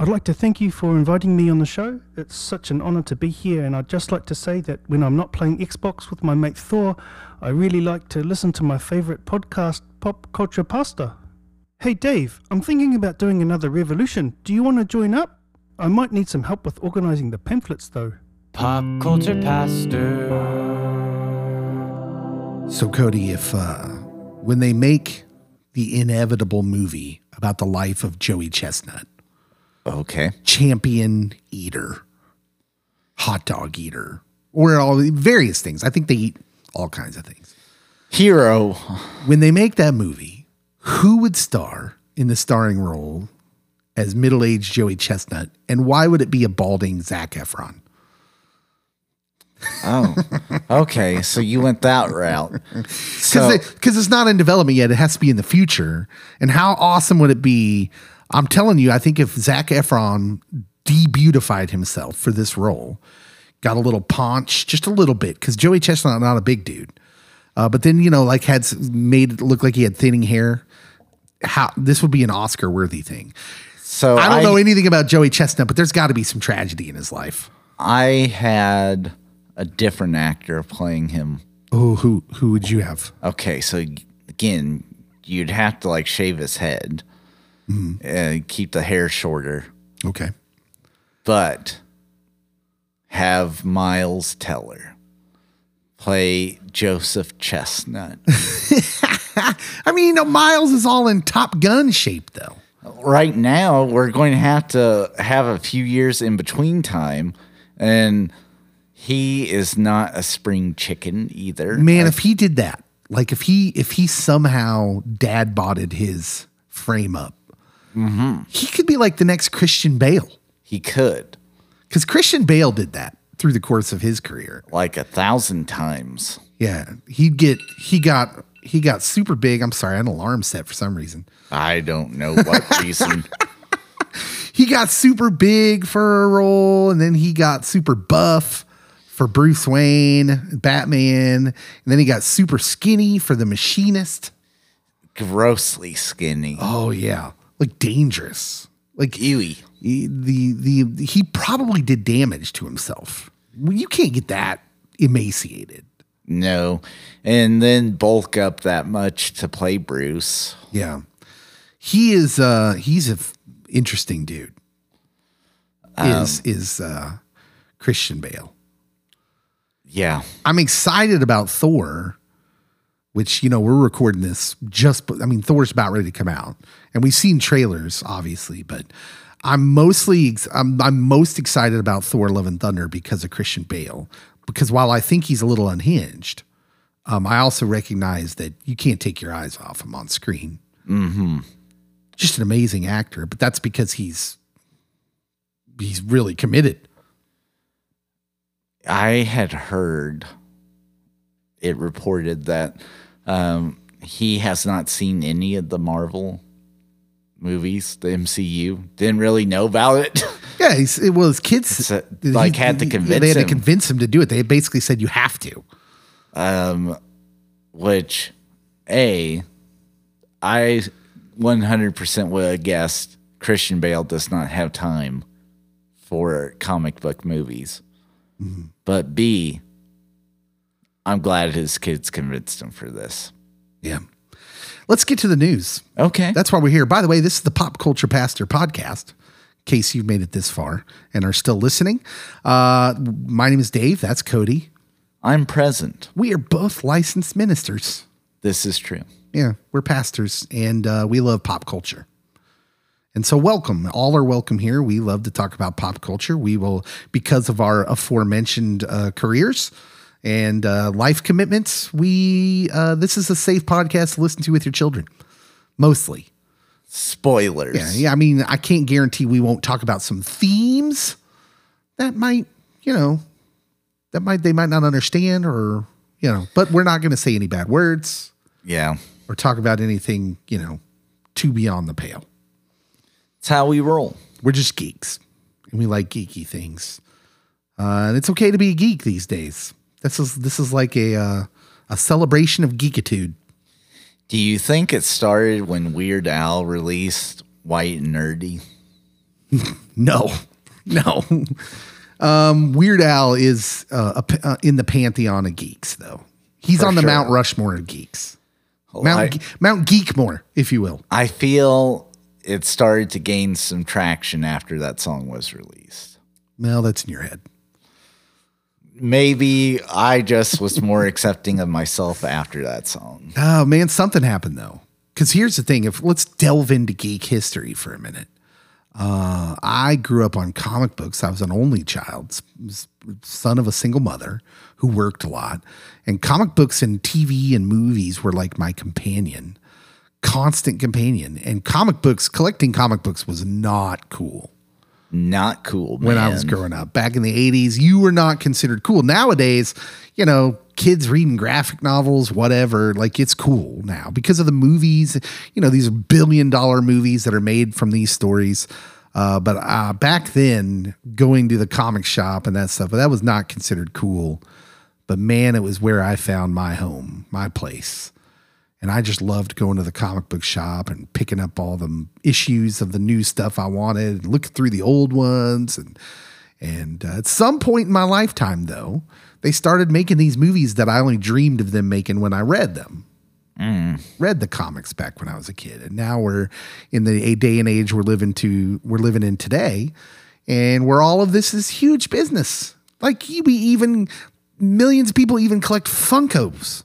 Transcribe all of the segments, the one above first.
I'd like to thank you for inviting me on the show. It's such an honor to be here, and I'd just like to say that when I'm not playing Xbox with my mate Thor, I really like to listen to my favorite podcast, Pop Culture Pasta. Hey Dave, I'm thinking about doing another revolution. Do you want to join up? I might need some help with organizing the pamphlets though. Pop culture pastor. So, Cody, if uh, when they make the inevitable movie about the life of Joey Chestnut, Okay. champion eater, hot dog eater, or all various things, I think they eat all kinds of things. Hero. When they make that movie, who would star in the starring role as middle aged Joey Chestnut, and why would it be a balding Zac Efron? Oh. Okay. So you went that route. So because it's not in development yet. It has to be in the future. And how awesome would it be? I'm telling you, I think if Zac Efron debeautified himself for this role, got a little paunch, just a little bit, because Joey Chestnut not a big dude, uh, but then you know, like had made it look like he had thinning hair. How this would be an Oscar worthy thing. so I don't know anything about Joey Chestnut, but there's got to be some tragedy in his life. I had a different actor playing him. Oh, who who would you have? Okay, so again, you'd have to like shave his head Mm-hmm. and keep the hair shorter, Okay. but have Miles Teller play Joseph Chestnut. I mean, you know, Miles is all in Top Gun shape, though. right now, we're going to have to have a few years in between time, and he is not a spring chicken either. Man, if he did that, like if he if he somehow dad botted his frame up, Mm-hmm. he could be like the next Christian Bale. he could Because Christian Bale did that through the course of his career. like a thousand times. Yeah, he'd get he got he got super big. I'm sorry, I had an alarm set for some reason. I don't know what reason. He got super big for a role, and then he got super buff for Bruce Wayne, Batman, and then he got super skinny for the Machinist. Grossly skinny. Oh yeah, like dangerous. Like Ewy. he- the the he probably did damage to himself. You can't get that emaciated. No. And then bulk up that much to play Bruce. Yeah, he is. uh He's a f- interesting dude. Is is uh Christian Bale? Yeah. I'm excited about Thor, which you know we're recording this just. I mean, Thor's about ready to come out, and we've seen trailers, obviously, but. I'm mostly I'm, I'm most excited about Thor: Love and Thunder because of Christian Bale. Because while I think he's a little unhinged, um, I also recognize that you can't take your eyes off him on screen. Mm-hmm. Just an amazing actor, but that's because he's he's really committed. I had heard it reported that um, he has not seen any of the Marvel movies, the MCU. Didn't really know about it. Yeah, he's, it, well, his kids So, like, had to convince They had him. to convince him to do it. They basically said you have to. um, which, A, I 100% would have guessed Christian Bale does not have time for comic book movies. But B, I'm glad his kids convinced him for this. Yeah. Let's get to the news. Okay. That's why we're here. By the way, this is the Pop Culture Pastor podcast. In case you've made it this far and are still listening, uh, my name is Dave. That's Cody. I'm present. We are both licensed ministers. This is true. Yeah, we're pastors and uh, we love pop culture. And so, welcome. All are welcome here. We love to talk about pop culture. We will, because of our aforementioned uh, careers and uh, life commitments, we uh, this is a safe podcast to listen to with your children, mostly. Spoilers. Yeah, yeah. I mean, I can't guarantee we won't talk about some themes that might, you know, that might they might not understand, or you know, but we're not going to say any bad words Yeah. or talk about anything, you know, too beyond the pale. It's how we roll. We're just geeks and we like geeky things. Uh, and it's okay to be a geek these days. This is this is like a uh, a celebration of geekitude. Do you think it started when Weird Al released White and Nerdy? No, no. Um, Weird Al is uh, a uh, in the pantheon of geeks, though. He's For on the sure. Mount Rushmore of geeks. I- Mount Ge- Mount Geekmore, if you will. I feel it started to gain some traction after that song was released. Well, that's in your head. Maybe I just was more accepting of myself after that song. Oh man, something happened though. Because here's the thing: if let's delve into geek history for a minute. Uh, I grew up on comic books. I was an only child, son of a single mother who worked a lot, and comic books and TV and movies were like my companion, constant companion. And comic books, collecting comic books was not cool Not cool, man. when I was growing up. Back in the 80s, you were not considered cool. Nowadays, you know, kids reading graphic novels, whatever, like it's cool now because of the movies. You know, these are billion dollar movies that are made from these stories. Uh, but uh, back then, going to the comic shop and that stuff, that was not considered cool. But man, it was where I found my home, my place. And I just loved going to the comic book shop and picking up all the issues of the new stuff I wanted, and looking through the old ones. And and uh, at some point in my lifetime, though, they started making these movies that I only dreamed of them making when I read them. Read the comics back when I was a kid, and now we're in the day and age we're living to we're living in today, and where all of this is huge business. Like we even millions of people even collect Funkos,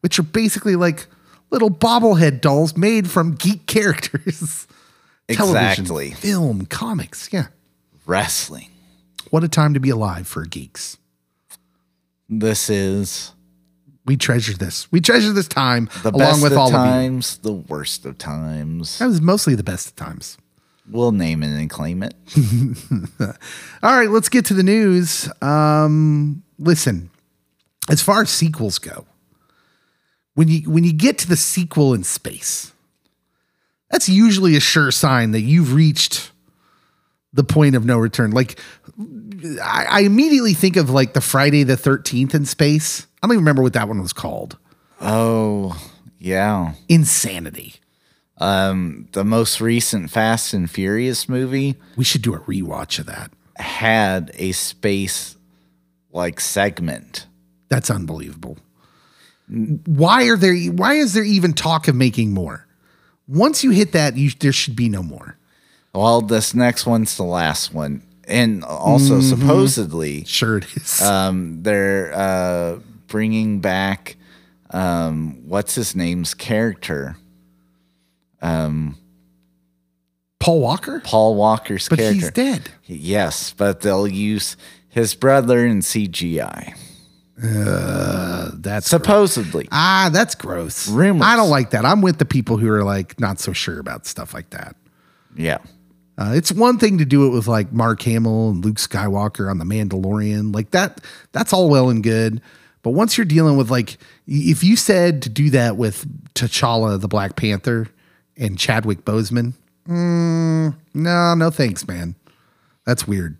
which are basically like little bobblehead dolls made from geek characters. Television, Exactly. film, comics. Yeah. Wrestling. What a time to be alive for geeks. This is We treasure this. We treasure this time the along best with of all of you. times, the worst of times. That was mostly the best of times. We'll name it and claim it. All right, let's get to the news. Um, listen, as far as sequels go, when you when you get to the sequel in space, that's usually a sure sign that you've reached the point of no return. Like I, I immediately think of like the Friday the Thirteenth in space. I don't even remember what that one was called. Oh, yeah. Insanity. Um, the most recent Fast and Furious movie We should do a rewatch of that. had a space like segment. That's unbelievable. Why are there? Why is there even talk of making more? Once you hit that, you, there should be no more. Well, this next one's the last one. And also, Mm-hmm. supposedly, Sure, it is. um, they're uh, bringing back um, what's his name's character, um Paul Walker, Paul Walker's but character. he's dead. Yes, but they'll use his brother in CGI. That's Supposedly. ah, that's gross. Rumors. I don't like that. I'm with the people who are like not so sure about stuff like that. Yeah. Uh, it's one thing to do it with like Mark Hamill and Luke Skywalker on the Mandalorian, like that. That's all well and good. But once you're dealing with like, if you said to do that with T'Challa, the Black Panther, and Chadwick Boseman, mm, no, no thanks, man. That's weird.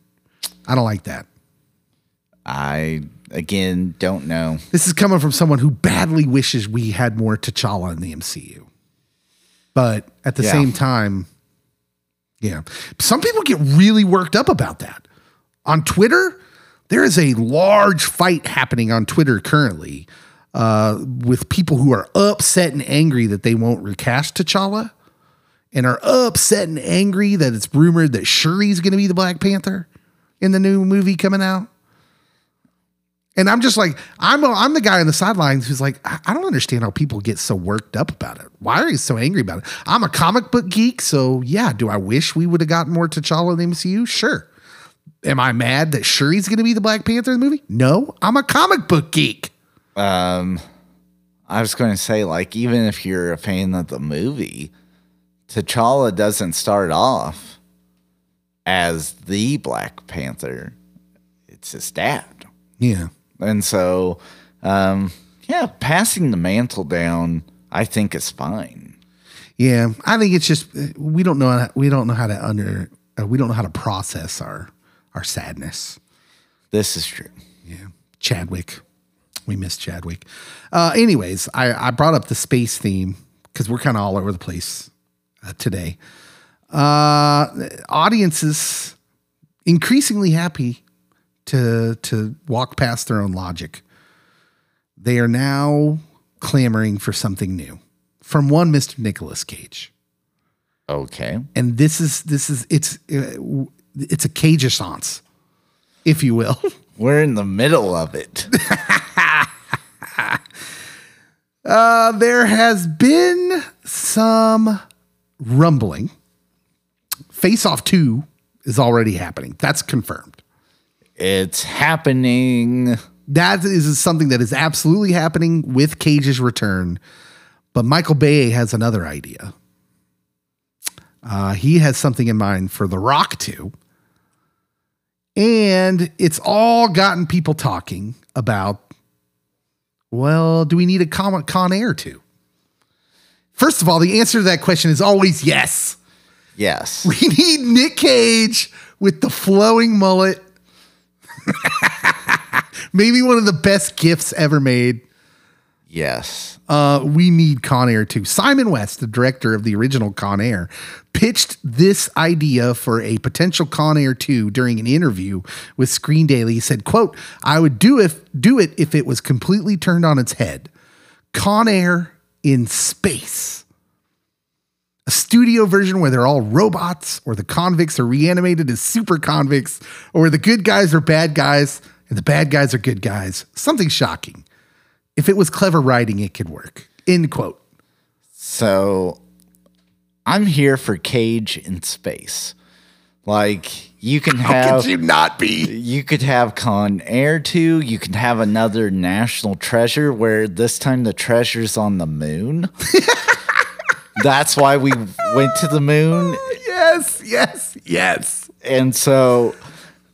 I don't like that. I, again, don't know. This is coming from someone who badly wishes we had more T'Challa in the MCU. But at the Yeah. same time, yeah. Some people get really worked up about that. On Twitter, there is a large fight happening on Twitter currently uh, with people who are upset and angry that they won't recast T'Challa and are upset and angry that it's rumored that Shuri's going to be the Black Panther in the new movie coming out. And I'm just like, I'm a, I'm the guy on the sidelines who's like, I, I don't understand how people get so worked up about it. Why are you so angry about it? I'm a comic book geek, so yeah. Do I wish we would have gotten more T'Challa in the MCU? Sure. Am I mad that Shuri's going to be the Black Panther in the movie? No, I'm a comic book geek. Um, I was going to say, like, even if you're a fan of the movie, T'Challa doesn't start off as the Black Panther. It's his dad. Yeah. And so, um, yeah, passing the mantle down, I think is fine. Yeah, I think it's just we don't know how, we don't know how to under uh, we don't know how to process our our sadness. This is true. Yeah, Chadwick, we miss Chadwick. Uh, anyways, I I brought up the space theme because we're kind of all over the place uh, today. Uh, audiences increasingly happy to to walk past their own logic. They are now clamoring for something new from one Mr. Nicolas Cage. Okay. And this is this is it's uh, it's a cage essence, if you will. We're in the middle of it. Uh, there has been some rumbling. Face Off 2 is already happening. That's confirmed. It's happening. That is something that is absolutely happening with Cage's return. But Michael Bay has another idea. Uh, he has something in mind for The Rock 2. And it's all gotten people talking about, well, do we need a Comic Con Air 2? First of all, the answer to that question is always yes. Yes. We need Nick Cage with the flowing mullet. Maybe one of the best gifts ever made. Yes. Uh, we need Con Air too. Simon West, the director of the original Con Air, pitched this idea for a potential Con Air 2 during an interview with Screen Daily. He said, quote, I would do if do it if it was completely turned on its head. Con Air in space. A studio version where they're all robots, or the convicts are reanimated as super convicts, or the good guys are bad guys and the bad guys are good guys. Something shocking. If it was clever writing, it could work. End quote. So I'm here for Cage in space. Like you can How have How could you not be? you could have Con Air 2, you can have another national treasure where this time the treasure's on the moon. That's why we went to the moon. Yes, yes, yes. And so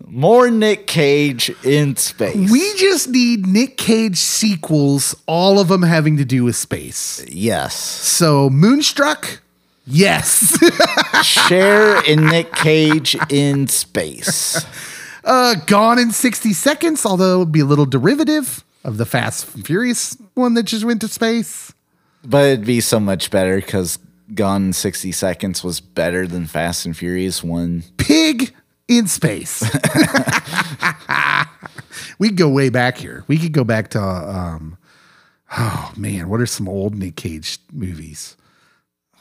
more Nick Cage in space. We just need Nick Cage sequels, all of them having to do with space. yes. So, Moonstruck, yes. Cher in Nick Cage in space. uh, Gone in 60 Seconds, although it would be a little derivative of the Fast and Furious one that just went to space. But it'd be so much better because Gone in 60 Seconds was better than Fast and Furious 1. Pig in space. we could go way back here. We could go back to, um, oh man, what are some old Nick Cage movies?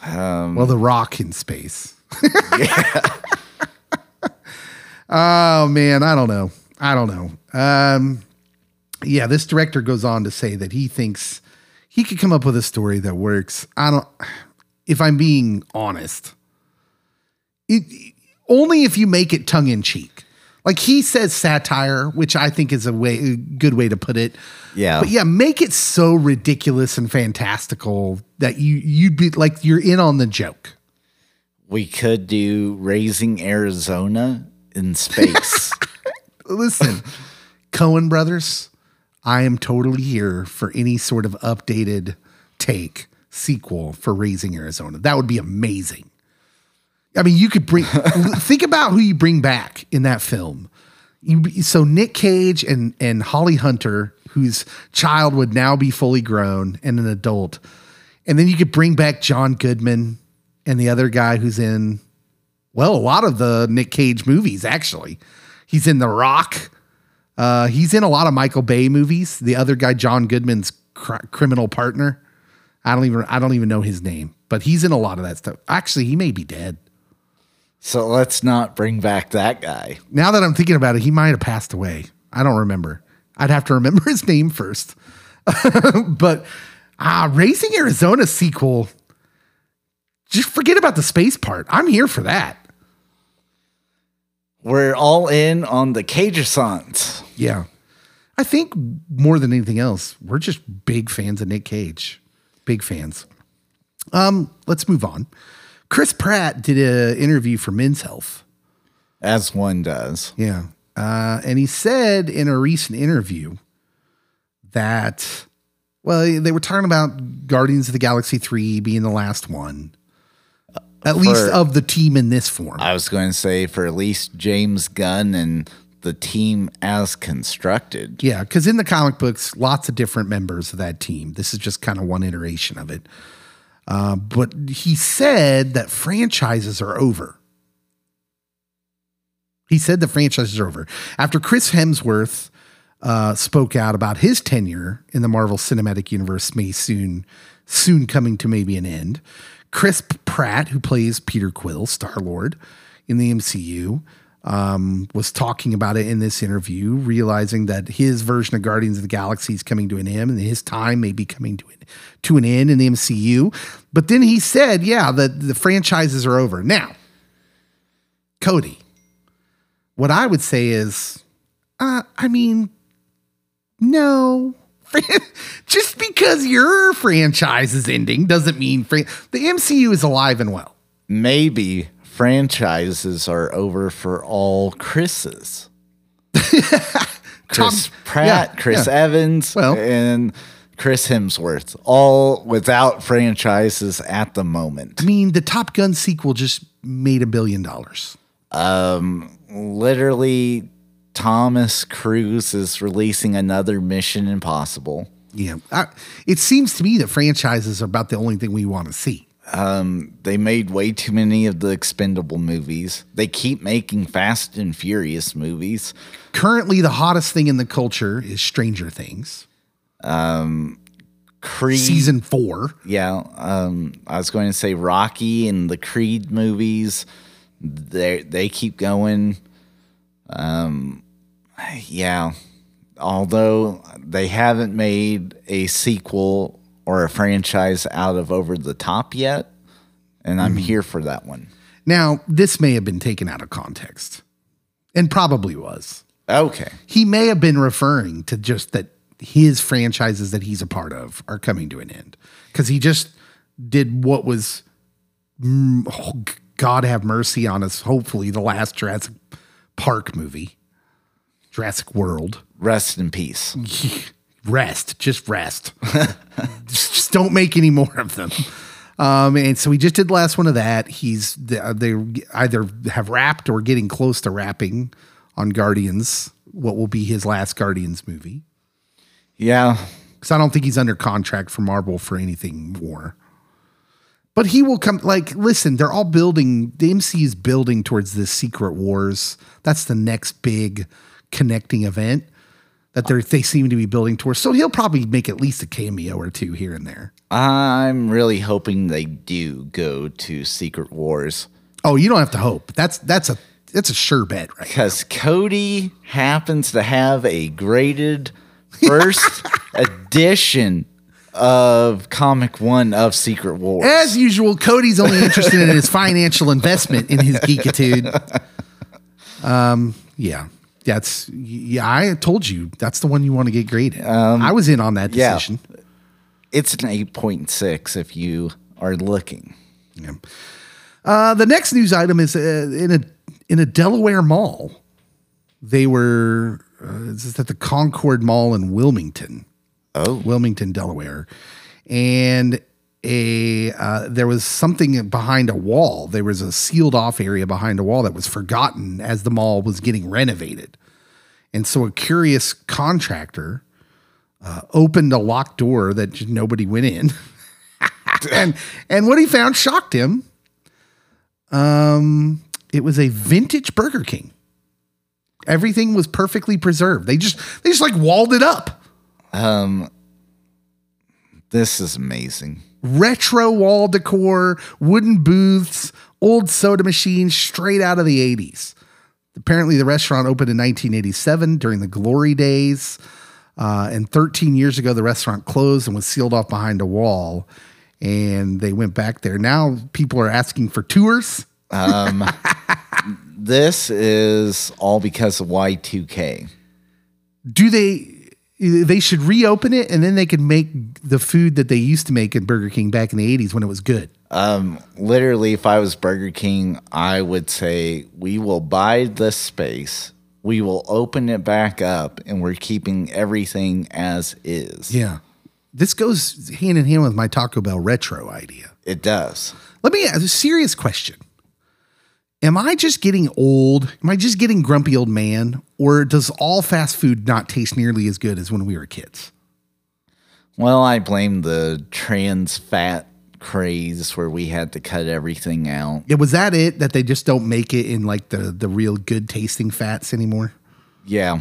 well, The Rock in space. oh man, I don't know. I don't know. Um, yeah, this director goes on to say that he thinks he could come up with a story that works. I don't. If I'm being honest, it only if you make it tongue in cheek. Like he says satire, which I think is a way a good way to put it. Yeah. But yeah, make it so ridiculous and fantastical that you you'd be like you're in on the joke. We could do Raising Arizona in space. Listen, Coen brothers, I am totally here for any sort of updated take sequel for Raising Arizona. That would be amazing. I mean, you could bring think about who you bring back in that film. You, so Nick Cage and and Holly Hunter, whose child would now be fully grown and an adult, and then you could bring back John Goodman and the other guy who's in well a lot of the Nick Cage movies. Actually, he's in The Rock. Uh, he's in a lot of Michael Bay movies. The other guy, John Goodman's cr- criminal partner. I don't even I don't even know his name, but he's in a lot of that stuff. Actually, he may be dead. so let's not bring back that guy. Now that I'm thinking about it, he might have passed away. I don't remember. I'd have to remember his name first. but ah, Raising Arizona sequel. Just forget about the space part. I'm here for that. We're all in on the Cagersons. Yeah. I think more than anything else, we're just big fans of Nick Cage. Big fans. Um, let's move on. Chris Pratt did an interview for Men's Health. As one does. Yeah. Uh, and he said in a recent interview that, well, they were talking about Guardians of the Galaxy 3 being the last one, at least of the team in this form. I was going to say for at least James Gunn and the team as constructed. Yeah, because in the comic books, lots of different members of that team. This is just kind of one iteration of it. Uh, but he said that franchises are over. He said the franchise is over. After Chris Hemsworth uh, spoke out about his tenure in the Marvel Cinematic Universe may soon soon coming to maybe an end. Chris Pratt, who plays Peter Quill, Star Lord in the MCU, um, was talking about it in this interview, realizing that his version of Guardians of the Galaxy is coming to an end and his time may be coming to an, to an end in the MCU. But then he said, yeah, the, the franchises are over. Now, Cody, what I would say is, uh, I mean, no. Just because your franchise is ending doesn't mean fran- the MCU is alive and well. Maybe franchises are over for all Chris's. Chris Tom- Pratt, yeah, Chris yeah. Evans, Well- and Chris Hemsworth, all without franchises at the moment. I mean, the Top Gun sequel just made a billion dollars. Um, literally, Thomas Cruise is releasing another Mission Impossible. Yeah. I, it seems to me that franchises are about the only thing we want to see. They made way too many of the expendable movies. They keep making Fast and Furious movies. Currently, the hottest thing in the culture is Stranger Things, Creed season four. Yeah, um, I was going to say Rocky and the Creed movies. They they keep going. Um, yeah, although they haven't made a sequel or a franchise out of Over the Top yet, and I'm here for that one. Now, this may have been taken out of context and probably was. Okay, He may have been referring to just that his franchises that he's a part of are coming to an end because he just did what was, mm, oh, God have mercy on us, hopefully, the last Jurassic Park movie, Jurassic World. rest in peace. rest, just rest. just, just don't make any more of them. Um, and so he just did the last one of that. He's they either have wrapped or getting close to wrapping on Guardians, what will be his last Guardians movie. Yeah, Because I don't think he's under contract for Marvel for anything more. But he will come. Like, listen, they're all building. The MC is building towards this Secret Wars. That's the next big connecting event that they they seem to be building towards. So he'll probably make at least a cameo or two here and there. I'm really hoping they do go to Secret Wars. Oh, you don't have to hope. That's that's a that's a sure bet, right? because Cody happens to have a graded first edition of comic one of Secret Wars. As usual, Cody's only interested in his financial investment in his geekitude. Um, yeah. That's yeah. I told you that's the one you want to get graded. I was in on that yeah. decision. It's an 8.6 if you are looking. Yeah. Uh, the next news item is uh, in a in a Delaware mall. They were uh, is at the Concord Mall in Wilmington. Oh. Wilmington, Delaware, and a uh, there was something behind a wall. There was a sealed off area behind a wall that was forgotten as the mall was getting renovated, and so a curious contractor uh, opened a locked door that nobody went in, and and what he found shocked him. Um, it was a vintage Burger King. Everything was perfectly preserved. They just they just like walled it up. Um, This is amazing. Retro wall decor, wooden booths, old soda machines straight out of the 80s. Apparently, the restaurant opened in 1987 during the glory days. Uh, and 13 years ago, the restaurant closed and was sealed off behind a wall. And they went back there. Now people are asking for tours. This is all because of Y2K. Do they? They should reopen it and then they could make the food that they used to make at Burger King back in the 80s when it was good. Um, literally, if I was Burger King, I would say, we will buy this space, we will open it back up, and we're keeping everything as is. Yeah. This goes hand in hand with my Taco Bell retro idea. It does. Let me ask a serious question. Am I just getting old? Am I just getting grumpy old man? Or does all fast food not taste nearly as good as when we were kids? Well, I blame the trans fat craze where we had to cut everything out. Yeah, was that it? That they just don't make it in like the the real good tasting fats anymore? Yeah.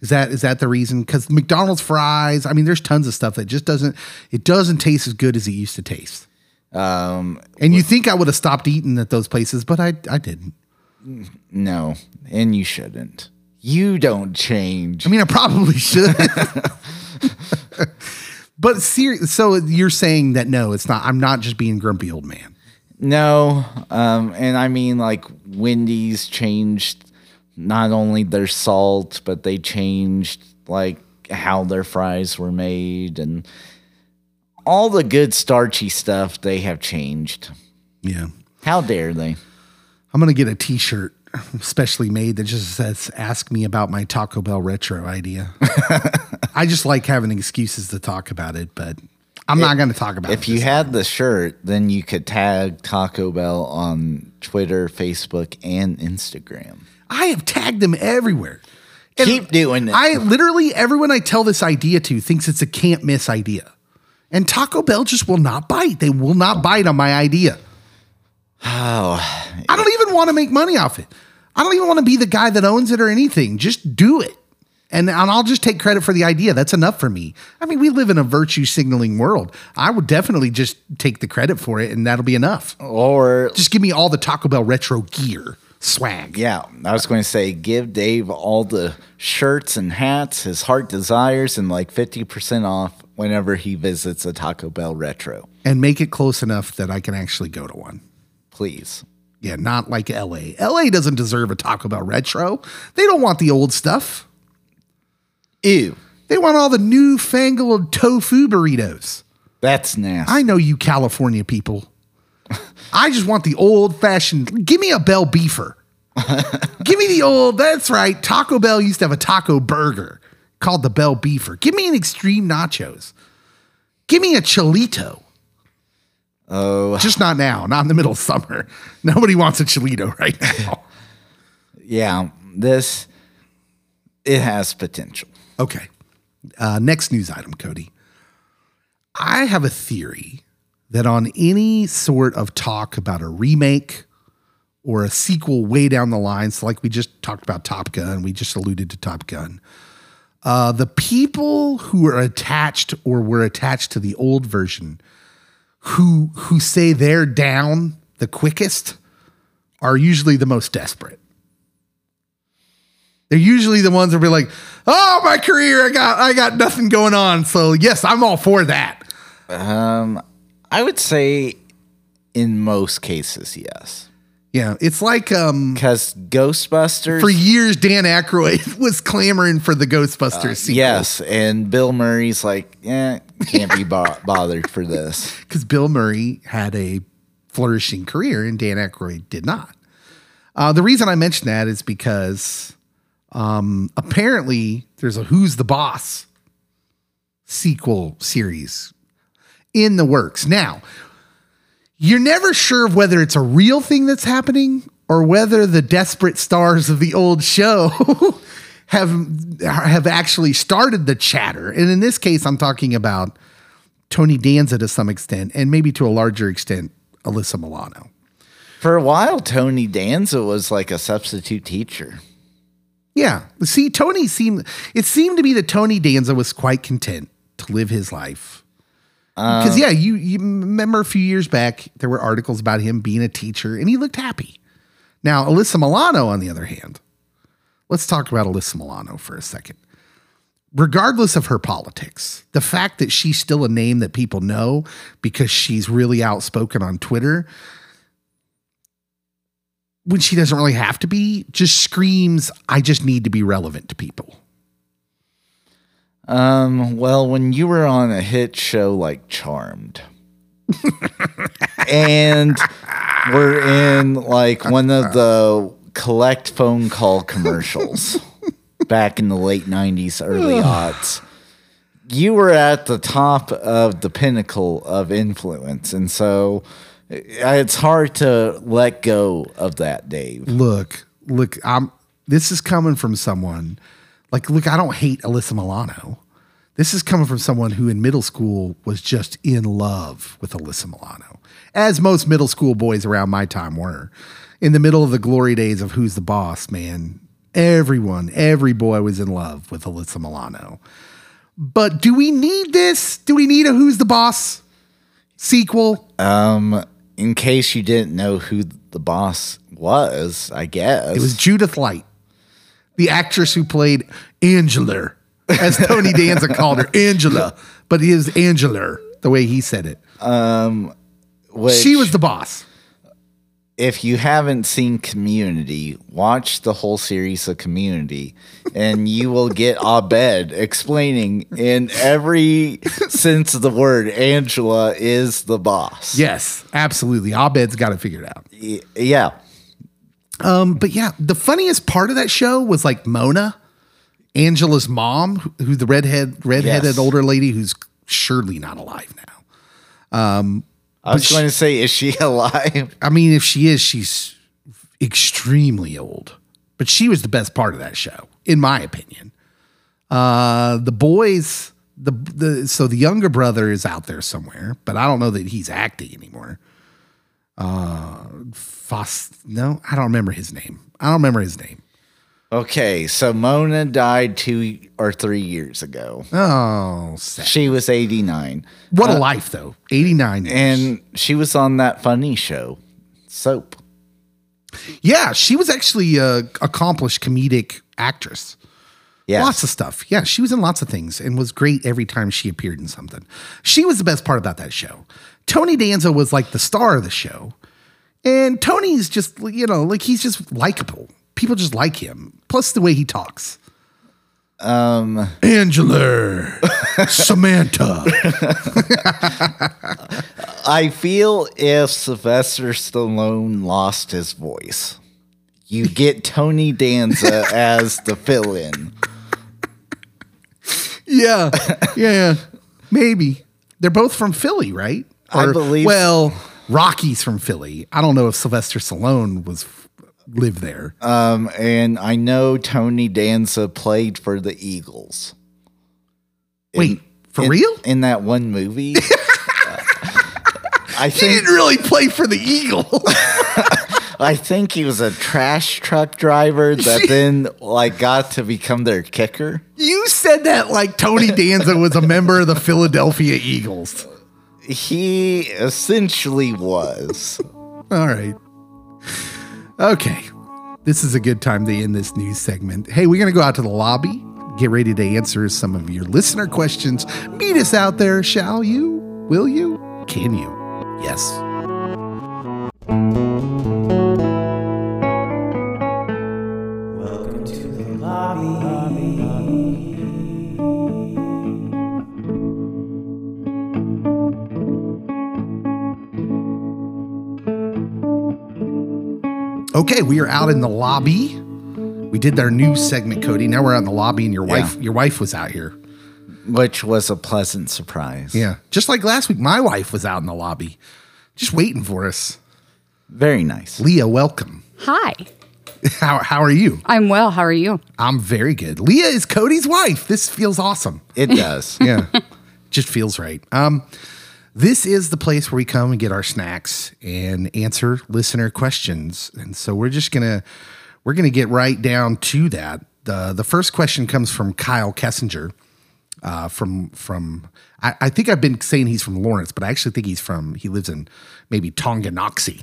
Is that is that the reason? Because McDonald's fries, I mean, there's tons of stuff that just doesn't it doesn't taste as good as it used to taste. Um, And you think I would have stopped eating at those places, but I I didn't. no, and you shouldn't. You don't change. I mean, I probably should. but serious. So you're saying that no, it's not. I'm not just being grumpy old man. No, um, and I mean like Wendy's changed not only their salt, but they changed like how their fries were made and all the good starchy stuff they have changed. Yeah. How dare they? I'm gonna get a T-shirt, specially made that just says "Ask me about my Taco Bell retro idea." I just like having excuses to talk about it, but I'm not gonna talk about it. If it. you had the shirt, then you could tag Taco Bell on Twitter, Facebook, and Instagram. I have tagged them everywhere. And Keep doing it. I literally everyone I tell this idea to thinks it's a can't miss idea. And Taco Bell just will not bite. They will not bite on my idea. oh, I don't even want to make money off it. I don't even want to be the guy that owns it or anything. Just do it. And, and I'll just take credit for the idea. That's enough for me. I mean, we live in a virtue signaling world. I would definitely just take the credit for it and that'll be enough. or Just give me all the Taco Bell retro gear swag. Yeah, I was going to say give Dave all the shirts and hats his heart desires and like 50% off whenever he visits a Taco Bell retro. And make it close enough that I can actually go to one. Please. Yeah, not like LA. LA doesn't deserve a Taco Bell retro. They don't want the old stuff. Ew, They want all the newfangled tofu burritos. that's nasty. I know you California people. I just want the old fashioned. Give me a Bell beefer. Give me the old. That's right. Taco Bell used to have a taco burger called the Bell beefer. Give me an extreme nachos. Give me a chilito. oh, Just not now. Not in the middle of summer. Nobody wants a chilito right now. yeah, this it has potential. Okay. Uh, next news item, Cody. I have a theory that on any sort of talk about a remake or a sequel way down the line, so like we just talked about Top Gun, we just alluded to Top Gun. Uh, the people who are attached or were attached to the old version, who who say they're down the quickest, are usually the most desperate. They're usually the ones that be like, "Oh, my career, I got I got nothing going on." So yes, I'm all for that. I would say in most cases, yes. Yeah, it's like um, Because Ghostbusters. for years Dan Aykroyd was clamoring for the Ghostbusters sequel. Yes, and Bill Murray's like, yeah, can't be bo- bothered for this. because Bill Murray had a flourishing career and Dan Aykroyd did not. Uh, the reason I mention that is because um, apparently there's a Who's the Boss sequel series in the works. Now, you're never sure of whether it's a real thing that's happening or whether the desperate stars of the old show have have actually started the chatter. And in this case, I'm talking about Tony Danza to some extent, and maybe to a larger extent, Alyssa Milano. For a while, Tony Danza was like a substitute teacher. Yeah. See, Tony seemed it seemed to be that Tony Danza was quite content to live his life. Because um, yeah, you you remember a few years back there were articles about him being a teacher and he looked happy. Now, Alyssa Milano, on the other hand, let's talk about Alyssa Milano for a second. Regardless of her politics, the fact that she's still a name that people know because she's really outspoken on Twitter when she doesn't really have to be just screams i just need to be relevant to people Um, well, when you were on a hit show like Charmed, and we're in like one of the collect phone call commercials back in the late 90s, early aughts, you were at the top of the pinnacle of influence. And so it's hard to let go of that, Dave. look look i'm this is coming from someone like look i don't hate alyssa milano This is coming from someone who in middle school was just in love with Alyssa Milano, as most middle school boys around my time were. In the middle of the glory days of Who's the Boss, man, everyone, every boy was in love with Alyssa Milano. But do we need this? Do we need a Who's the Boss sequel? Um, in case you didn't know who the boss was, I guess It was Judith Light, the actress who played Angela, as Tony Danza called her, Angela, but it is Angela, the way he said it. Um, which, she was the boss. If you haven't seen Community, watch the whole series of Community, and you will get Abed explaining in every sense of the word, Angela is the boss. Yes, absolutely. Abed's got it figured out. Y- yeah. Um, but yeah, the funniest part of that show was like Mona, Angela's mom, who, who's the redhead, redheaded Yes. older lady who's surely not alive now. I was going to say, is she alive? I mean, if she is, she's extremely old. But she was the best part of that show, in my opinion. Uh, the boys, the the so the younger brother is out there somewhere, but I don't know that he's acting anymore. Uh, Foss, no, I don't remember his name. I don't remember his name. Okay, so Mona died two or three years ago. Oh, sad. She was 89. what a life though. Eighty nine, And she was on that funny show, Soap. yeah, she was actually a accomplished comedic actress. Yeah, Lots of stuff. Yeah, she was in lots of things and was great every time she appeared in something. She was the best part about that show. Tony Danza was like the star of the show. And Tony's just, you know, like he's just likable. People just like him. Plus the way he talks. Um Angela, Samantha. I feel if Sylvester Stallone lost his voice, you get Tony Danza as the fill in. Yeah. Yeah. Maybe. They're both from Philly, right? I believe- Well, Rocky's from Philly. I don't know if Sylvester Stallone was lived there. Um, and I know Tony Danza played for the Eagles. Wait, for in- real? In that one movie. I think, He didn't really play for the Eagles. I think he was a trash truck driver that then like got to become their kicker. you said that like Tony Danza was a member of the Philadelphia Eagles. He essentially was. All right. Okay. This is a good time to end this news segment. Hey, we're going to go out to the lobby, get ready to answer some of your listener questions. Meet us out there, shall you? Will you? Can you? Yes. Okay, we are out in the lobby. We did our new segment, Cody. Now we're out in the lobby, and your Yeah. wife, your wife was out here. Which was a pleasant surprise. Yeah, just like last week, my wife was out in the lobby, just waiting for us. Very nice. Leah, welcome. Hi, How how are you? I'm well. How are you? I'm very good. Leah is Cody's wife. This feels awesome. It does. Yeah, just feels right. Um, this is the place where we come and get our snacks and answer listener questions, and so we're just gonna we're gonna get right down to that. the The first question comes from Kyle Kessinger. Uh, from from I, I think I've been saying he's from Lawrence, but I actually think he's from he lives in maybe Tonganoxie.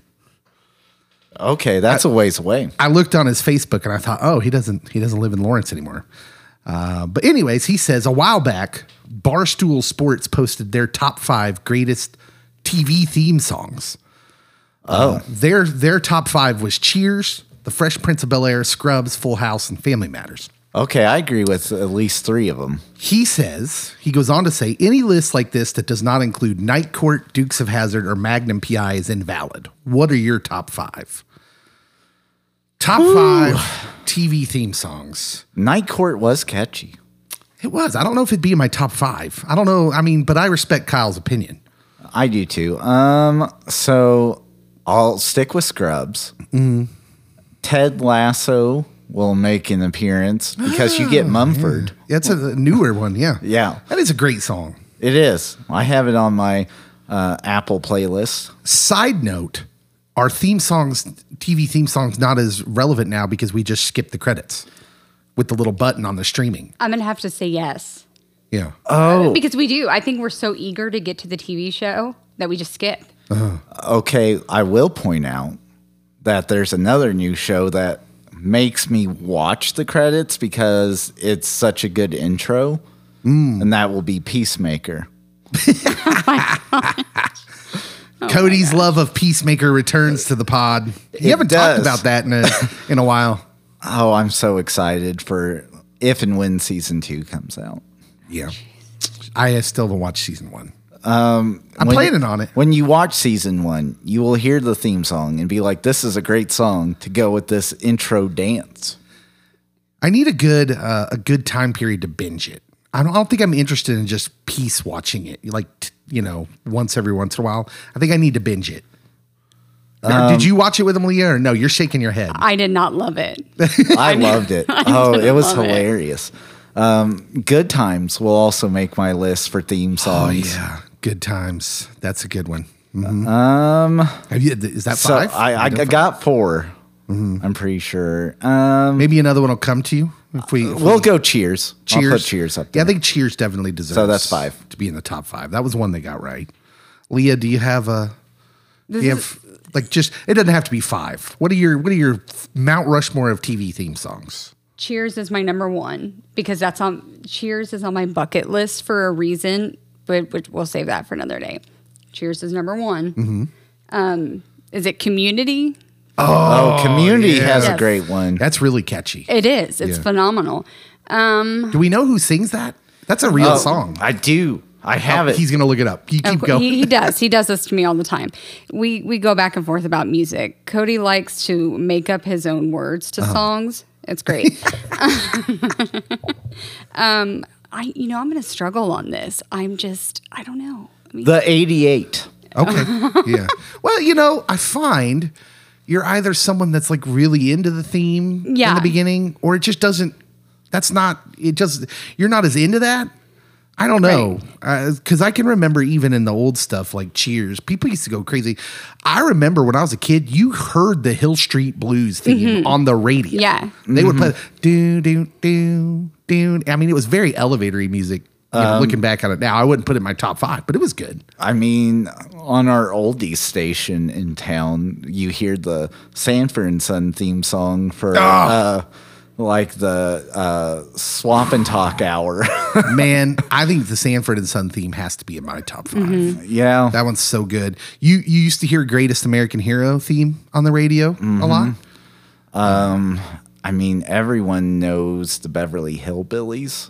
Okay, that's a ways away. I looked on his Facebook and I thought, oh, he doesn't he doesn't live in Lawrence anymore. Uh, but anyways, he says a while back, Barstool Sports posted their top five greatest TV theme songs. Oh, their their top five was Cheers, The Fresh Prince of Bel Air, Scrubs, Full House, and Family Matters. Okay, I agree with at least three of them. He says he goes on to say any list like this that does not include Night Court, Dukes of Hazzard, or Magnum PI is invalid. What are your top five? Top five TV theme songs. Night Court was catchy. It was. I don't know if it'd be in my top five. I don't know. I mean, but I respect Kyle's opinion. I do too. Um, so I'll stick with Scrubs. Ted Lasso will make an appearance because you get Mumford. That's a newer one. Yeah. Yeah. That is a great song. It is. I have it on my uh, Apple playlist. Side note, our theme songs, TV theme songs, not as relevant now because we just skipped the credits with the little button on the streaming. I'm gonna have to say yes Yeah. Oh, because we do. I think we're so eager to get to the TV show that we just skip. Uh-huh. okay. I will point out that there's another new show that makes me watch the credits because it's such a good intro, mm. and that will be Peacemaker. Oh Cody's love of Peacemaker returns to the pod. You It haven't does. talked about that in a, in a while. Oh, I'm so excited for if and when season two comes out. Yeah. I still haven't watched season one. I'm When- planning on it. When you watch season one, you will hear the theme song and be like, "This is a great song to go with this intro dance." I need a good uh, a good time period to binge it. I don't, I don't think I'm interested in just piece watching it, like t- you know, once every once in a while. I think I need to binge it. Did you watch it with him, Leah, or no? You're shaking your head. I did not love it. I loved it. oh, it was love it. hilarious. Um, Good times will also make my list for theme Oh songs. yeah, good times. That's a good one. Um, Have you, is that So five? I, I, I got 4 i I'm pretty sure. Um, Maybe another one will come to you if we. If we'll we go cheers. I'll cheers. put cheers up Yeah. I think Cheers definitely deserves. So that's five. to be in the top five. That was one they got right. Leah, do you have a? Do you have like just? It doesn't have to be five. What are your What are your Mount Rushmore of TV theme songs? Cheers is my number one because that's on Cheers is on my bucket list for a reason, but which we'll save that for another day. Cheers is number one. Mm-hmm. Um, is it Community? Oh, Community has a Yes. great one. That's really catchy. It is. It's Yeah. phenomenal. Um, Do we know who sings that? That's a real Oh, song. I do. I have Oh, it. He's gonna look it up. You keep Of cour- going. He, he does. He does this to me all the time. We we go back and forth about music. Cody likes to make up his own words Uh-huh. to songs. It's great. um, I you know I'm going to struggle on this. I'm just I don't know. I mean, the 88. Okay. yeah. Well, you know, I find you're either someone that's like really into the theme in the beginning, or it just doesn't. That's not. It just you're not as into that. I don't know because I can remember even in the old stuff like Cheers, people used to go crazy. I remember when I was a kid, you heard the Hill Street Blues theme on the radio. Mm-hmm. Yeah. they would play do do do do. I mean, it was very elevatory music. You know, looking back on it now, I wouldn't put it in my top five, but it was good. I mean, on our oldies station in town, you hear the Sanford and Son theme song for uh, like the uh, swap and talk hour. Man, I think the Sanford and Son theme has to be in my top 5 yeah. That one's so good. You you used to hear Greatest American Hero theme on the radio a lot. Um, I mean, everyone knows the Beverly Hillbillies.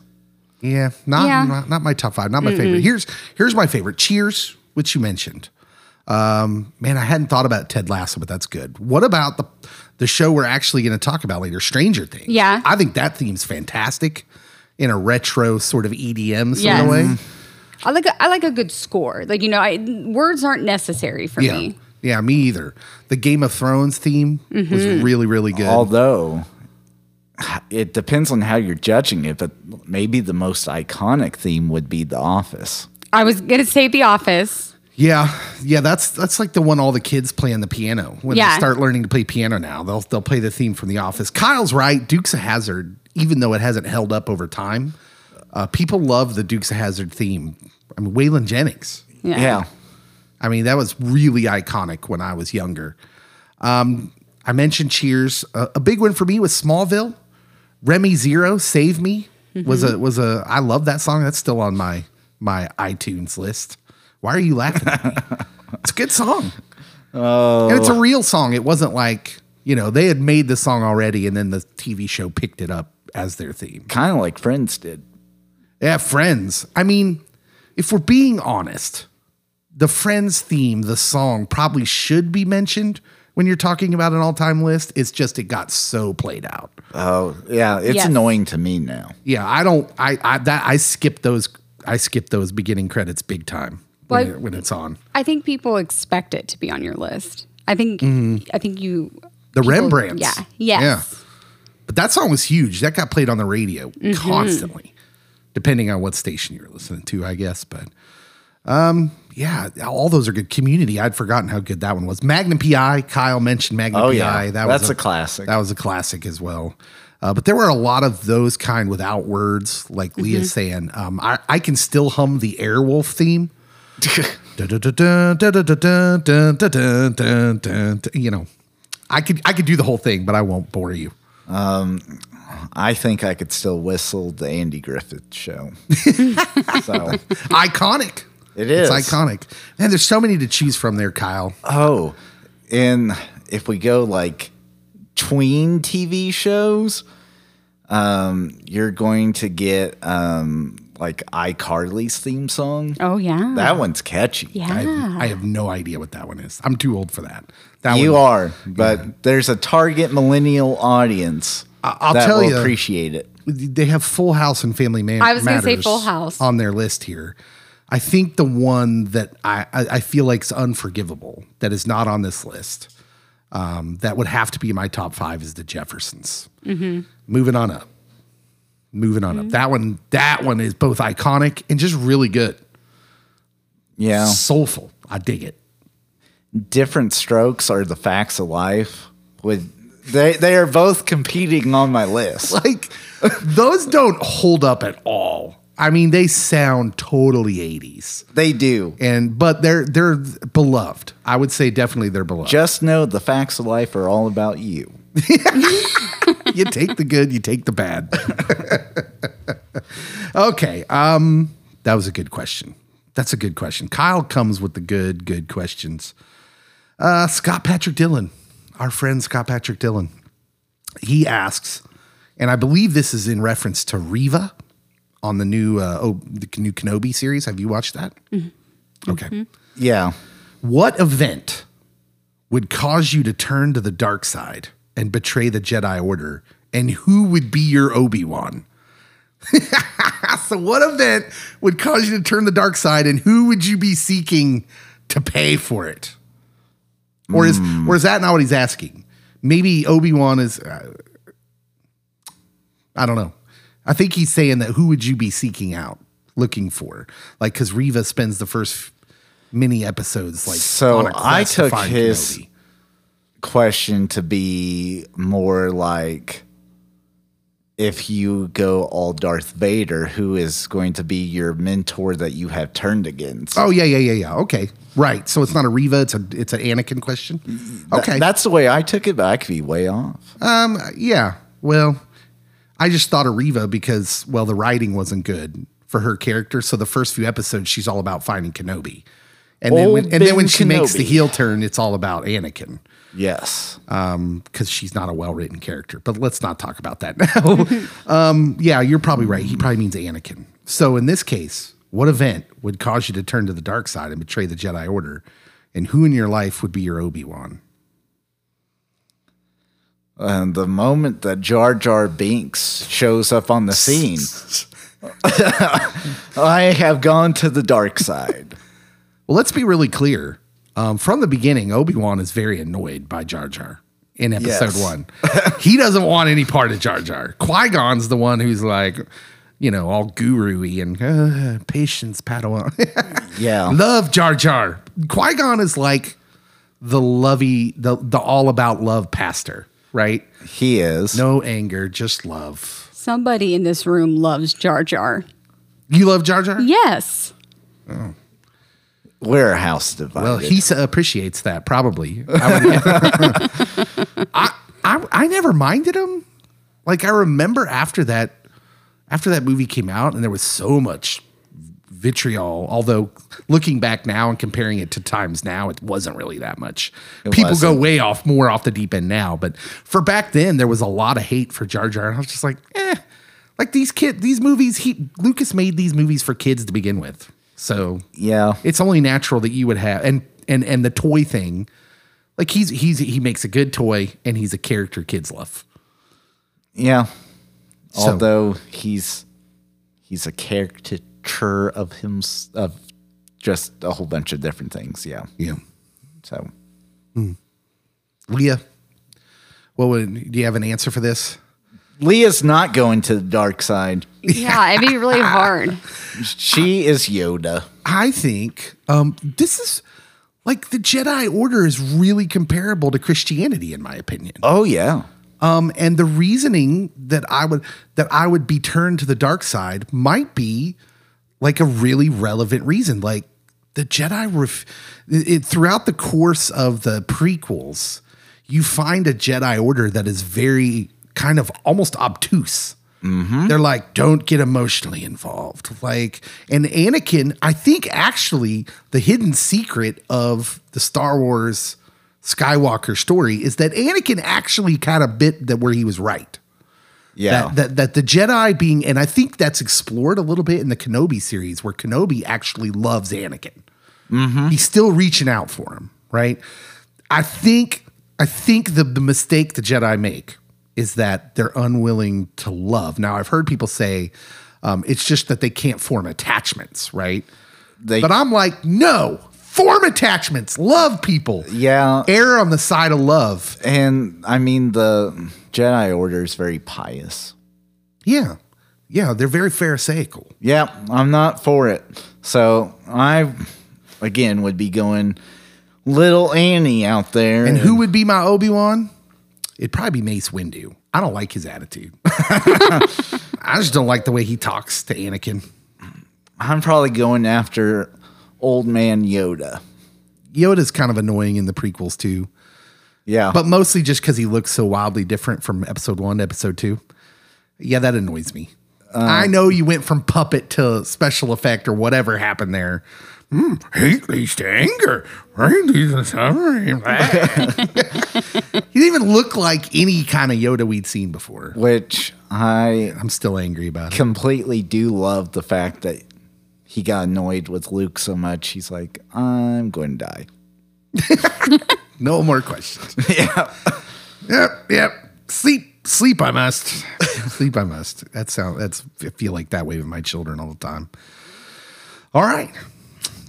Yeah, not, Yeah. not not my top five. Not my favorite. Here's here's my favorite. Cheers, which you mentioned. Um, man, I hadn't thought about Ted Lasso, but that's good. What about the the show we're actually going to talk about later, Stranger Things? Yeah. I think that theme's fantastic in a retro sort of EDM sort Yes. of way. I like a, I like a good score. Like you know, I, words aren't necessary for Yeah, me. yeah, me either. The Game of Thrones theme was Mm-hmm. really really good. Although it depends on how you're judging it, but maybe the most iconic theme would be The Office. I was gonna say The Office. Yeah, yeah, that's that's like the one all the kids play on the piano when Yeah. they start learning to play piano now. They'll they'll play the theme from The Office. Kyle's right. Dukes of Hazzard, even though it hasn't held up over time, uh, people love the Dukes of Hazzard theme. I mean, Waylon Jennings. Yeah. Yeah. I mean, that was really iconic when I was younger. Um, I mentioned Cheers. Uh, a big one for me was Smallville. Remy Zero, Save Me was mm-hmm. a was a. I love that song. That's still on my my iTunes list. Why are you laughing? At me? it's a good song. Oh, and it's a oh. real song. It wasn't like you know they had made the song already, and then the TV show picked it up as their theme. Kind of like Friends did. Yeah, Friends. I mean, if we're being honest, the Friends theme, the song, probably should be mentioned when you're talking about an all time list. It's just it got so played out. Oh, yeah. It's Yes. annoying to me now. Yeah, I don't. I I that I skip those. I skip those beginning credits big time when, Well, it- when it's on. I think people expect it to be on your list. I think I think you The people- Rembrandts. Yeah. Yes. But that song was huge. That got played on the radio Mm-hmm. constantly, depending on what station you're listening to, I guess. But um, yeah, all those are good. Community, I'd forgotten how good that one was. Magnum PI, Kyle mentioned Magnum Oh, PI. yeah. That That's was a classic. That was a classic as well. Uh, but there were a lot of those kind without words, like Mm-hmm. Leah's saying. Um, I, I can still hum the Airwolf theme. You know, I could I could do the whole thing, but I won't bore you. I think I could still whistle the Andy Griffith show. so Iconic. It It's iconic. Man, there's so many to choose from there, Kyle. Oh, and if we go like tween TV shows, um, you're going to get um, like iCarly's theme song. Oh yeah. That one's catchy. yeah. I, I have no idea what that one is. I'm too old for that. That You one, are, but there's a target millennial audience I- I'll that tell will you. appreciate it. They have Full House and Family Man. I was gonna say Full House. on their list here. I think the one that I, I, I feel like is unforgivable that is not on this list um, that would have to be my top five is the Jeffersons. Mm-hmm. Moving on up. Moving on up. That one. That one is both iconic and just really good. Yeah, Soulful. I dig it. different strokes are the facts of life. With they, they are both competing on my list. Like those don't hold up at all. I mean, they sound totally 80s. They do. And but they're they're beloved. I would say definitely they're beloved. Just know the facts of life are all about you. you take the good, you take the bad. okay. Um, that was a good question. That's a good question. Kyle comes with the good, good questions. Uh, Scott Patrick Dillon, our friend Scott Patrick Dillon, he asks, and I believe this is in reference to Reva on the new uh, oh, the new Kenobi series. Have you watched that? Okay. Yeah. What event would cause you to turn to the dark side and betray the Jedi Order? And who would be your Obi Wan? so, what event would cause you to turn the dark side, and who would you be seeking to pay for it? Or is or is that not what he's asking? Maybe Obi Wan is. Uh, I don't know. I think he's saying that who would you be seeking out, looking for? Like, because Reva spends the first mini episodes like. So I to took find his Kenobi. question to be more like if you go all Darth Vader, who is going to be your mentor that you have turned against? Oh yeah, yeah, yeah, yeah. Okay, right. So it's not a Reva; it's a it's an Anakin question. Th- Okay, that's the way I took it, but I could be way off. um, yeah. Well, I just thought of Reva because well, the writing wasn't good for her character. So the first few episodes, she's all about finding Kenobi, and then when, and then when she makes the heel turn, it's all about Anakin. Yes. because she's not a well written character. But let's not talk about that now. um, yeah, you're probably right. He probably means Anakin. So in this case, what event would cause you to turn to the dark side and betray the Jedi Order? And who in your life would be your Obi Wan? And the moment that Jar Jar Binks shows up on the scene, I have gone to the dark side. Well, let's be really clear. Um, from the beginning, Obi Wan is very annoyed by Jar Jar in episode Yes. one. he doesn't want any part of Jar Jar. Qui Gon's the one who's like, you know, all guru y and uh, patience, Padawan. Yeah. Love Jar Jar. Qui Gon is like the lovey, the the all about love pastor, right? He is. No anger, just love. Somebody in this room loves Jar Jar. You love Jar Jar? Yes. Oh. We're a house divided. Well, he s- appreciates that probably. I, would- I, I I never minded him. Like I remember after that, after that movie came out, and there was so much vitriol. Although looking back now and comparing it to times now, it wasn't really that much. People go wasn't. way off more off the deep end now, but for back then, there was a lot of hate for Jar Jar. And I was just like, eh. Like these kid, these movies. He Lucas made these movies for kids to begin with, so yeah. it's only natural that you would have and and and the toy thing like he's he's he makes a good toy and he's a character kids love Yeah. So- Although he's he's a caricature of him of just a whole bunch of different things. Yeah. yeah So leah what would, do you have an answer for this Leah's not going to the dark side. Yeah, it'd be really hard. She is Yoda. I think um, this is like the Jedi Order is really comparable to Christianity, in my opinion. Oh yeah. Um, and the reasoning that I would that I would be turned to the dark side might be like a really relevant reason. Like the Jedi ref- it, throughout the course of the prequels, you find a Jedi Order that is very kind of almost obtuse. Mm-hmm. They're like, don't get emotionally involved. Like, and Anakin, I think actually the hidden secret of the Star Wars Skywalker story is that Anakin actually kind of bit that where he was right. Yeah. That, that that the Jedi being, and I think that's explored a little bit in the Kenobi series, where Kenobi actually loves Anakin. He's still reaching out for him, right? I think I think the the mistake the Jedi make is that they're unwilling to love. Now I've heard people say um, it's just that they can't form attachments, right? They- but I'm like, no, form attachments, love people, yeah. err on the side of love. And I mean the Jedi Order is very pious. Yeah, yeah, they're very pharisaical. Yeah, I'm not for it. So I again would be going little Annie out there. And who would be my Obi Wan? It'd probably be Mace Windu. I don't like his attitude. I just don't like the way he talks to Anakin. I'm probably going after old man Yoda. Yoda's kind of annoying in the prequels too, Yeah. but mostly just because he looks so wildly different from episode one to episode two. Yeah, that annoys me. I know you went from puppet to special effect or whatever happened there. Hmm, hate leads to anger. Right leads to suffering. he didn't even look like any kind of Yoda we'd seen before. which I I'm still angry about it. completely do love the fact that he got annoyed with Luke so much. He's like, I'm going to die. No more questions. yeah. yep, yep. Sleep, sleep. I must. sleep. I must. That sound. That's. I feel like that way with my children all the time. All right.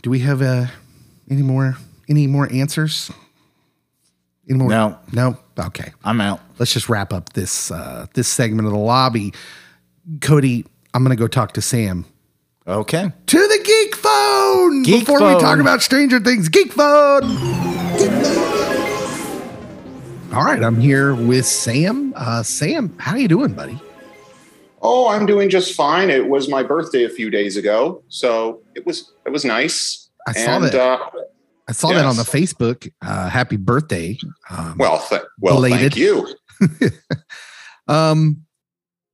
Do we have uh, any more? Any more answers? Any more? No. No. Okay. I'm out. Let's just wrap up this uh, this segment of the lobby. Cody, I'm gonna go talk to Sam. Okay. To the geek phone Geek before we talk about Stranger Things. Geek phone. All right, I'm here with Sam. Uh, Sam, how are you doing, buddy? Oh, I'm doing just fine. It was my birthday a few days ago, so it was it was nice. I saw and that. uh, I saw that on the. Facebook. Uh, happy birthday. Um, well, th- well, Belated. thank you. um,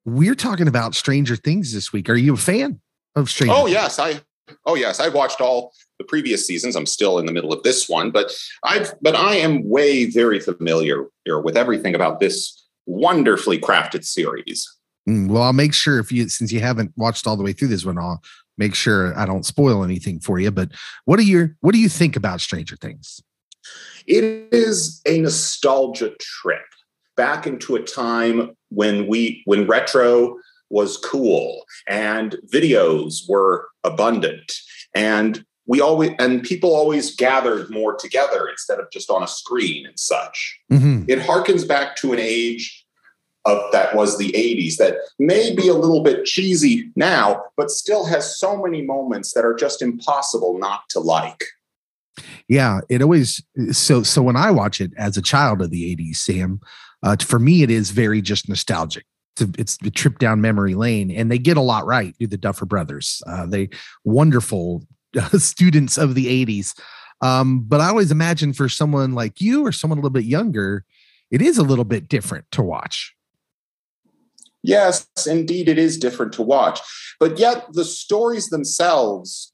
we're talking about Stranger Things this week. Are you a fan of Stranger? Oh yes, I oh yes, I've watched all the previous seasons. I'm still in the middle of this one, but I've but I am way very familiar here with everything about this wonderfully crafted series. Mm, well, I'll make sure if you since you haven't watched all the way through this one, I'll make sure I don't spoil anything for you. But what do you what do you think about Stranger Things? It is a nostalgia trip back into a time when we when retro was cool and videos were abundant and we always and people always gathered more together instead of just on a screen and such. Mhm. It harkens back to an age of that was the 80s that may be a little bit cheesy now, but still has so many moments that are just impossible not to like. Yeah, it always so so when I watch it as a child of the '80s, Sam, uh, for me it is very just nostalgic. It's a, it's a trip down memory lane, and they get a lot right. Do the Duffer Brothers? Uh, they wonderful uh, students of the '80s. Um, but I always imagine for someone like you or someone a little bit younger, it is a little bit different to watch. Yes, indeed, it is different to watch. But yet, the stories themselves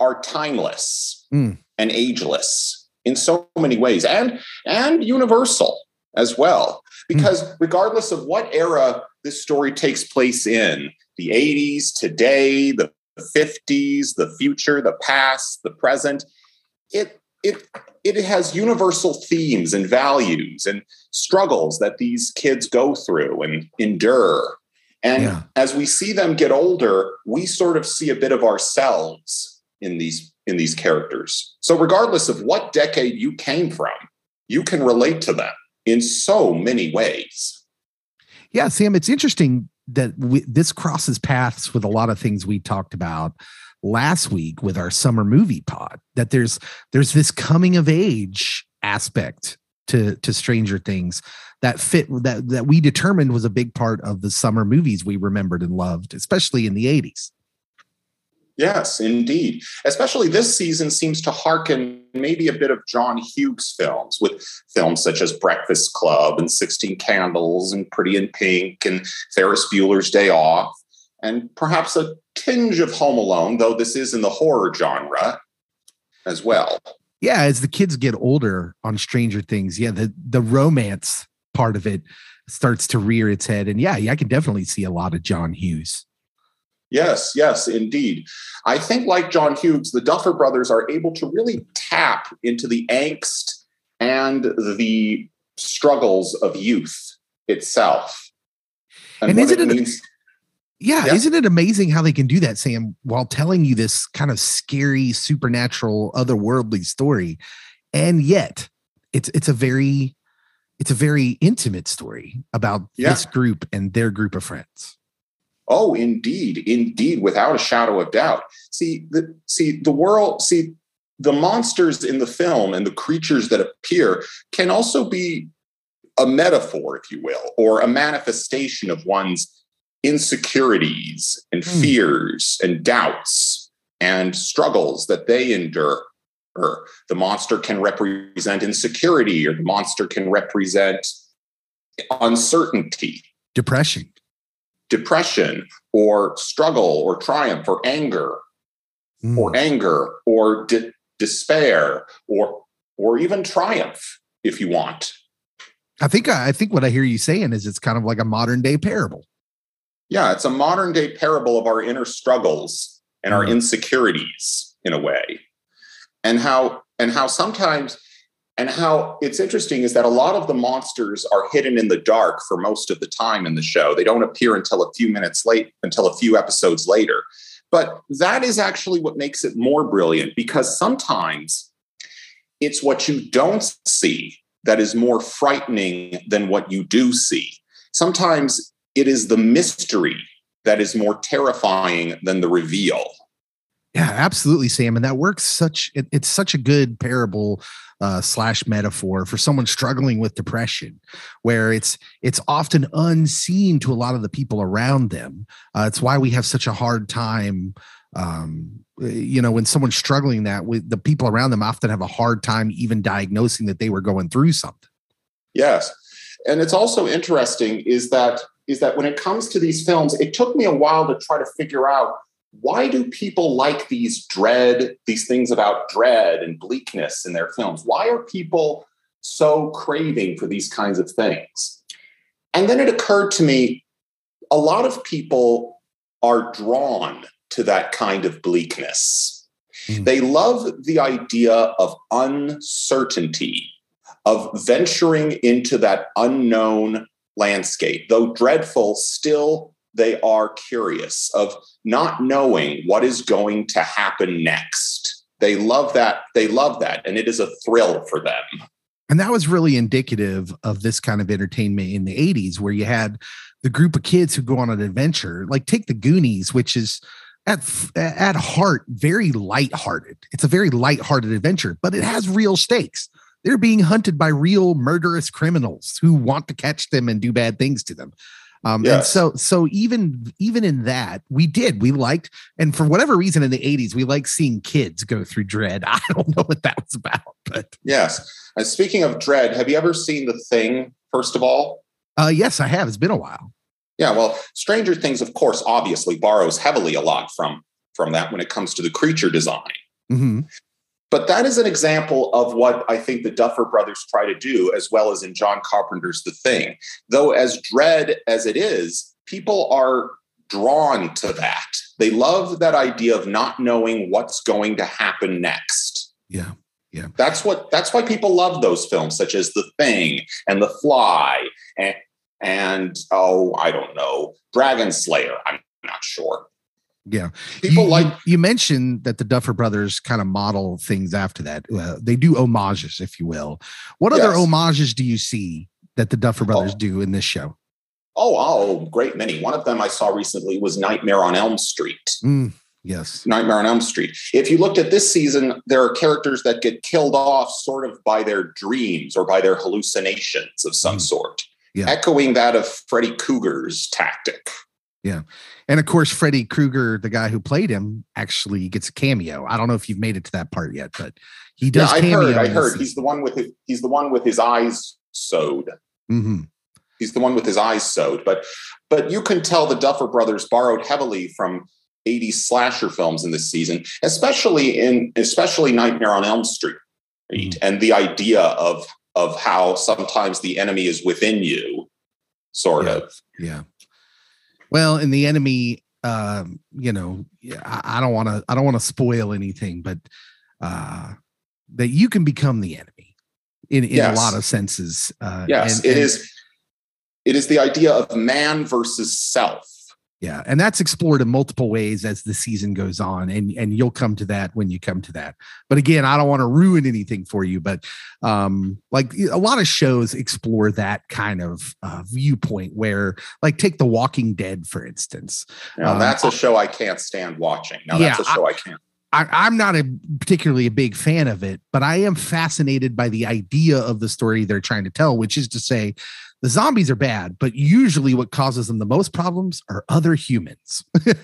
are timeless Mm. and ageless in so many ways and, and universal as well. Hmm. Because regardless of what era this story takes place in the 80s, today, the 50s, the future, the past, the present it, it, it has universal themes and values and struggles that these kids go through and endure. And Yeah. as we see them get older, we sort of see a bit of ourselves in these in these characters. So regardless of what decade you came from, you can relate to them in so many ways. Yeah, Sam, it's interesting that we, this crosses paths with a lot of things we talked about last week with our summer movie pod. That there's there's this coming of age aspect to to Stranger Things that fit that that we determined was a big part of the summer movies we remembered and loved, especially in the 80s. Yes, indeed. Especially this season seems to hearken maybe a bit of John Hughes films with films such as Breakfast Club and 16 Candles and Pretty in Pink and Ferris Bueller's Day Off, and perhaps a tinge of Home Alone, though this is in the horror genre as well. Yeah, as the kids get older on Stranger Things, yeah, the the romance part of it starts to rear its head. And yeah, yeah, I can definitely see a lot of John Hughes. Yes, yes, indeed. I think, like John Hughes, the Duffer Brothers are able to really tap into the angst and the struggles of youth itself. And, what isn't it- means- Yeah, Yeah. isn't it amazing how they can do that, Sam, while telling you this kind of scary, supernatural, otherworldly story, and yet it's it's a very it's a very intimate story about Yeah. this group and their group of friends. Oh, indeed, indeed, without a shadow of doubt. See, the see the world, see the monsters in the film and the creatures that appear can also be a metaphor, if you will, or a manifestation of one's insecurities and Hmm. fears and doubts and struggles that they endure. Or the monster can represent insecurity, or the monster can represent uncertainty Depression. Depression or struggle or triumph or anger Mm. or anger or de- despair or or even triumph if you want I think I think what I hear you saying is it's kind of like a modern day parable. yeah it's a modern day parable of our inner struggles and our Mhm. insecurities in a way and how and how sometimes and how it's interesting is that a lot of the monsters are hidden in the dark for most of the time in the show. They don't appear until a few minutes late until a few episodes later. But that is actually what makes it more brilliant because sometimes it's what you don't see that is more frightening than what you do see. Sometimes it is the mystery that is more terrifying than the reveal Yeah, absolutely, Sam. And that works such it, it's such a good parable uh, slash metaphor for someone struggling with depression, where it's it's often unseen to a lot of the people around them. Uh, it's why we have such a hard time. Um, you know, when someone's struggling that with the people around them often have a hard time even diagnosing that they were going through something. Yes. And it's also interesting is that is that when it comes to these films, it took me a while to try to figure out why do people like these dread, these things about dread and bleakness in their films? Why are people so craving for these kinds of things? And then it occurred to me a lot of people are drawn to that kind of bleakness. Mm. They love the idea of uncertainty of venturing into that unknown landscape. Though dreadful, still they are curious of not knowing what is going to happen next. They love that. They love that. And it is a thrill for them. And that was really indicative of this kind of entertainment in the 80s, where you had the group of kids who go on an adventure, like take the Goonies, which is at, at heart very lighthearted. It's a very lighthearted adventure, but it has real stakes. They're being hunted by real murderous criminals who want to catch them and do bad things to them. Um, and so, so even even in that, we did we liked, and for whatever reason in the '80s, we like seeing kids go through dread. I don't know what that was about, but Yes. And speaking of dread, have you ever seen The Thing, first of all? uh, yes, I have. It's been a while. Yeah, well, Stranger Things, of course, obviously borrows heavily a lot from from that when it comes to the creature design. hmm But that is an example of what I think the Duffer brothers try to do, as well as in John Carpenter's The Thing. Though, as dread as it is, people are drawn to that. They love that idea of not knowing what's going to happen next. Yeah. Yeah. That's what that's why people love those films, such as The Thing and The Fly and and oh, I don't know, Dragon Slayer. I'm not sure. Yeah. People you, like you, mentioned that the Duffer Brothers kind of model things after that. Uh, they do homages, if you will. What other homages do you see that the Duffer Brothers Oh. do in this show? Oh, oh, great many. One of them I saw recently was Nightmare on Elm Street. Mm, yes. Nightmare on Elm Street. If you looked at this season, there are characters that get killed off sort of by their dreams or by their hallucinations of some Mm. sort, Yeah. echoing that of Freddy Krueger's tactic. And of course, Freddy Krueger, the guy who played him, actually gets a cameo. I don't know if you've made it to that part yet, but he does. yeah, I cameo heard. I heard. He's the one with his, he's the one with his eyes sewed. Mhm. He's the one with his eyes sewed. But but you can tell the Duffer Brothers borrowed heavily from 80s slasher films in this season, especially in especially Nightmare on Elm Street, Mhm. and the idea of of how sometimes the enemy is within you, sort Yeah. of. Yeah. Well, and the enemy, um, you know, I, I don't want to, I don't want to spoil anything, but uh, that you can become the enemy in, in a lot of senses. Uh, Yes, and- it and- is. It is the idea of man versus self. Yeah, and that's explored in multiple ways as the season goes on, and and you'll come to that when you come to that. But again, I don't want to ruin anything for you, but um, like a lot of shows explore that kind of uh, viewpoint where, like, take The Walking Dead for instance. Now, Um, that's a show I can't stand watching. Now, that's Yeah, a show I can't. I, I'm not a particularly a big fan of it, but I am fascinated by the idea of the story they're trying to tell, which is to say, the zombies are bad, but usually what causes them the most problems are other humans.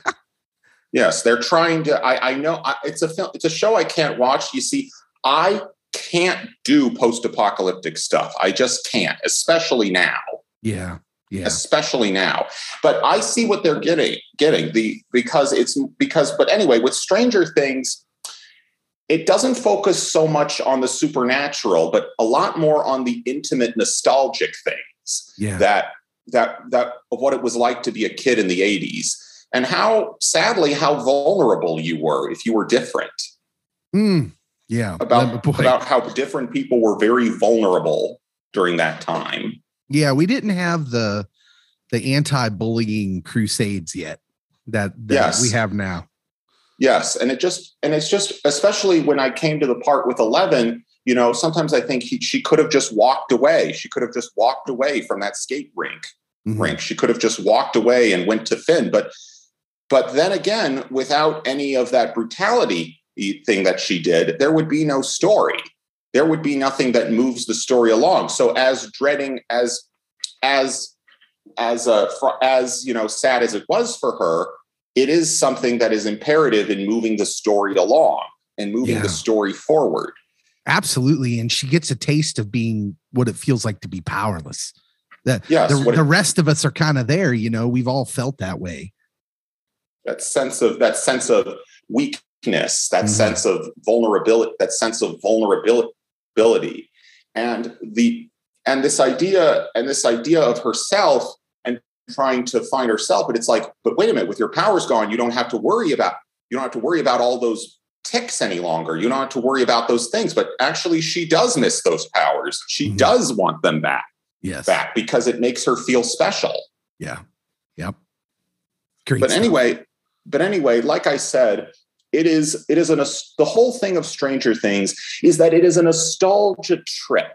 Yes, they're trying to. I, I know I, it's a film. It's a show I can't watch. You see, I can't do post-apocalyptic stuff. I just can't, especially now. yeah, yeah, Especially now. But I see what they're getting. Getting the because it's because. But anyway, with Stranger Things, it doesn't focus so much on the supernatural, but a lot more on the intimate, nostalgic things yeah. that that that of what it was like to be a kid in the 80s and how sadly how vulnerable you were if you were different Mm, yeah. about about how different people were very vulnerable during that time yeah, we didn't have the the anti-bullying crusades yet that, that Yes. we have now. yes and it just and it's just especially when i came to the part with 11 you know sometimes i think he, she could have just walked away she could have just walked away from that skate rink Mhm. rink. She could have just walked away and went to Finn. But but then again, without any of that brutality thing that she did, there would be no story. There would be nothing that moves the story along. So as dreading as as as uh, fr- as you know, sad as it was for her, it is something that is imperative in moving the story along and moving Yeah. the story forward. Absolutely. And she gets a taste of being what it feels like to be powerless. The, Yes, the, what it- rest of us are kind of there, you know, we've all felt that way. that sense of that sense of weakness that Mhm. sense of vulnerability that sense of vulnerability and the and this idea and this idea of herself and trying to find herself but it's like but wait a minute with your powers gone you don't have to worry about you don't have to worry about all those ticks any longer you don't have to worry about those things but actually she does miss those powers she Mhm. does want them back Yes. back because it makes her feel special Yeah. Yep. Great. but stuff. anyway but anyway like i said it is it is an the whole thing of stranger things is that it is a nostalgia trip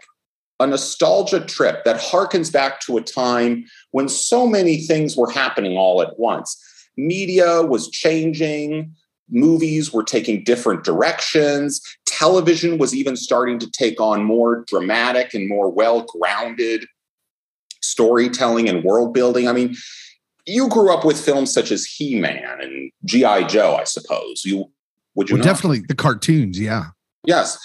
a nostalgia trip that harkens back to a time when so many things were happening all at once. Media was changing movies were taking different directions television was even starting to take on more dramatic and more well grounded storytelling and world building. I mean you grew up with films such as He-Man and G.I. Joe, I suppose. You would you Well, definitely the cartoons. Yeah. Yes.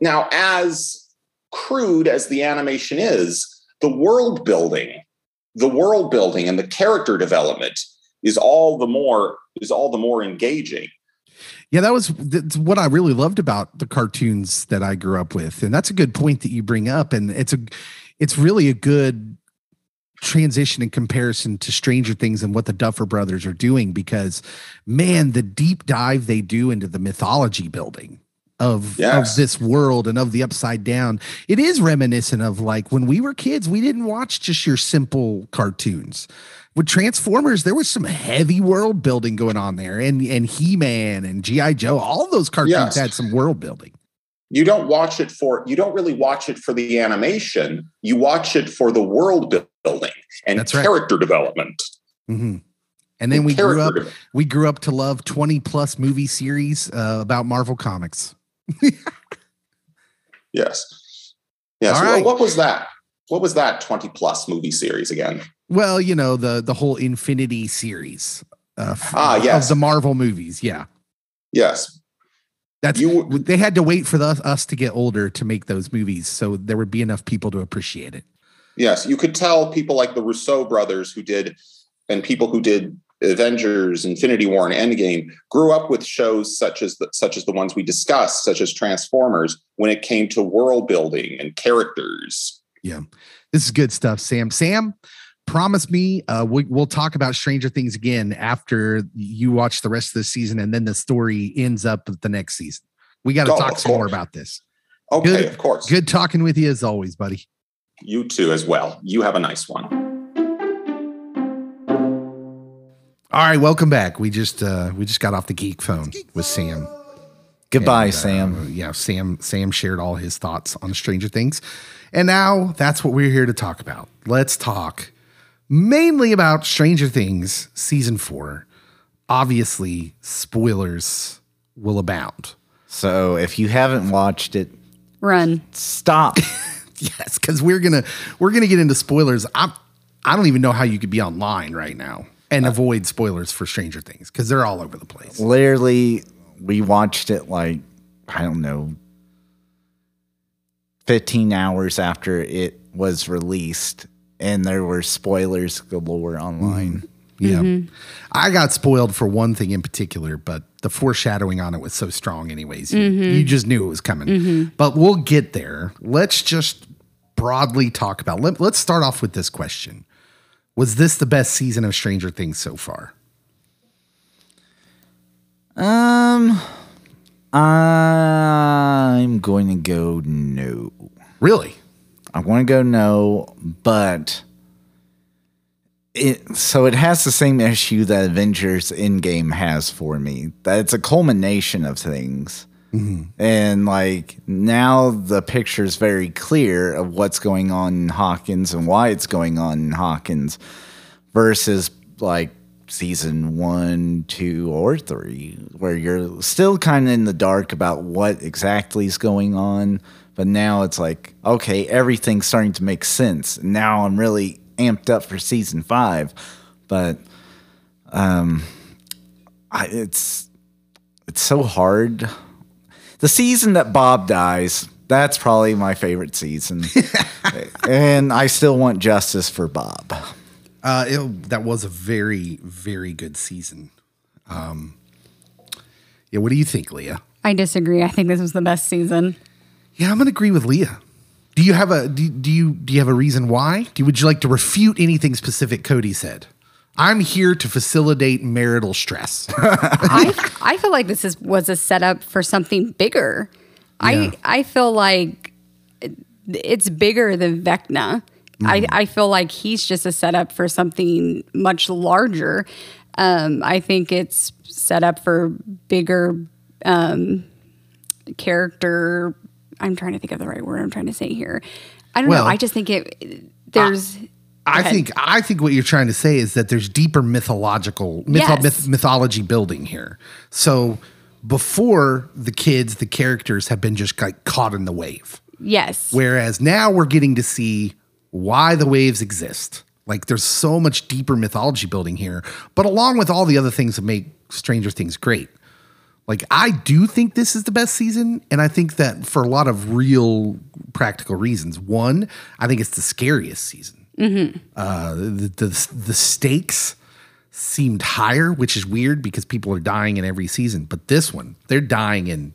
Now, as crude as the animation is, the world building, the world building and the character development is all the more is all the more engaging. Yeah, that was that's what I really loved about the cartoons that I grew up with, and that's a good point that you bring up. And it's a, it's really a good transition in comparison to Stranger Things and what the Duffer Brothers are doing because, man, the deep dive they do into the mythology building of of this world and of the upside down, it is reminiscent of like when we were kids, we didn't watch just your simple cartoons with Transformers, there was some heavy world building going on there, and and He Man and GI Joe, all those cartoons Yes. had some world building. You don't watch it for you don't really watch it for the animation you watch it for the world building and right. character development hmm And then we grew up. We grew up to love twenty plus movie series uh, about Marvel comics. yes yes All Well, right. what was that what was that 20 plus movie series again Well, you know the the whole Infinity series. Uh, Ah, yes. of the Marvel movies. Yeah, yes that's You- they had to wait for the, us to get older to make those movies, so there would be enough people to appreciate it. yes you could tell people like the russo brothers who did and people who did avengers infinity war and endgame grew up with shows such as the, such as the ones we discussed such as transformers when it came to world building and characters Yeah, This is good stuff, Sam. Sam, promise me uh, we, we'll talk about Stranger Things again after you watch the rest of the season, and then the story ends up at the next season. We got to Oh, talk of some more about this. okay Good- of course Good talking with you as always, buddy. You too, as well. You have a nice one. All right, welcome back. We just uh, we just got off the geek phone with Sam. Goodbye, And, uh, Sam. yeah, Sam. Sam shared all his thoughts on Stranger Things, and now that's what we're here to talk about. Let's talk mainly about Stranger Things season four. Obviously, spoilers will abound. So if you haven't watched it, Run. stop. Yes, because we're gonna we're gonna get into spoilers. I'm I don't even know how you could be online right now and uh, avoid spoilers for Stranger Things because they're all over the place. Literally, we watched it like, I don't know, 15 hours after it was released, and there were spoilers galore online. Mm-hmm. Yeah. Mm-hmm. I got spoiled for one thing in particular, but the foreshadowing on it was so strong, anyways. You, mm-hmm. you just knew it was coming. But we'll get there. Let's just broadly talk about let, let's start off with this question. Was this the best season of Stranger Things so far? Um, I'm going to go no. Really? I want to go no, but it so it has the same issue that Avengers Endgame has for me. That it's a culmination of things. Mm-hmm. And like now the picture is very clear of what's going on in Hawkins and why it's going on in Hawkins versus like season one, two, or three, where you're still kind of in the dark about what exactly is going on. But now it's like, okay, everything's starting to make sense. Now I'm really amped up for season five. But um, I, it's it's so hard. The season that Bob dies, that's probably my favorite season. and I still want justice for Bob. Uh, it, that was a very, very good season. Um, yeah, what do you think, Leah? I disagree. I think this was the best season. Yeah, I'm gonna agree with Leah. Do you have a do, do you do you have a reason why? Do would you like to refute anything specific Cody said? I'm here to facilitate marital stress. I I feel like this is was a setup for something bigger. Yeah. I I feel like it's bigger than Vecna. I, I feel like he's just a setup for something much larger. Um, I think it's set up for bigger um, character. I'm trying to think of the right word I'm trying to say here. I don't Well, know. I just think it. There's. I ahead. think I think what you're trying to say is that there's deeper mythological mytho- Yes. myth, mythology building here. So before the kids, the characters have been just like caught in the wave. yes. Whereas now we're getting to see why the waves exist. Like there's so much deeper mythology building here, but along with all the other things that make Stranger Things great. Like I do think this is the best season, and I think that for a lot of real practical reasons. One, I think it's the scariest season. Uh, the, the the stakes seemed higher, which is weird because people are dying in every season. But this one, they're dying in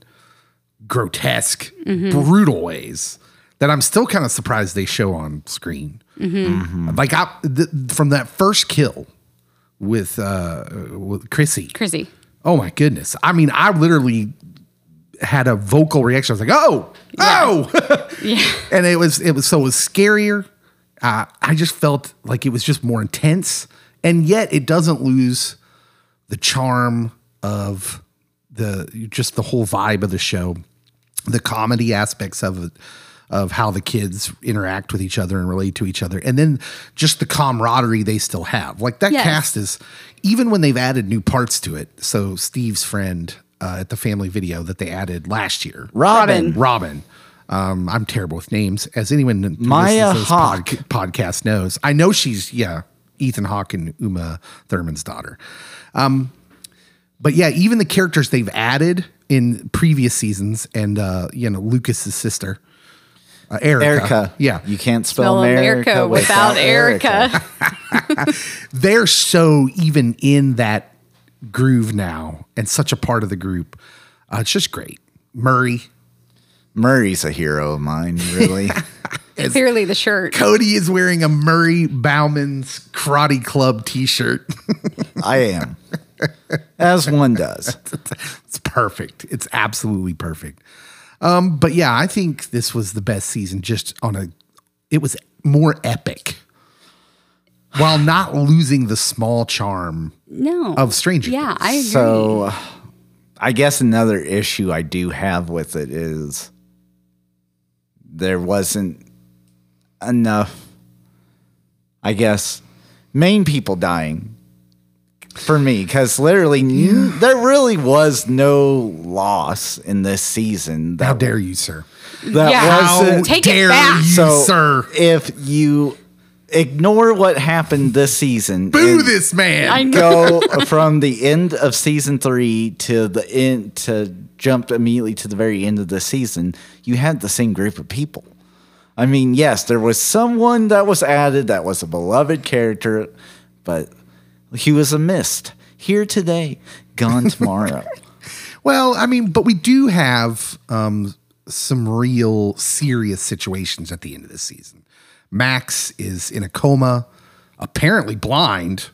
grotesque, brutal ways that I'm still kind of surprised they show on screen. Like I, th- from that first kill with uh, with Chrissy. Chrissy. Oh my goodness! I mean, I literally had a vocal reaction. I was like, "Oh, oh!" Yeah. and it was it was so it was scarier. Uh, I just felt like it was just more intense, and yet it doesn't lose the charm of the just the whole vibe of the show. the comedy aspects of it of how the kids interact with each other and relate to each other and then just the camaraderie they still have like that Yes. cast is even when they've added new parts to it so steve's friend uh, at the family video that they added last year. Robin. robin. Um, i'm terrible with names as anyone who Maya this Hawke. podcast knows. I know she's yeah ethan hawke and uma thurman's daughter. Um, but yeah, even the characters they've added in previous seasons, and uh, you know Lucas's sister, uh, Erica. Erica. Yeah, You can't spell, Spell America, America without Erica. they're so even in that groove now, and such a part of the group. Uh, it's just great. Murray, Murray's a hero of mine, really. Clearly, the shirt. Cody is wearing a Murray Bauman's Karate Club T-shirt. I am. As one does. it's perfect. It's absolutely perfect. Um, but yeah, I think this was the best season. Just on a, it was more epic, while not losing the small charm No. of Stranger. Yeah, I agree. So I guess another issue I do have with it is there wasn't enough, I guess, main people dying for me because literally n- there really was no loss in this season. how dare you, sir? that Yeah. wasn't Take it dare back. you, so sir? if you ignore what happened this season Boo this man. I know. go from the end of season three to the end to jump immediately to the very end of the season, you had the same group of people. I mean, yes, there was someone that was added that was a beloved character, but he was a mist. Here today, gone tomorrow. Well, I mean, but we do have um, some real serious situations at the end of this season. Max is in a coma, apparently blind.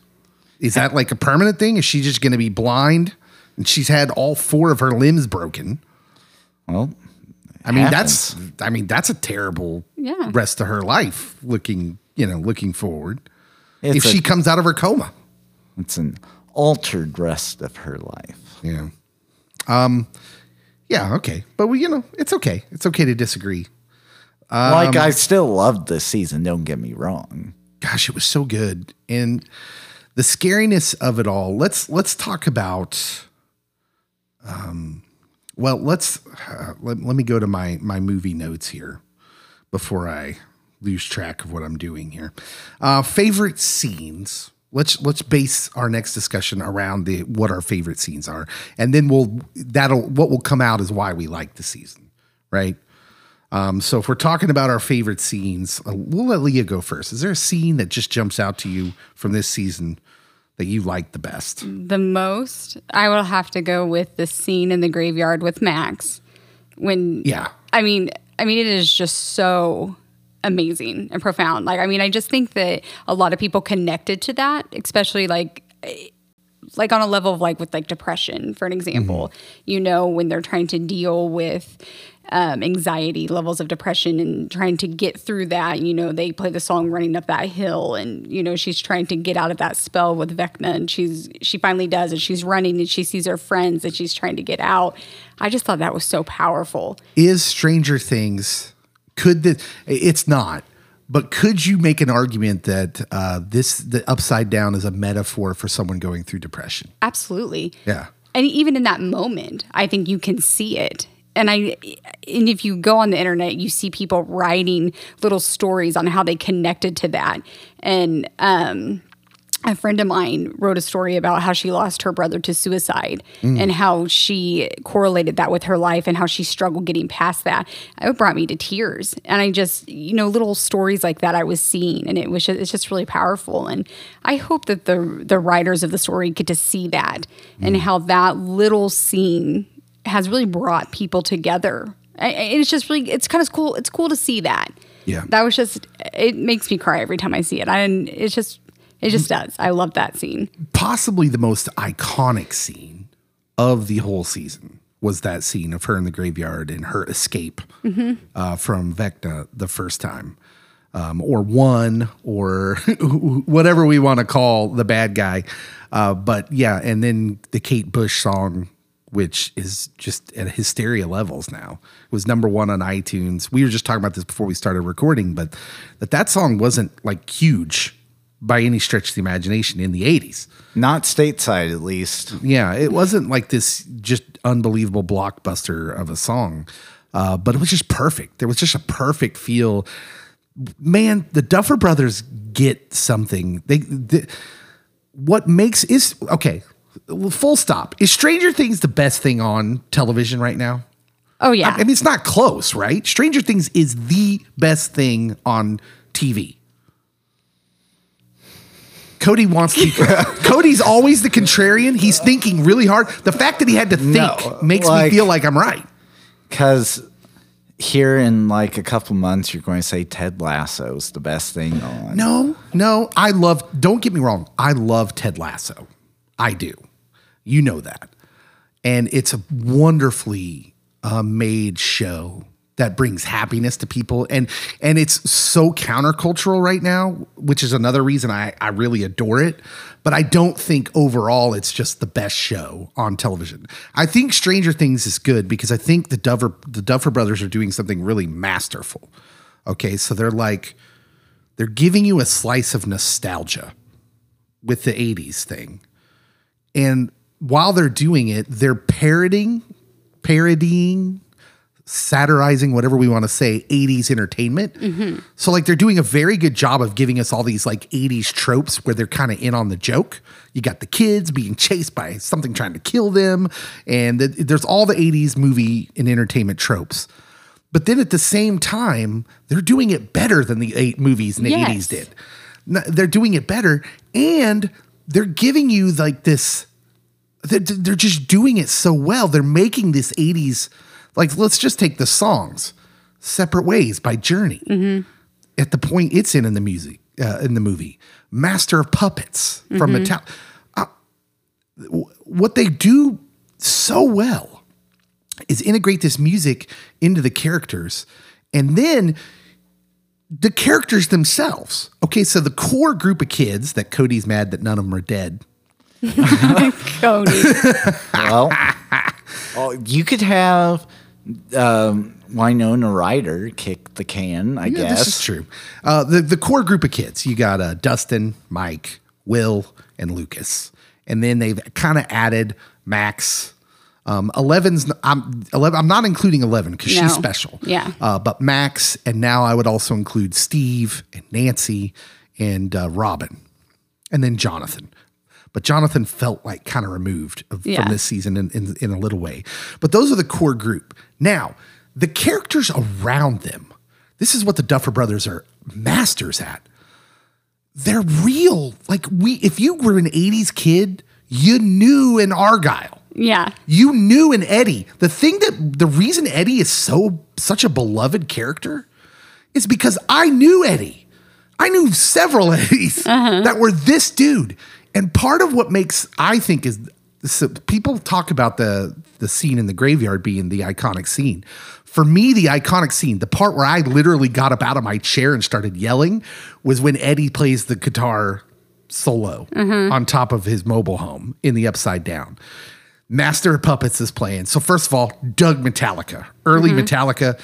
Is that like a permanent thing? Is she just going to be blind? And she's had all four of her limbs broken. well, I mean, happens. that's I mean, that's a terrible Yeah. rest of her life. Looking, you know, looking forward. it's, if a- she comes out of her coma, it's an altered rest of her life. yeah, um, yeah, okay, but we, you know, it's okay. It's okay to disagree. like, I still loved this season, don't get me wrong. gosh, it was so good. And the scariness of it all. Let's let's talk about. Um, well, let's uh, let, let me go to my my movie notes here before I lose track of what I'm doing here. Uh, favorite scenes. Let's let's base our next discussion around the what our favorite scenes are, and then we'll that'll what will come out is why we like the season, right? Um, so if we're talking about our favorite scenes, uh, we'll let Leah go first. Is there a scene that just jumps out to you from this season that you like the best? the most, I will have to go with the scene in the graveyard with Max. When Yeah. I mean, I mean, it is just so amazing and profound. Like, I mean, I just think that a lot of people connected to that, especially like like on a level of like with like depression, for an example. You know, when they're trying to deal with um, anxiety levels of depression and trying to get through that. You know, they play the song "Running Up That Hill," and you know she's trying to get out of that spell with Vecna, and she's she finally does, and she's running, and she sees her friends, and she's trying to get out. I just thought that was so powerful. Is Stranger Things could the it's not, but could you make an argument that uh, this the upside down is a metaphor for someone going through depression? Absolutely. Yeah. And even in that moment, I think you can see it. And I and if you go on the internet, you see people writing little stories on how they connected to that. And um a friend of mine wrote a story about how she lost her brother to suicide mm. and how she correlated that with her life and how she struggled getting past that. It brought me to tears. And I just, you know, little stories like that I was seeing and it was just, it's just really powerful. And I hope that the the writers of the story get to see that and mm. how that little scene has really brought people together. I- I- It's just really, it's kind of cool. It's cool to see that. Yeah. That was just, it makes me cry every time I see it. And it's just, it just does. I love that scene. Possibly the most iconic scene of the whole season was that scene of her in the graveyard and her escape uh, from Vecna the first time. Um, or one, or whatever we want to call the bad guy. Uh, but yeah, and then the Kate Bush song which is just at hysteria levels now. It was number one on iTunes. We were just talking about this before we started recording, but that that song wasn't like huge by any stretch of the imagination in the 80s. Not stateside, at least. Yeah, it wasn't like this just unbelievable blockbuster of a song, uh, but it was just perfect. There was just a perfect feel. Man, the Duffer Brothers get something. They, they what makes is okay. well, Full stop. Is Stranger Things the best thing on television right now? Oh yeah. I mean, it's not close, right? Stranger Things is the best thing on TV. Cody wants to. Cody's always the contrarian. He's thinking really hard. The fact that he had to think No, makes like- me feel like I'm right. Because here in like a couple months, you're going to say Ted Lasso's the best thing on. No, no. I love. Don't get me wrong. I love Ted Lasso. I do. You know that, and it's a wonderfully uh, made show that brings happiness to people, and and it's so countercultural right now, which is another reason I I really adore it. But I don't think overall it's just the best show on television. I think Stranger Things is good because I think the Duffer the Duffer Brothers are doing something really masterful. Okay, so they're like they're giving you a slice of nostalgia with the 80s thing. And while they're doing it, they're parroting, parodying, satirizing, whatever we want to say, 80s entertainment. Mm-hmm. So, like, they're doing a very good job of giving us all these like 80s tropes where they're kind of in on the joke. You got the kids being chased by something trying to kill them, and th- there's all the 80s movie and entertainment tropes. But then at the same time, they're doing it better than the eight movies in the Yes. 80s did. They're doing it better, and they're giving you like this. They're, they're just doing it so well. They're making this 80s, like, let's just take the songs Separate Ways by Journey at the point it's in in the music, uh, in the movie. Master of Puppets from Metallica. Uh, what they do so well is integrate this music into the characters and then the characters themselves. Okay, so the core group of kids that Cody's mad that none of them are dead. Cody. Well, oh, you could have um, Winona Ryder kick the can, I Yeah, guess. this is true. Uh, the the core group of kids, you got uh, Dustin, Mike, Will, and Lucas, and then they've kind of added Max. Um, Eleven's I'm eleven. I'm not including Eleven because No. she's special. Yeah. Uh, but Max, and now I would also include Steve and Nancy and uh, Robin, and then Jonathan. But Jonathan felt like kind of removed of, Yeah. from this season in, in in a little way. But those are the core group. Now the characters around them. This is what the Duffer Brothers are masters at. They're real. Like we, if you were an '80s kid, you knew an Argyle. Yeah. You knew an Eddie. The thing that the reason Eddie is so such a beloved character is because I knew Eddie. I knew several Eddies uh-huh. that were this dude. And part of what makes I think is so people talk about the the scene in the graveyard being the iconic scene. For me, the iconic scene, the part where I literally got up out of my chair and started yelling, was when Eddie plays the guitar solo mm-hmm. on top of his mobile home in the upside down. Master of Puppets is playing. So first of all, Doug Metallica, early mm-hmm. Metallica,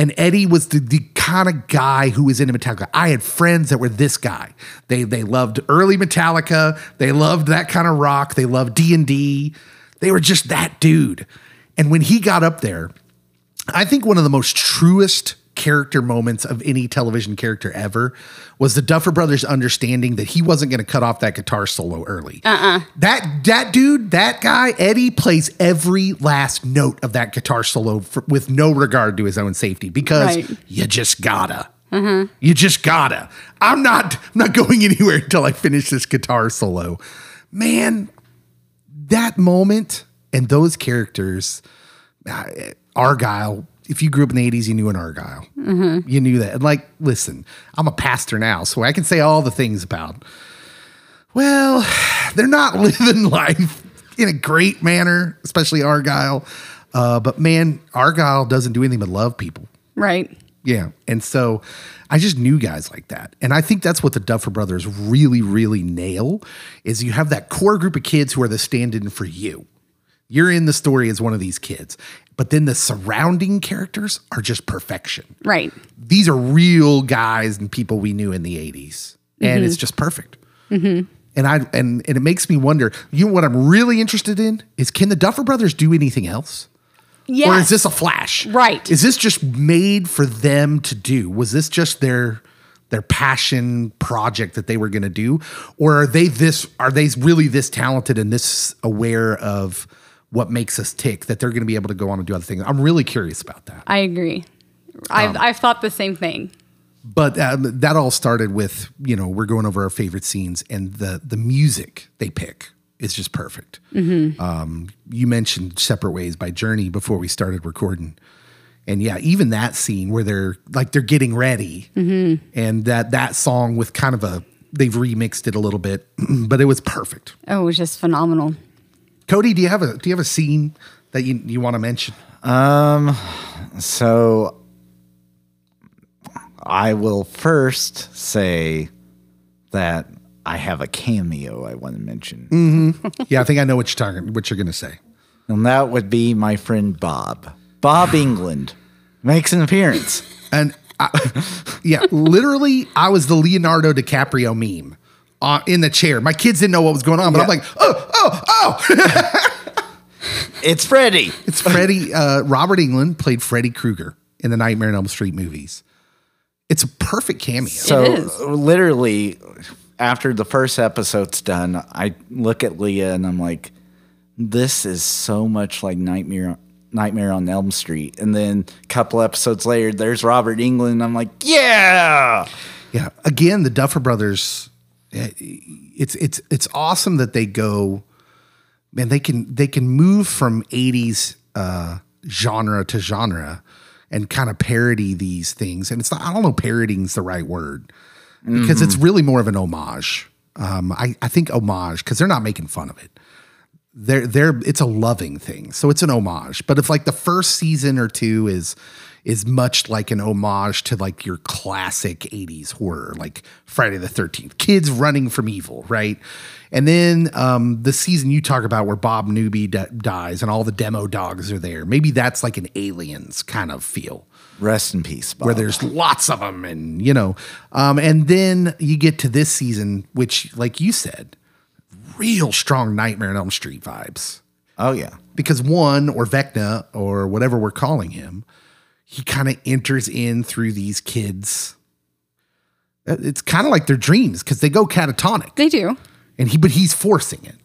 and Eddie was the, the kind of guy who was into Metallica. I had friends that were this guy. They they loved early Metallica. They loved that kind of rock. They loved D and D. They were just that dude. And when he got up there, I think one of the most truest character moments of any television character ever was the Duffer Brothers understanding that he wasn't going to cut off that guitar solo early. Uh-uh. That that dude, that guy, Eddie plays every last note of that guitar solo for, with no regard to his own safety because Right. you just gotta. You just gotta. I'm not I'm not going anywhere until I finish this guitar solo. Man, that moment and those characters, uh, Argyle. If you grew up in the '80s, you knew an Argyle. You knew that. And like, listen, I'm a pastor now, so I can say all the things about. Well, they're not living life in a great manner, especially Argyle. Uh, but man, Argyle doesn't do anything but love people. Right. Yeah. And so I just knew guys like that. And I think that's what the Duffer Brothers really, really nail is you have that core group of kids who are the stand-in for you. You're in the story as one of these kids, but then the surrounding characters are just perfection. Right. These are real guys and people we knew in the 80s, and it's mm-hmm. just perfect. Mm-hmm. And I and, and it makes me wonder. You know what I'm really interested in is can the Duffer Brothers do anything else? Yes. Or is this a flash? Right. Is this just made for them to do? Was this just their their passion project that they were going to do or are they this are they really this talented and this aware of what makes us tick that they're going to be able to go on and do other things? I'm really curious about that. I agree. Um, I've, I've thought the same thing. But um, that all started with, you know, we're going over our favorite scenes and the the music they pick is just perfect. Um, you mentioned Separate Ways by Journey before we started recording. And yeah, even that scene where they're like they're getting ready and that that song with kind of a they've remixed it a little bit, but it was perfect. Oh, it was just phenomenal. Cody, do you have a do you have a scene that you, you want to mention? Um, So I will first say that I have a cameo I want to mention. Yeah, I think I know what you're talking what you're gonna say. And that would be my friend Bob. Bob Englund makes an appearance. And I, yeah, literally, I was the Leonardo DiCaprio meme uh, in the chair. My kids didn't know what was going on, but I'm like, oh, oh, oh. It's Freddy. it's Freddy. Uh, Robert Englund played Freddy Krueger in the Nightmare on Elm Street movies. It's a perfect cameo. So It is. literally after the first episode's done, I look at Leah and I'm like, this is so much like Nightmare Nightmare on Elm Street. And then a couple episodes later, there's Robert Englund. I'm like, yeah. Yeah. Again, the Duffer Brothers. Eh, It's it's it's awesome that they go. Man, they can they can move from '80s uh, genre to genre and kind of parody these things. And it's not. I don't know. Parodying's the right word because it's really more of an homage. Um, I I think homage because they're not making fun of it. They're they're it's a loving thing, so it's an homage. But if like the first season or two is is much like an homage to like your classic 80s horror, like Friday the 13th, kids running from evil, right? And then um, the season you talk about where Bob Newby d- dies and all the demo dogs are there. Maybe that's like an aliens kind of feel Rest in peace, Bob. where there's lots of them and you know um, and then you get to this season which like you said real strong nightmare on elm street vibes oh, yeah. because one or vecna or whatever we're calling him he kind of enters in through these kids Uh, it's kind of like their dreams because they go catatonic They do. and he but he's forcing it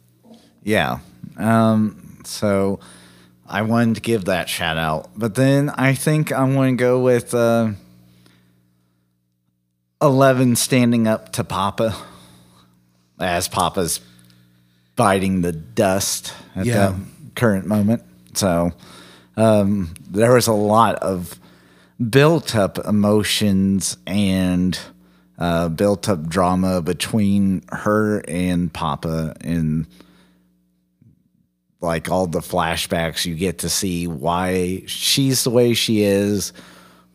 Yeah. Um, so I wanted to give that shout out. But then I think I'm going to go with uh, 11 standing up to Papa as Papa's biting the dust at Yeah. that current moment. So um, there was a lot of built up emotions and uh, built up drama between her and Papa and like all the flashbacks you get to see why she's the way she is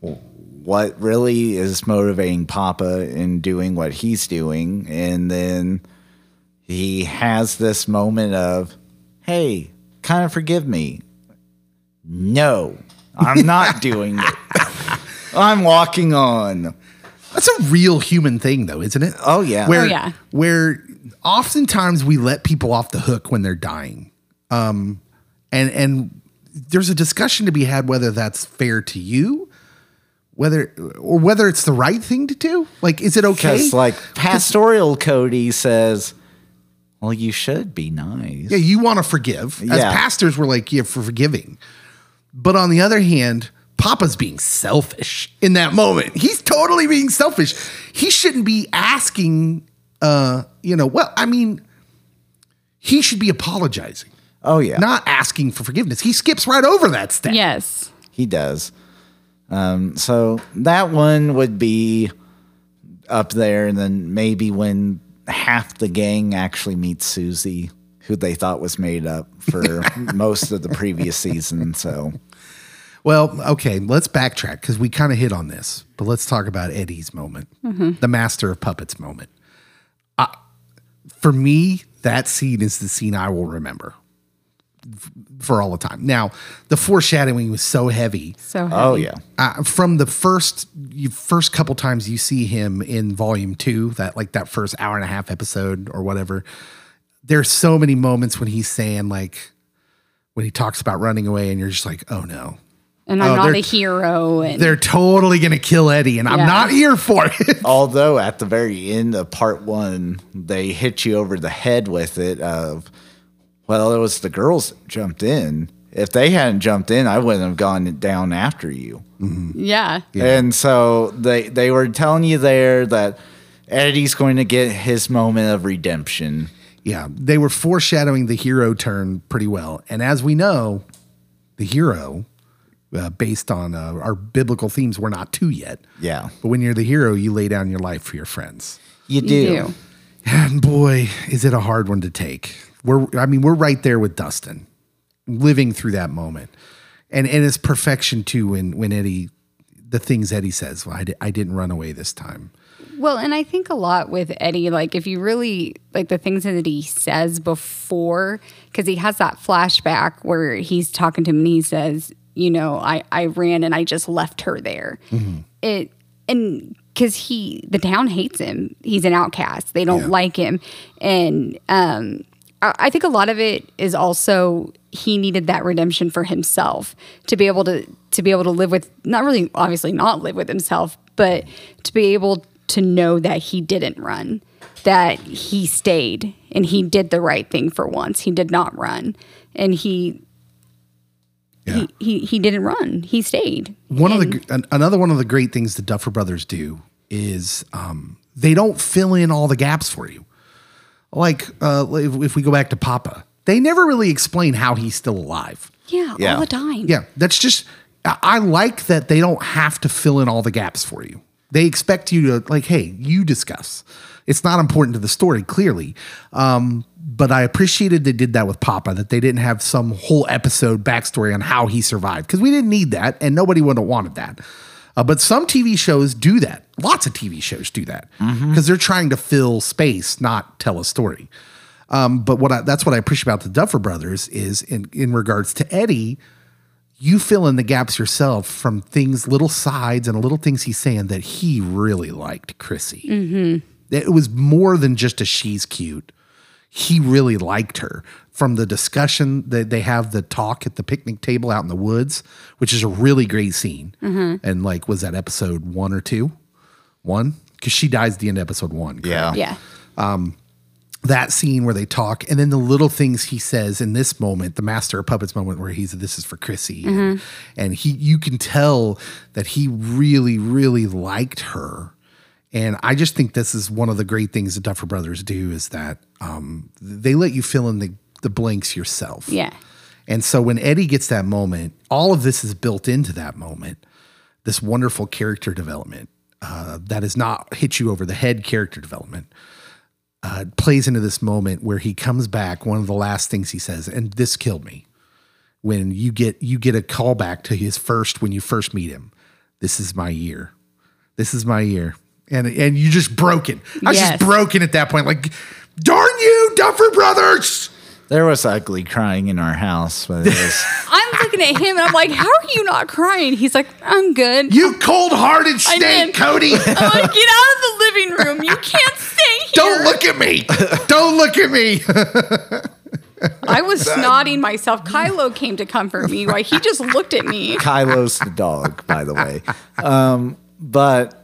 what really is motivating papa in doing what he's doing and then he has this moment of hey kind of forgive me no i'm not doing it i'm walking on That's a real human thing, though, isn't it? Oh, yeah. Where, Oh, yeah. Where oftentimes we let people off the hook when they're dying, um, and and there's a discussion to be had whether that's fair to you, whether or whether it's the right thing to do. Like, is it okay? because like pastoral cody says well you should be nice yeah, you want to forgive. As Yeah. pastors, we're like, yeah, for forgiving. But on the other hand, Papa's being selfish in that moment. He's totally being selfish. He shouldn't be asking, uh, you know, well, I mean, he should be apologizing, oh yeah not asking for forgiveness. He skips right over that step. Yes. He does. Um, so that one would be up there, and then maybe when half the gang actually meets Susie, who they thought was made up for most of the previous season. So Well, okay, let's backtrack because we kind of hit on this, but let's talk about Eddie's moment, the master of puppets moment. Uh, for me, that scene is the scene I will remember. f- for all the time. Now, the foreshadowing was so heavy So heavy. Oh yeah. uh, from the first you first couple times you see him in volume two, that like that first hour and a half episode or whatever. There's so many moments when he's saying like when he talks about running away, and you're just like, oh no, And I'm Oh, not a hero. And they're totally gonna kill Eddie, and I'm not here for it. Although at the very end of part one, they hit you over the head with it of, well, it was the girls that jumped in. If they hadn't jumped in, I wouldn't have gone down after you. Mm-hmm. yeah. And so they they were telling you there that Eddie's going to get his moment of redemption. Yeah, they were foreshadowing the hero turn pretty well, and as we know, the hero. Uh, based on uh, our biblical themes, we're not two yet. Yeah. But when you're the hero, you lay down your life for your friends. You You do. do. And boy, is it a hard one to take. We're I mean, we're right there with Dustin, living through that moment. And and it's perfection too when when Eddie the things Eddie says, well, I, di- I didn't run away this time. Well, and I think a lot with Eddie, like if you really like the things that he says before, because he has that flashback where he's talking to him and he says, you know, I, I ran and I just left her there. It and because he the town hates him. He's an outcast. They don't Yeah. like him. And um I I think a lot of it is also he needed that redemption for himself to be able to to be able to live with not really obviously not live with himself, but to be able to know that he didn't run, that he stayed and he did the right thing for once. He did not run, and he Yeah. he, he he didn't run. He stayed. One of the another one of the great things the Duffer Brothers do is um, they don't fill in all the gaps for you. Like uh, if, if we go back to Papa, they never really explain how he's still alive. yeah, Yeah. all the time. Yeah, that's just I I like that they don't have to fill in all the gaps for you. They expect you to like, hey, you discuss. It's not important to the story, clearly. Um, but I appreciated they did that with Papa, that they didn't have some whole episode backstory on how he survived. Because we didn't need that, and nobody would have wanted that. Uh, but some TV shows do that. Lots of TV shows do that because they're trying to fill space, not tell a story. Um, but what I, that's what I appreciate about the Duffer Brothers is in in regards to Eddie, you fill in the gaps yourself from things, little sides and little things he's saying that he really liked Chrissy. Mm-hmm. It was more than just a she's cute. He really liked her from the discussion that they have the talk at the picnic table out in the woods, which is a really great scene. And like, was that episode one or two? One? Because she dies at the end of episode one. correct? Yeah. yeah. That scene where they talk and then the little things he says in this moment the master of puppets moment where he's this is for chrissy and, and he you can tell that he really really liked her and i just think this is one of the great things the duffer brothers do is that um, they let you fill in the, the blanks yourself Yeah. and so when Eddie gets that moment, all of this is built into that moment. This wonderful character development uh, that is not hit you over the head character development uh, plays into this moment where he comes back. One of the last things he says, and this killed me. When you get you get a callback to his first when you first meet him. This is my year. This is my year. And and you just broken. I was Yes. just broken at that point. Like, darn you, Duffer Brothers. There was ugly crying in our house, but was I'm looking at him and I'm like, how are you not crying? He's like, I'm good. You cold hearted snake. Cody. I'm like, get out of the living room. You can't stay here. Don't look at me. Don't look at me. I was snotting myself. Kylo came to comfort me. Why he just looked at me. Kylo's the dog, by the way. Um, but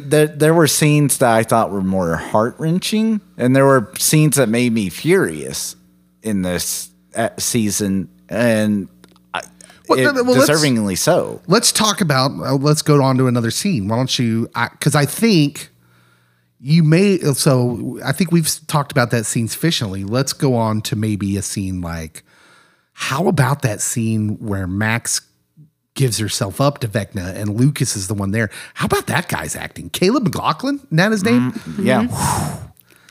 there, there were scenes that I thought were more heart wrenching, and there were scenes that made me furious in this uh, season, and I, Well, it- no, no, well, let's- deservingly so. let's talk about, uh, let's go on to another scene. Why don't you? Because I, think you may, so I think we've talked about that scene sufficiently. Let's go on to maybe a scene like, how about that scene where Max gives herself up to Vecna and Lucas is the one there? How about that guy's acting? Caleb McLaughlin? Isn't that his name? Yeah,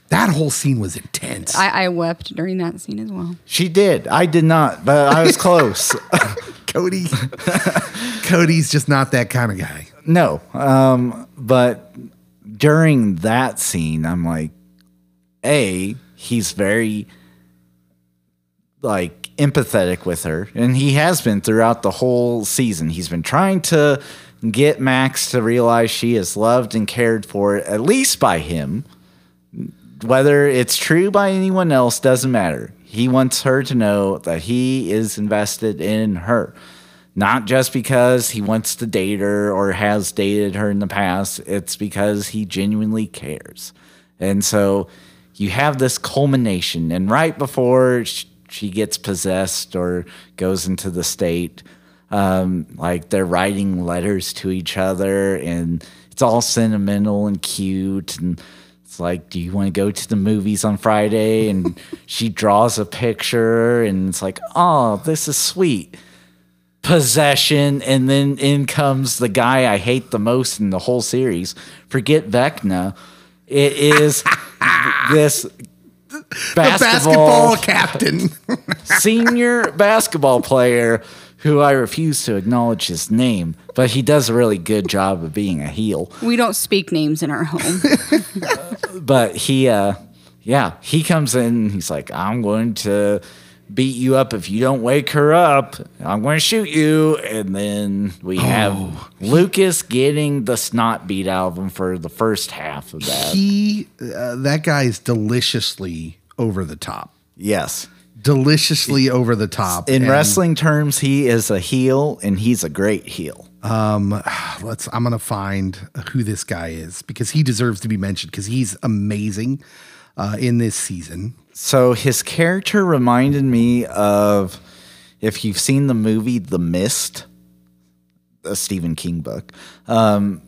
That whole scene was intense. I, I wept during that scene as well. she did. I did not, but I was close. Cody. Cody's just not that kind of guy. No, um, but during that scene, I'm like, a he's very like empathetic with her, and he has been throughout the whole season. He's been trying to get Max to realize she is loved and cared for, at least by him. Whether it's true by anyone else doesn't matter. He wants her to know that he is invested in her. Not just because he wants to date her or has dated her in the past, it's because he genuinely cares. And so you have this culmination, and right before she gets possessed or goes into the state, um, like they're writing letters to each other, and it's all sentimental and cute. And it's like, do you want to go to the movies on Friday? And she draws a picture, and it's like, oh, this is sweet possession, and then in comes the guy I hate the most in the whole series. Forget Vecna. It is this basketball basketball, captain. senior basketball player who I refuse to acknowledge his name, but he does a really good job of being a heel. We don't speak names in our home. But he, uh, yeah, he comes in. He's like, "I'm going to beat you up if you don't wake her up. I'm going to shoot you." And then we have Lucas getting the snot beat out of him for the first half of that. he, uh, that guy is deliciously over the top. yes. Deliciously over the top. In And wrestling terms, he is a heel, and he's a great heel. Um, let's. I'm gonna find who this guy is because he deserves to be mentioned because he's amazing uh, in this season. So his character reminded me of if you've seen the movie The Mist, a Stephen King book. Um,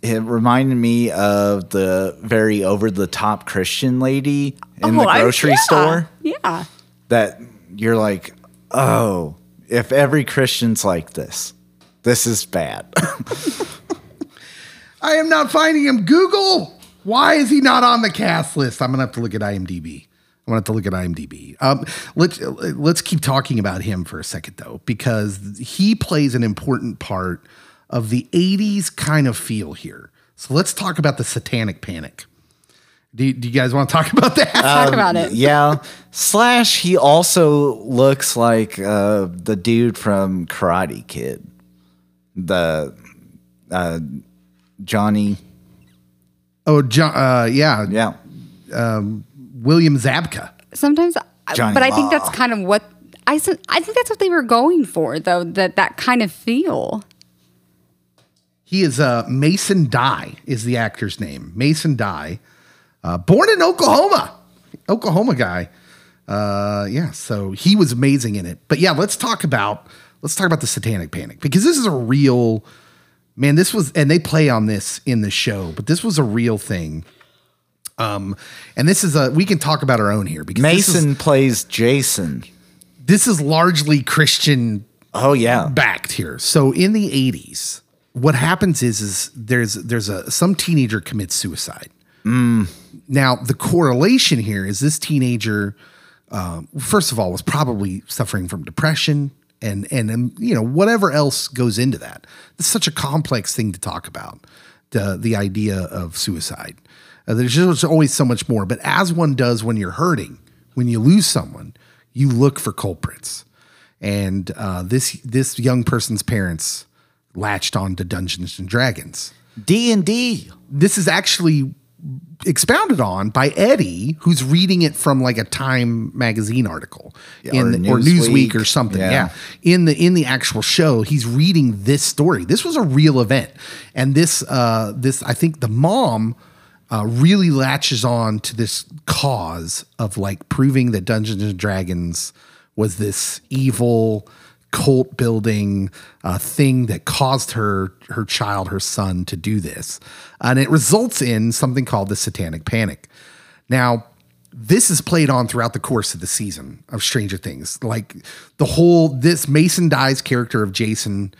it reminded me of the very over the top Christian lady in the Oh, I- grocery yeah, store Yeah. that you're like, oh, if every Christian's like this, this is bad. I am not finding him. Google, why is he not on the cast list? I'm gonna have to look at IMDb. I'm gonna have to look at IMDb. Um, let's let's keep talking about him for a second though, because he plays an important part of the '80s kind of feel here. So let's talk about the Satanic Panic. Do you, do you guys want to talk about that? Talk about it. yeah. Slash, he also looks like uh, the dude from Karate Kid. The uh, Johnny. oh, John, uh, yeah, Yeah. William Zabka. Sometimes, Johnny but I think that's kind of what I. I think that's what they were going for, though. That that kind of feel. He is uh, Mason Dye is the actor's name. Mason Dye, uh, born in Oklahoma, Oklahoma guy. Uh, yeah, so he was amazing in it. But yeah, let's talk about let's talk about the Satanic Panic because this is a real man. This was and they play on this in the show, but this was a real thing. Um, and this is a we can talk about our own here because this is- Mason plays Jason. this is largely Christian Oh, yeah. backed here. So in the 80s, what happens is is there's there's a some teenager commits suicide. Now the correlation here is this teenager, um, first of all, was probably suffering from depression and and um, you know whatever else goes into that. It's such a complex thing to talk about. The the idea of suicide. Uh, there's just always so much more. But as one does when you're hurting, when you lose someone, you look for culprits and uh, this this young person's parents latched on to Dungeons and Dragons. D and D. This is actually expounded on by Eddie, who's reading it from like a Time magazine article in or or Newsweek, Newsweek. or something. Yeah. Yeah. in the in the actual show, he's reading this story. This was a real event, and this uh, this I think the mom. Uh, really latches on to this cause of like proving that Dungeons and Dragons was this evil cult building uh, thing that caused her her child her son to do this. And it results in something called the satanic panic. Now this is played on throughout the course of the season of stranger things. Like the whole this mason Dye's character of jason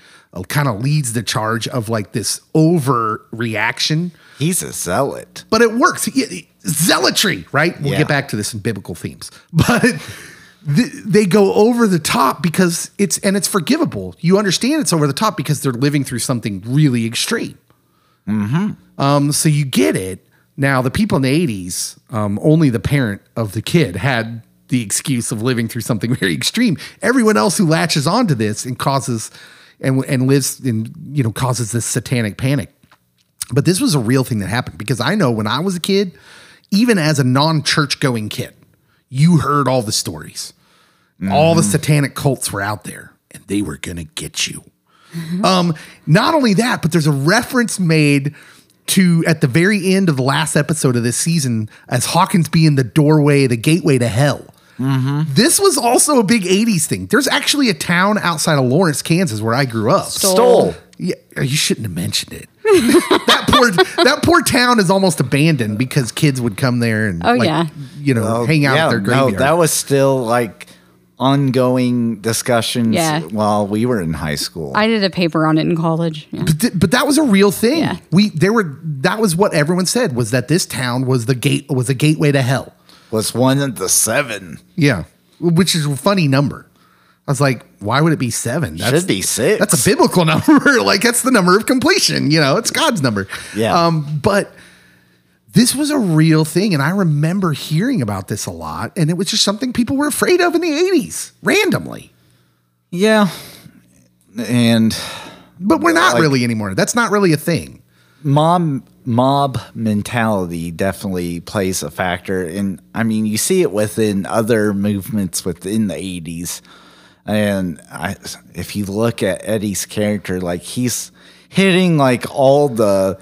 kind of leads the charge of like this overreaction He's a zealot. but it works. Zealotry, right? We'll Yeah. get back to this in biblical themes, but they go over the top because it's and it's forgivable. You understand it's over the top because they're living through something really extreme. Um, so you get it. Now, the people in the '80s, um, only the parent of the kid had the excuse of living through something very extreme. Everyone else who latches onto this and causes and and lives in you know causes this satanic panic. But this was a real thing that happened because I know when I was a kid, even as a non-church going kid, you heard all the stories. All the satanic cults were out there and they were going to get you. Um, not only that, but there's a reference made to at the very end of the last episode of this season as Hawkins being the doorway, the gateway to hell. Mm-hmm. This was also a big 80s thing. There's actually a town outside of Lawrence, Kansas, where I grew up. Stull. Yeah, you shouldn't have mentioned it. that poor that poor town is almost abandoned because kids would come there and Oh, like, yeah. you know oh, hang out at their graveyard. No, that was still like ongoing discussions Yeah. while we were in high school. I did a paper on it in college. Yeah. but, th- but that was a real thing. Yeah. We there were that was what everyone said was that this town was the gate was a gateway to hell. Was one of the seven. Yeah, which is a funny number. I was like, why would it be seven? Should be six. That's a biblical number. like that's the number of completion. You know, it's God's number. Yeah. Um, but this was a real thing, and I remember hearing about this a lot, and it was just something people were afraid of in the '80s, randomly. Yeah. And But we're not Like- really anymore. That's not really a thing. mob mob mentality definitely plays a factor. And i mean you see it within other movements within the 80s and I, if you look at eddie's character like he's hitting like all the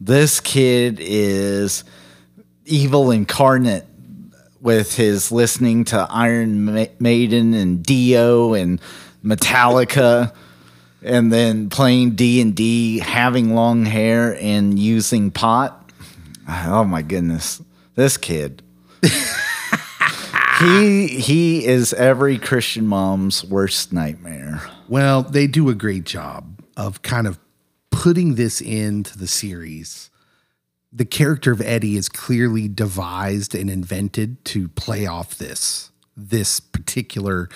this kid is evil incarnate with his listening to iron Ma- maiden and dio and metallica and then playing D and D, having long hair and using pot. Oh my goodness, this kid. he he is every Christian mom's worst nightmare. Well, they do a great job of kind of putting this into the series. The character of Eddie is clearly devised and invented to play off this this particular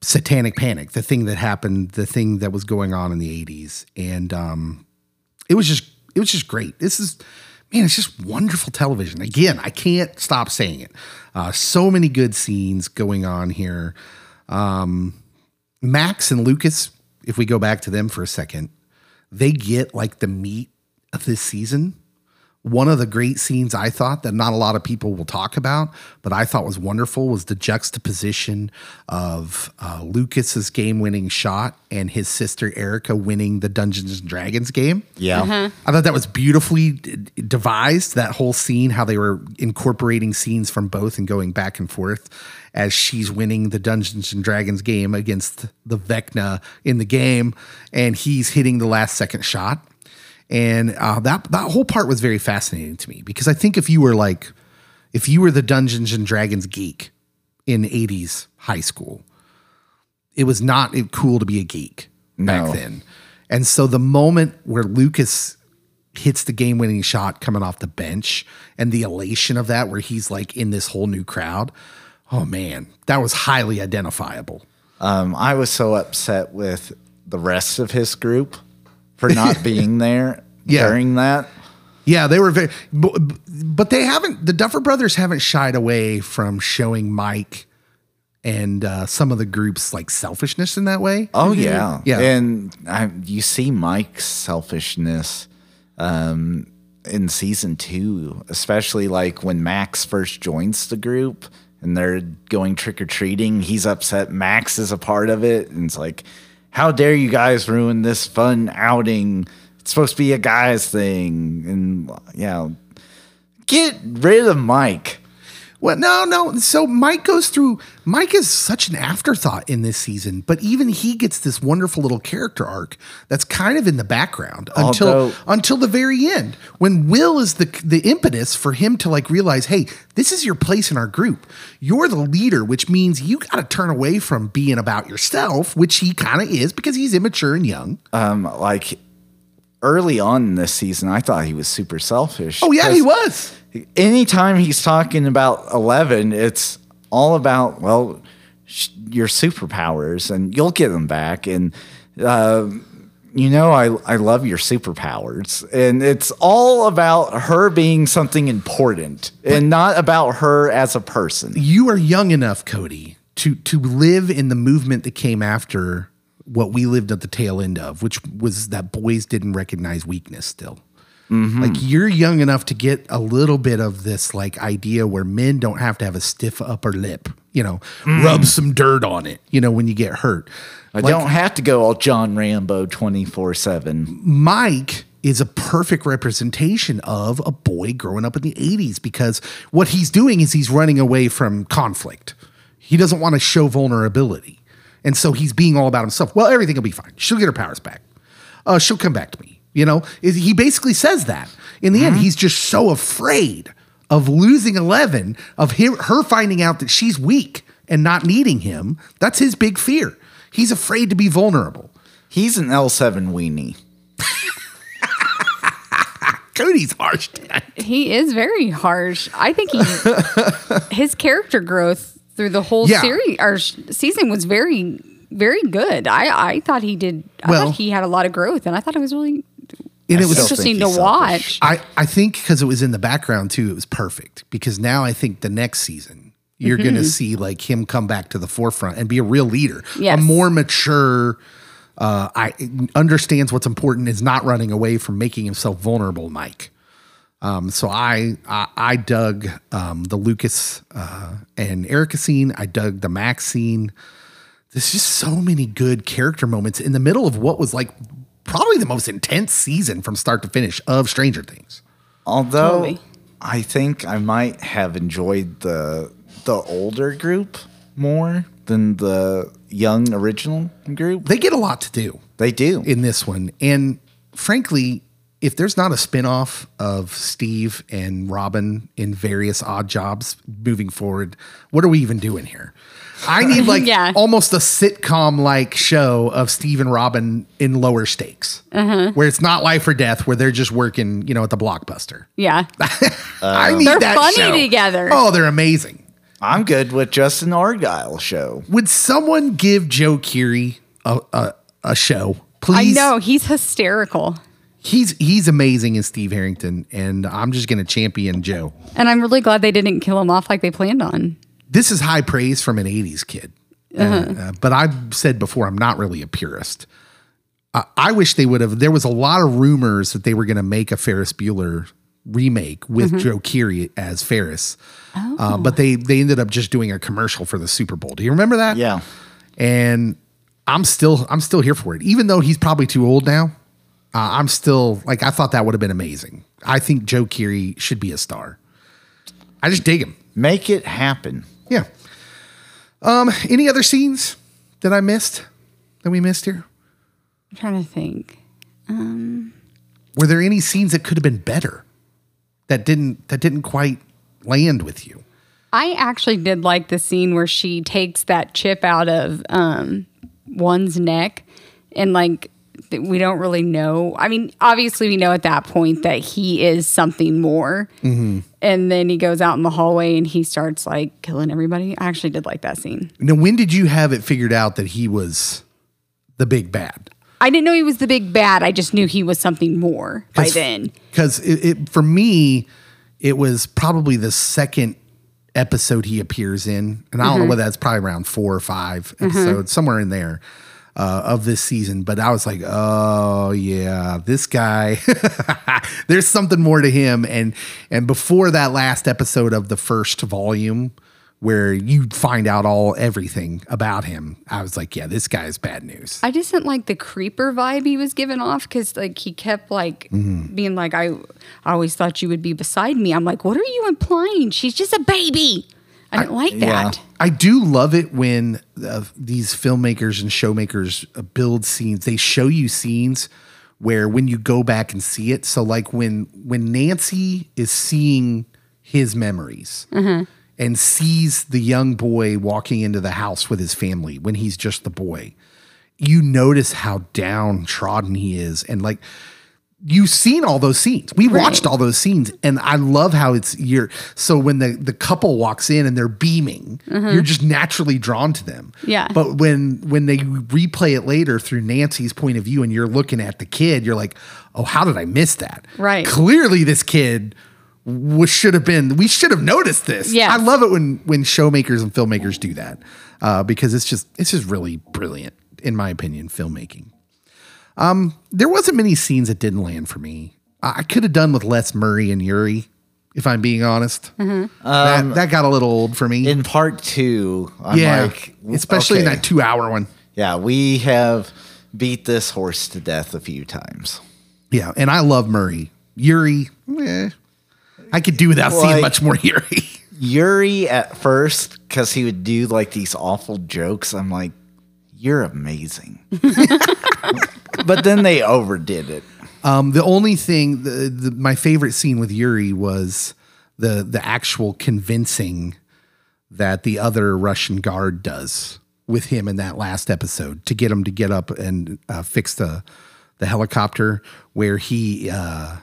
satanic panic, the thing that happened, the thing that was going on in the 80s. And um it was just it was just great. This is man, it's just wonderful television. Again, I can't stop saying it. Uh so many good scenes going on here. Um, Max and Lucas, if we go back to them for a second, they get like the meat of this season. One of the great scenes I thought that not a lot of people will talk about, but I thought was wonderful was the juxtaposition of uh, Lucas's game-winning shot and his sister Erica winning the Dungeons and Dragons game. Yeah. I thought that was beautifully d- devised. That whole scene, how they were incorporating scenes from both and going back and forth as she's winning the Dungeons and Dragons game against the Vecna in the game, and he's hitting the last second shot. And uh, that that whole part was very fascinating to me because I think if you were like, if you were the Dungeons and Dragons geek in '80s high school, it was not cool to be a geek back No. then. And so the moment where Lucas hits the game winning shot coming off the bench and the elation of that, where he's like in this whole new crowd, oh man, that was highly identifiable. Um, I was so upset with the rest of his group for not being there Yeah. during that. Yeah, they were very, but, but they haven't, the Duffer Brothers haven't shied away from showing Mike and uh, some of the groups like selfishness in that way. Oh yeah, Yeah. And I, you see Mike's selfishness um, in season two, especially like when Max first joins the group and they're going trick or treating. He's upset Max is a part of it, and it's like, how dare you guys ruin this fun outing? It's supposed to be a guys thing, and yeah, get rid of Mike. Well, no, no. So Mike goes through. Mike is such an afterthought in this season, but even he gets this wonderful little character arc that's kind of in the background until Although- until the very end when Will is the the impetus for him to like realize, hey, this is your place in our group. You're the leader, which means you got to turn away from being about yourself, which he kind of is because he's immature and young. Um, like early on in this season, I thought he was super selfish. Oh yeah, he was. anytime he's talking about 11 it's all about well sh- your superpowers and you'll get them back and uh, you know, I, I love your superpowers. And it's all about her being something important and not about her as a person. you are young enough, Cody, to to live in the movement that came after what we lived at the tail end of, which was that boys didn't recognize weakness still. Mm-hmm. Like you're young enough to get a little bit of this like idea where men don't have to have a stiff upper lip, you know, mm. rub some dirt on it, you know, when you get hurt. I Like, don't have to go all John Rambo 24 7. Mike is a perfect representation of a boy growing up in the 80s because what he's doing is he's running away from conflict. He doesn't want to show vulnerability. And so he's being all about himself. Well, everything will be fine. She'll get her powers back. Uh, she'll come back to me. You know, Is- he basically says that. In the end, he's just so afraid of losing 11, of him, her finding out that she's weak and not needing him. That's his big fear. He's afraid to be vulnerable. He's an L7 weenie. Cody's harsh. Dad. He is very harsh. I think he his character growth through the whole Yeah. series or season was very very good. I I thought he did. I Well- thought he had a lot of growth, and I thought it was really And it was interesting to he's selfish. watch. I, I think because it was in the background too, it was perfect. Because now I think the next season, you're going to see like him come back to the forefront and be a real leader, Yes. a more mature, uh, I understands what's important, is not running away from making himself vulnerable, Mike. Um, so I, I I dug um, the Lucas uh, and Erica scene. I dug the Max scene. There's just so many good character moments in the middle of what was like probably the most intense season from start to finish of Stranger Things. Although Totally. I think I might have enjoyed the the older group more than the young original group. They get a lot to do They do. in this one. And frankly, if there's not a spinoff of Steve and Robin in various odd jobs moving forward, what are we even doing here? I need like Yeah. almost a sitcom like show of Steve and Robin in lower stakes, uh-huh. where it's not life or death, where they're just working, you know, at the blockbuster. yeah, I um, need They're that funny show. together. Oh, they're amazing. I'm good with Justin Argyle show. Would someone give Joe Keery a, a, a show? Please? I know he's hysterical, He's he's amazing as Steve Harrington, and I'm just going to champion Joe. and I'm really glad they didn't kill him off like they planned on. This is high praise from an '80s kid, Uh, uh, but I've said before I'm not really a purist. Uh, I wish they would have. There was a lot of rumors that they were going to make a Ferris Bueller remake with Joe Keery as Ferris, uh, but they they ended up just doing a commercial for the Super Bowl. Do you remember that? Yeah. and I'm still I'm still here for it, even though he's probably too old now. Uh, I'm still like I thought that would have been amazing. I think Joe Keery should be a star. I just dig him. Make it happen. Yeah. Um. Any other scenes that I missed that we missed here? I'm trying to think. Um, Were there any scenes that could have been better that didn't that didn't quite land with you? I actually did like the scene where she takes that chip out of um, one's neck and like th- we don't really know. I mean, obviously we know at that point that he is something more. Mm-hmm. And then he goes out in the hallway and he starts like killing everybody. I actually did like that scene. Now, when did you have it figured out that he was the big bad? I didn't know he was the big bad. I just knew he was something more by then. because it, it for me it was probably the second episode he appears in and i don't know mm-hmm. whether that's probably around four or 5 mm-hmm. episodes somewhere in there uh, of this season but i was like oh yeah this guy there's something more to him and and before that last episode of the first volume where you find out all everything about him i was like yeah this guy is bad news I just didn't like the creeper vibe he was giving off because like he kept like being like I, I always thought you would be beside me. I'm like, what are you implying? She's just a baby. I don't like yeah. that. I do love it when uh, these filmmakers and showmakers uh, build scenes. They show you scenes where when you go back and see it. So like when when Nancy is seeing his memories and sees the young boy walking into the house with his family when he's just the boy, you notice how downtrodden he is and like you've seen all those scenes. We watched all those scenes, and I love how it's you're so when the the couple walks in and they're beaming, you're just naturally drawn to them. Yeah. But when when they replay it later through Nancy's point of view, and you're looking at the kid, you're like, oh, how did I miss that? Right. Clearly, this kid was should have been. We should have noticed this. yeah I love it when when showmakers and filmmakers do that uh, because it's just it's just really brilliant in my opinion filmmaking. Um, there wasn't many scenes that didn't land for me. I could have done with less Murray and Yuri, if I'm being honest. that, that got a little old for me. In part two, I'm yeah, like, especially in that two hour one. Yeah, we have beat this horse to death a few times. Yeah, and I love Murray. Yuri, eh, I could do without seeing much more Yuri. Yuri at first, because he would do like these awful jokes. I'm like, you're amazing. but then they overdid it. Um, the only thing, the, the, my favorite scene with Yuri was the the actual convincing that the other Russian guard does with him in that last episode to get him to get up and uh, fix the the helicopter where he uh,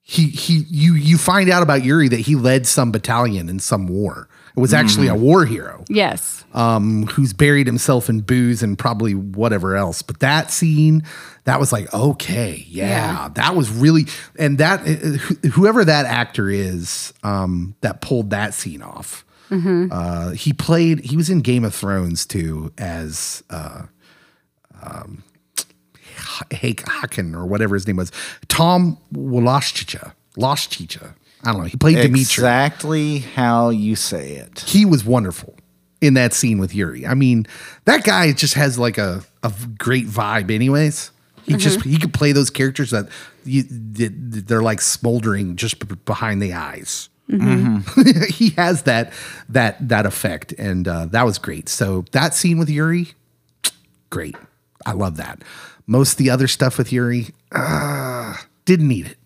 he he you you find out about Yuri that he led some battalion in some war. It was actually a war hero Yes. um, who's buried himself in booze and probably whatever else. But that scene, that was like, okay, yeah, that was really, and that uh, wh- whoever that actor is um, that pulled that scene off. Uh, he played. He was in Game of Thrones too as uh, um, Hake Haken or whatever his name was. Tom Woloshchicha. Loshchicha. I don't know. He played Dimitri Exactly how you say it. he was wonderful in that scene with Yuri. I mean, that guy just has like a, a great vibe, anyways. He just he could play those characters that, you, they're like smoldering just behind the eyes. he has that that that effect, and uh, that was great. So that scene with Yuri, great. I love that. Most of the other stuff with Yuri, uh, didn't need it.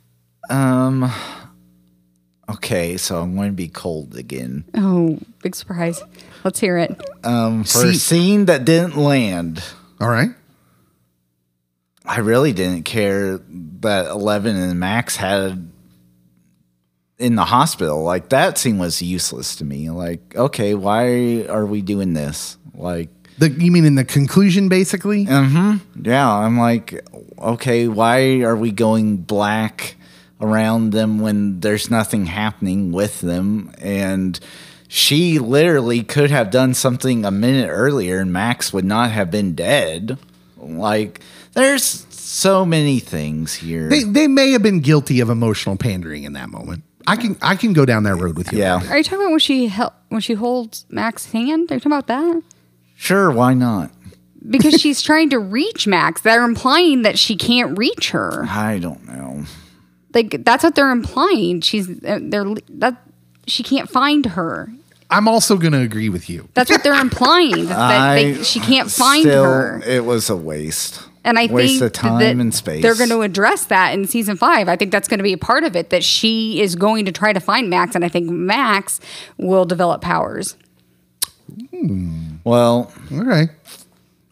Okay, so I'm going to be cold again. Oh, big surprise. Let's hear it. Um, for See- a scene that didn't land, All right. I really didn't care that Eleven and Max had in the hospital. Like that scene was useless to me. Like, okay, why are we doing this? Like, The, you mean in the conclusion, basically? Mhm. Yeah, I'm like, okay, why are we going black around them when there's nothing happening with them? And she literally could have done something a minute earlier and Max would not have been dead. Like, there's so many things here. They they may have been guilty of emotional pandering in that moment. I can I can go down that road with you. yeah, Are you talking about when she hel- when she holds Max's hand? Are you talking about that? sure, why not? Because she's trying to reach Max. They're implying that she can't reach her. I don't know. Like that's what they're implying. She's uh, they're that she can't find her. I'm also going to agree with you. That's what they're implying. That they, she can't find still, her. It was a waste. And I waste think of time that and space. they're going to address that in season five. I think that's going to be a part of it. That she is going to try to find Max, and I think Max will develop powers. well. All right.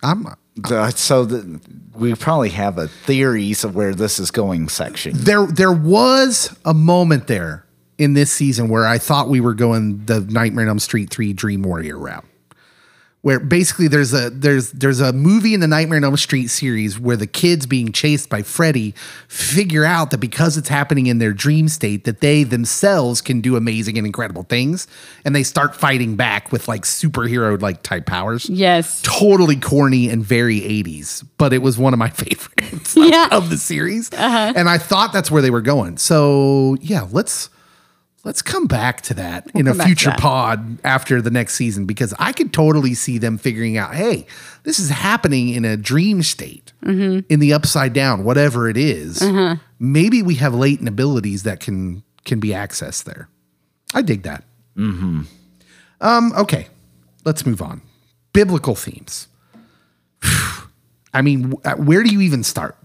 I'm Uh, so the, we probably have a theories of where this is going section. there there was a moment there in this season where I thought we were going the Nightmare on Elm Street 3 Dream Warrior route. Where basically there's a there's there's a movie in the Nightmare on Elm Street series where the kids being chased by Freddy figure out that because it's happening in their dream state that they themselves can do amazing and incredible things and they start fighting back with like superhero like type powers. Yes. totally corny and very 80s, but it was one of my favorites of- Yeah. of the series. Uh-huh. And I thought that's where they were going. So yeah, let's let's come back to that in a come back to future pod after the next season because I could totally see them figuring out, hey, this is happening in a dream state, Mm-hmm. in the upside down, whatever it is. Maybe we have latent abilities that can can be accessed there. I dig that. Um, okay, let's move on. Biblical themes. I mean, uh, where do you even start?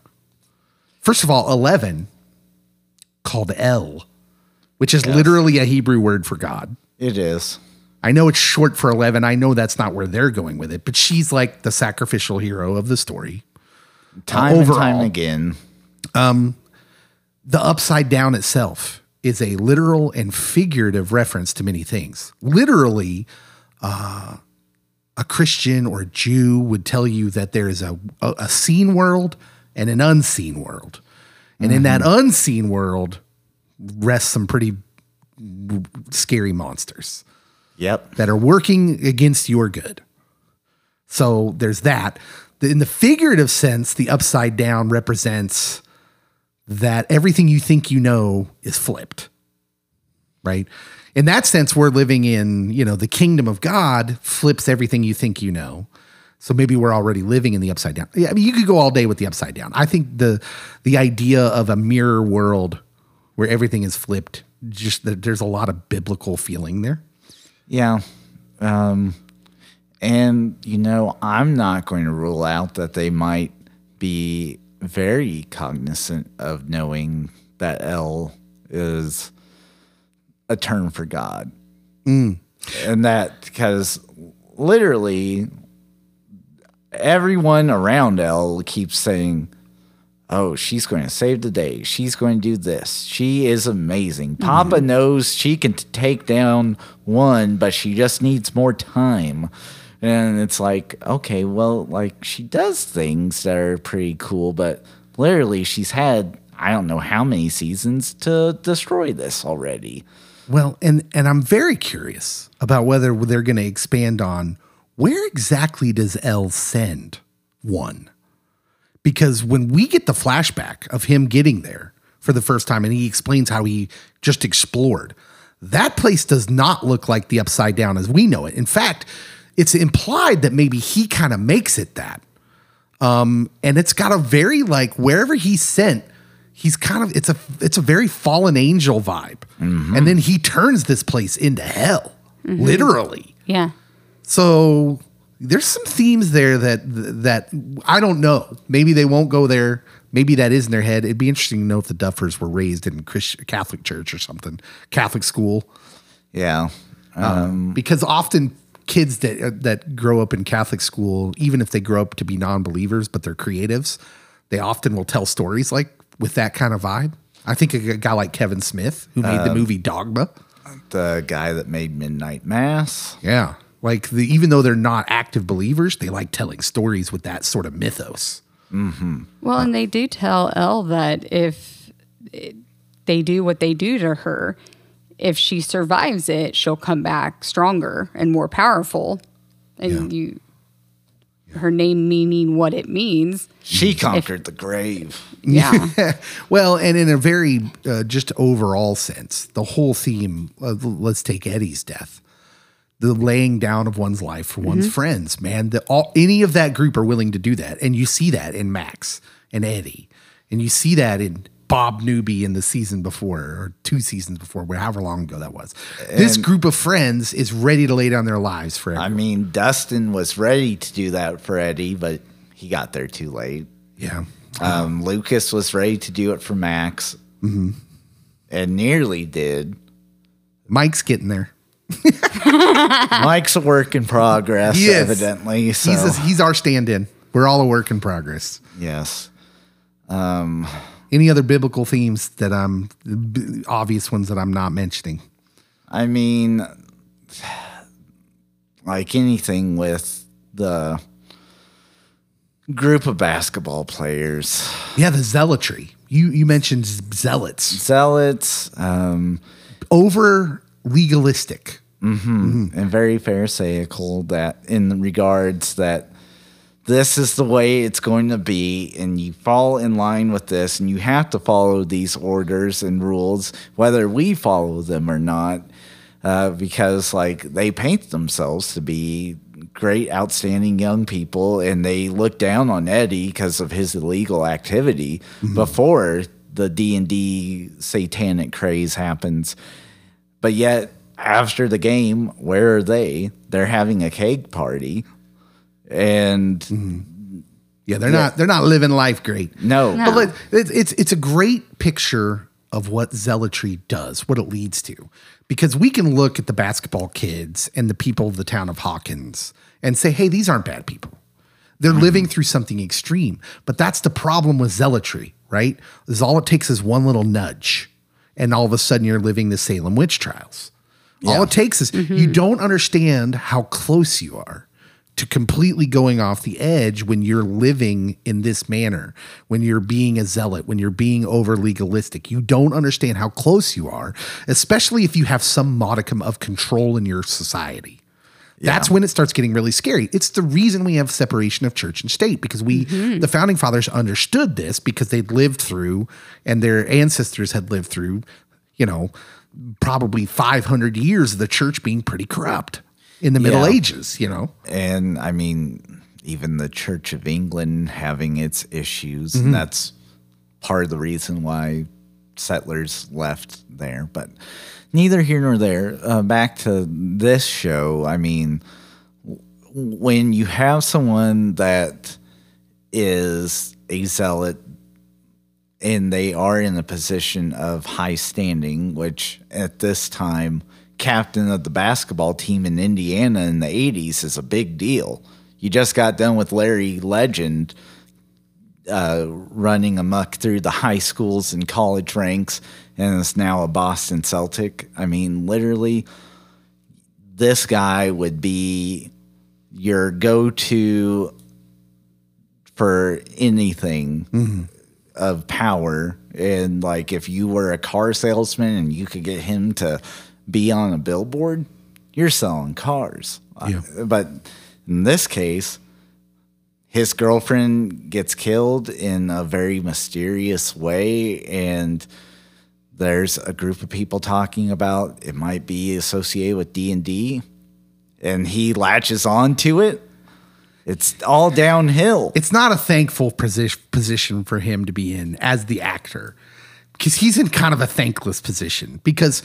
First of all, 11, called El, which is literally a Hebrew word for God. It is. I know it's short for 11. I know that's not where they're going with it, but she's like the sacrificial hero of the story. Time and overall. time again. the upside down itself is a literal and figurative reference to many things. Literally, uh, a Christian or a Jew would tell you that there is a, a, a seen world and an unseen world. And in that unseen world rests some pretty scary monsters Yep. that are working against your good. So there's that. In the figurative sense, the upside down represents that everything you think you know is flipped. Right? In that sense, we're living in, you know, the kingdom of God flips everything you think you know. So maybe we're already living in the upside down. Yeah, I mean, you could go all day with the upside down. I think the the idea of a mirror world where everything is flipped, just that there's a lot of biblical feeling there. Yeah. Um, and, you know, I'm not going to rule out that they might be very cognizant of knowing that El is a term for God. And that because literally everyone around El keeps saying, Oh, she's going to save the day. She's going to do this. She is amazing. Mm-hmm. Papa knows she can t- take down one, but she just needs more time. And it's like, okay, well, like she does things that are pretty cool, but literally she's had I don't know how many seasons to destroy this already. Well, and and I'm very curious about whether they're going to expand on where exactly does El send one? Because when we get the flashback of him getting there for the first time and he explains how he just explored, that place does not look like the upside down as we know it. In fact, it's implied that maybe he kind of makes it that. Um, and it's got a very like wherever he's sent, he's kind of it's a it's a very fallen angel vibe. And then he turns this place into hell, literally. Yeah. So there's some themes there that that I don't know. Maybe they won't go there. Maybe that is in their head. It'd be interesting to know if the Duffers were raised in Christian Catholic church or something, Catholic school, Yeah. Uh, um, because often kids that uh, that grow up in Catholic school, even if they grow up to be non-believers, but they're creatives, they often will tell stories like with that kind of vibe. I think a guy like Kevin Smith, who made the uh, movie Dogma, The guy that made Midnight Mass. yeah, like the even though they're not active believers, they like telling stories with that sort of mythos. Well, and they do tell Elle that if they do what they do to her, if she survives it, she'll come back stronger and more powerful. And you, her name meaning what it means. She conquered the grave. Yeah. Well, and in a very uh, just overall sense, the whole theme. Uh, let's take Eddie's death, the laying down of one's life for one's friends. Man, the, all any of that group are willing to do that, and you see that in Max and Eddie, and you see that in Bob Newby in the season before or two seasons before, where however long ago that was. this group of friends is ready to lay down their lives for I mean, Dustin was ready to do that for Eddie, but he got there too late. yeah. Um, Lucas was ready to do it for Max Mm-hmm. and nearly did. Mike's getting there. Mike's a work in progress, He is. evidently. So, He's he's our stand-in. We're all a work in progress. yes. Um, Any other biblical themes that I'm obvious ones that I'm not mentioning? I mean, like anything with the group of basketball players, Yeah, the zealotry. You you mentioned zealots zealots, um, over legalistic. Mm-hmm. Mm-hmm. and very pharisaical that in regards that this is the way it's going to be and you fall in line with this and you have to follow these orders and rules whether we follow them or not uh, because like they paint themselves to be great outstanding young people and they look down on eddie because of his illegal activity mm-hmm. before the d&d satanic craze happens but yet, after the game, where are they? They're having a cake party. And Yeah, they're not they're not living life great. no, No. But like, it's, it's it's a great picture of what zealotry does, what it leads to, because we can look at the basketball kids and the people of the town of Hawkins and say, hey, these aren't bad people. They're mm-hmm. living through something extreme. But that's the problem with zealotry, right? Is all it takes is one little nudge, and all of a sudden you're living the Salem witch trials. All it takes is you mm-hmm. don't understand how close you are to completely going off the edge when you're living in this manner, when you're being a zealot, when you're being over legalistic. You don't understand how close you are, especially if you have some modicum of control in your society. That's when it starts getting really scary. It's the reason we have separation of church and state because we, mm-hmm. the founding fathers, understood this because they'd lived through and their ancestors had lived through, you know, probably 500 years of the church being pretty corrupt in the Middle Yeah. Ages, you know? And I mean, even the Church of England having its issues, and mm-hmm. that's part of the reason why settlers left there. But neither here nor there. Uh, back to this show, I mean, when you have someone that is a zealot and they are in a position of high standing, which at this time, captain of the basketball team in Indiana in the 80s is a big deal. You just got done with Larry Legend uh, running amok through the high schools and college ranks, and is now a Boston Celtic. I mean, literally, this guy would be your go to for anything mm-hmm. of power and like if you were a car salesman and you could get him to be on a billboard you're selling cars Yeah. But in this case his girlfriend gets killed in a very mysterious way and there's a group of people talking about it might be associated with D&D and he latches on to it it's all downhill It's not a thankful position position for him to be in as the actor because he's in kind of a thankless position because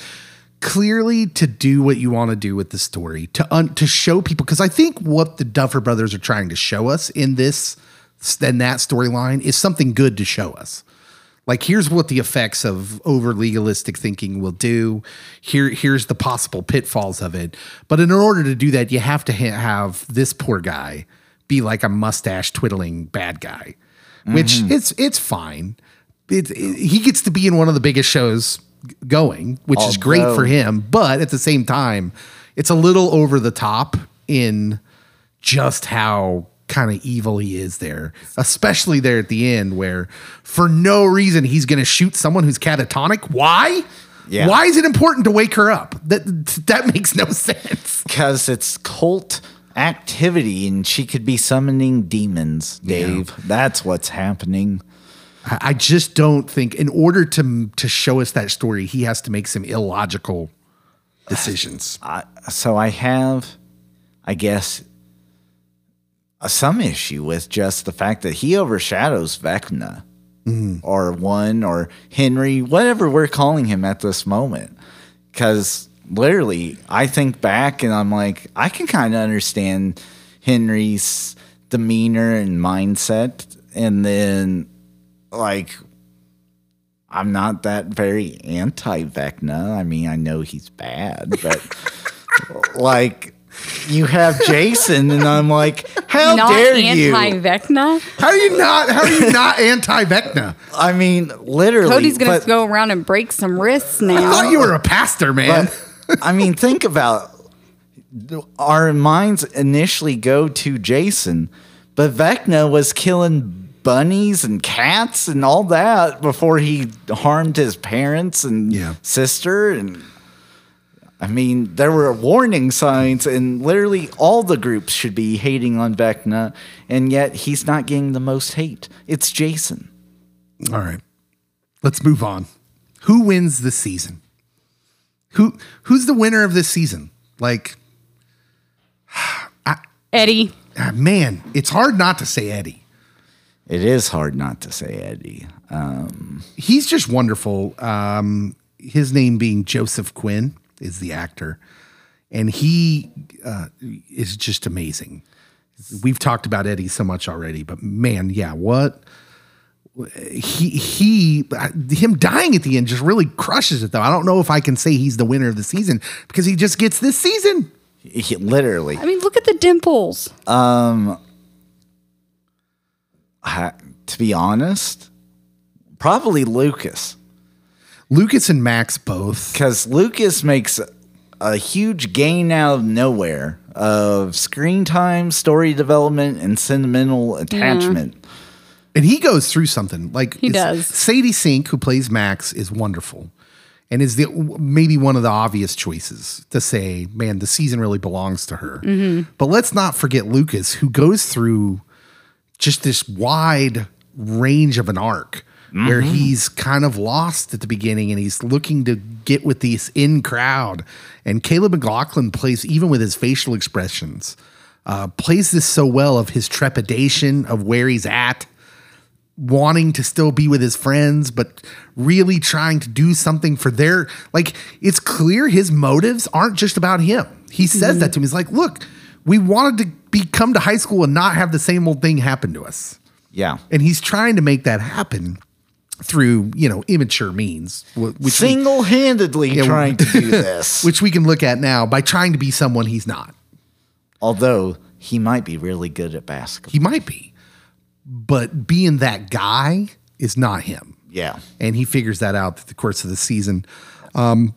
clearly to do what you want to do with the story to un- to show people because I think what the Duffer brothers are trying to show us in this in that storyline is something good to show us. Like here's what the effects of over legalistic thinking will do. Here here's the possible pitfalls of it. But in order to do that, you have to ha- have this poor guy be like a mustache twiddling bad guy, which mm-hmm. it's it's fine. It, it- he gets to be in one of the biggest shows going, which is great for him. But at the same time, it's a little over the top in just how kind of evil he is there, especially there at the end where for no reason he's going to shoot someone who's catatonic. Why? Yeah. Why is it important to wake her up? That that makes no sense. because it's cult activity and she could be summoning demons dave that's what's happening I I just don't think in order to to show us that story, he has to make some illogical decisions. I, so i have i guess some issue with just the fact that he overshadows vecna. Mm-hmm. Or one or henry whatever we're calling him at this moment. Because literally i think back and i'm like i can kind of understand henry's demeanor and mindset. And then like i'm not that very anti-vecna. I mean i know he's bad but like you have jason and i'm like how Not dare you anti-Vecna. How are you not? How are you not anti Vecna? i mean literally Cody's gonna but- go around and break some wrists now. I thought you were a pastor, man. But I mean, think about our minds initially go to Jason, but Vecna was killing bunnies and cats and all that before he harmed his parents and Yeah. sister and I mean, there were warning signs, and literally all the groups should be hating on Vecna, and yet he's not getting the most hate. It's Jason. All right, let's move on. Who wins this season? Who Who's the winner of this season? Like, Eddie. ah, man, it's hard not to say Eddie. It is hard not to say Eddie. Um, He's just wonderful. Um, his name being Joseph Quinn is the actor, and he uh, is just amazing. We've talked about Eddie so much already, but man, yeah, what he he him dying at the end just really crushes it though. I don't know if I can say he's the winner of the season because he just gets this season. he, literally. I mean, look at the dimples. I, to be honest, probably Lucas. Lucas and Max both. Because Lucas makes a huge gain out of nowhere of screen time, story development, and sentimental attachment. And he goes through something like He does. Sadie Sink, who plays Max, is wonderful, and is the maybe one of the obvious choices to say, "Man, the season really belongs to her." Mm-hmm. But let's not forget Lucas, who goes through just this wide range of an arc where he's kind of lost at the beginning and he's looking to get with this in crowd. And Caleb McLaughlin plays even with his facial expressions. Uh, plays this so well of his trepidation of where he's at wanting to still be with his friends, but really trying to do something for their like it's clear his motives aren't just about him. He says that to me. He's like, look, we wanted to be come to high school and not have the same old thing happen to us. Yeah. And he's trying to make that happen through, you know, immature means. Which we, Single handedly we- trying to do this. which we can look at now by trying to be someone he's not. Although he might be really good at basketball. He might be. But being that guy is not him. Yeah. and he figures that out through the course of the season. Um,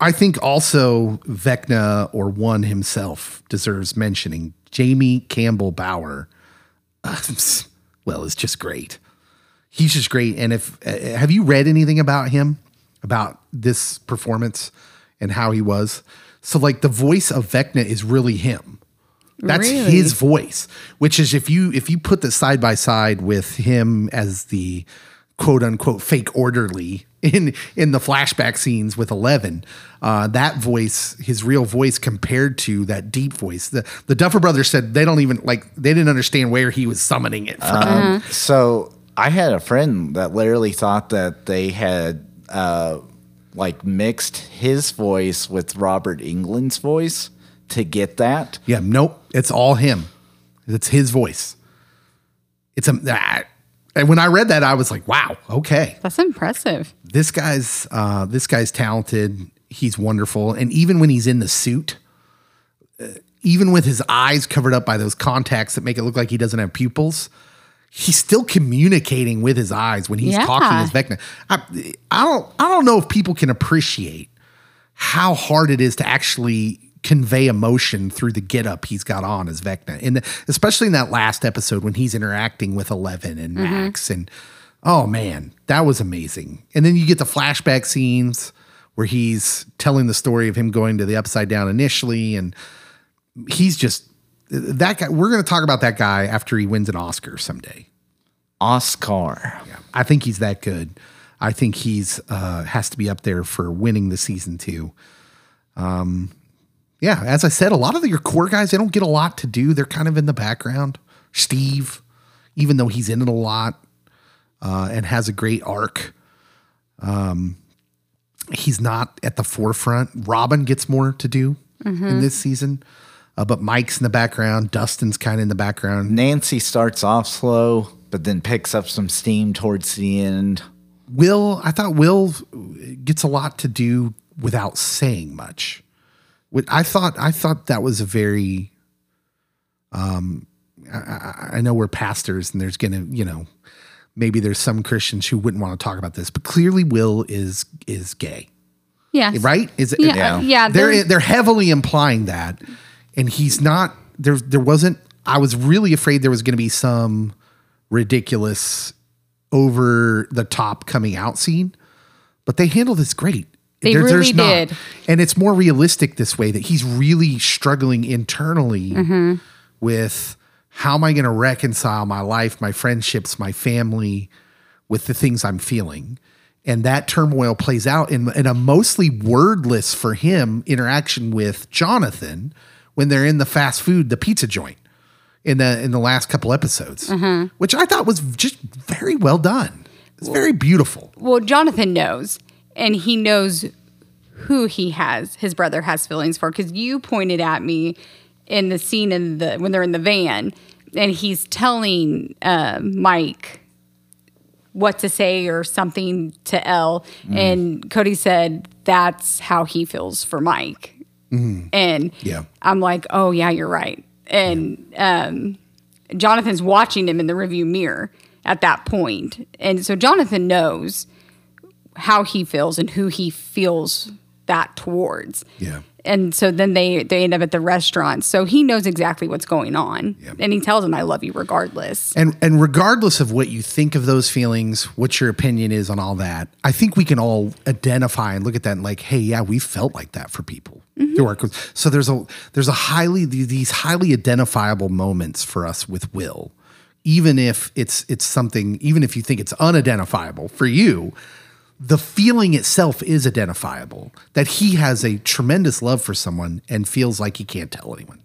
I think also Vecna or one himself deserves mentioning. Jamie Campbell Bower, well, is just great. He's just great. And if uh, have you read anything about him, about this performance and how he was? So, like the voice of Vecna is really him. That's Really? his voice, which is if you if you put this side by side with him as the quote unquote fake orderly in in the flashback scenes with Eleven, uh, that voice, his real voice compared to that deep voice, the the Duffer Brothers said they don't even like they didn't understand where he was summoning it from. Um, So I had a friend that literally thought that they had uh, like mixed his voice with Robert Englund's voice to get that. yeah, nope, it's all him. It's his voice. It's a. and when I read that, I was like, "Wow, okay." That's impressive. this guy's uh, this guy's talented. He's wonderful, and even when he's in the suit, uh, even with his eyes covered up by those contacts that make it look like he doesn't have pupils, he's still communicating with his eyes when he's Yeah. talking as Vecna. I, I don't I don't know if people can appreciate how hard it is to actually convey emotion through the get up he's got on as Vecna. And especially in that last episode when he's interacting with Eleven and mm-hmm. Max and oh man, that was amazing. And then you get the flashback scenes where he's telling the story of him going to the upside down initially and he's just that guy we're going to talk about that guy after he wins an Oscar someday. Oscar. I think he's that good. I think he's uh, has to be up there for winning the season too. Um, yeah, as I said, a lot of your core guys they don't get a lot to do. They're kind of in the background. Steve, even though he's in it a lot uh, and has a great arc, um, he's not at the forefront. Robin gets more to do in this season, uh, but Mike's in the background. Dustin's kind of in the background. Nancy starts off slow, but then picks up some steam towards the end. Will, I thought Will gets a lot to do without saying much. What- I thought, I thought that was a very, um, I, I- I know we're pastors and there's gonna, you know, maybe there's some Christians who wouldn't want to talk about this, but clearly Will is is gay, Yeah. right? Is it? Yeah. Yeah. Yeah. they're they're- they're heavily implying that, and he's not. There there wasn't. I was really afraid there was going to be some ridiculous, over the top coming out scene, but they handled this great. They really did. and it's more realistic this way that he's really struggling internally Mm-hmm. with how am I going to reconcile my life, my friendships, my family with the things I'm feeling. And that turmoil plays out in, in a mostly wordless for him interaction with Jonathan when they're in the fast food, the pizza joint in the in the last couple episodes, Mm-hmm. which I thought was just very well done. It's very beautiful. well, Jonathan knows, and he knows who he has, his brother has feelings for. Because you pointed at me in the scene in the when they're in the van, and he's telling uh, Mike what to say or something to Elle, and Cody said that's how he feels for Mike, and Yeah. I'm like, oh yeah, you're right, and um, Jonathan's watching him in the review mirror at that point. And so Jonathan knows how he feels and who he feels that towards. Yeah. And so then they they end up at the restaurant. So he knows exactly what's going on. And he tells him I love you regardless. And and regardless of what you think of those feelings, what your opinion is on all that, I think we can all identify and look at that and like, hey, yeah, we felt like that for people. Mm-hmm. our- So there's a there's a highly these highly identifiable moments for us with Will, even if it's it's something, even if you think it's unidentifiable for you. The feeling itself is identifiable that he has a tremendous love for someone and feels like he can't tell anyone.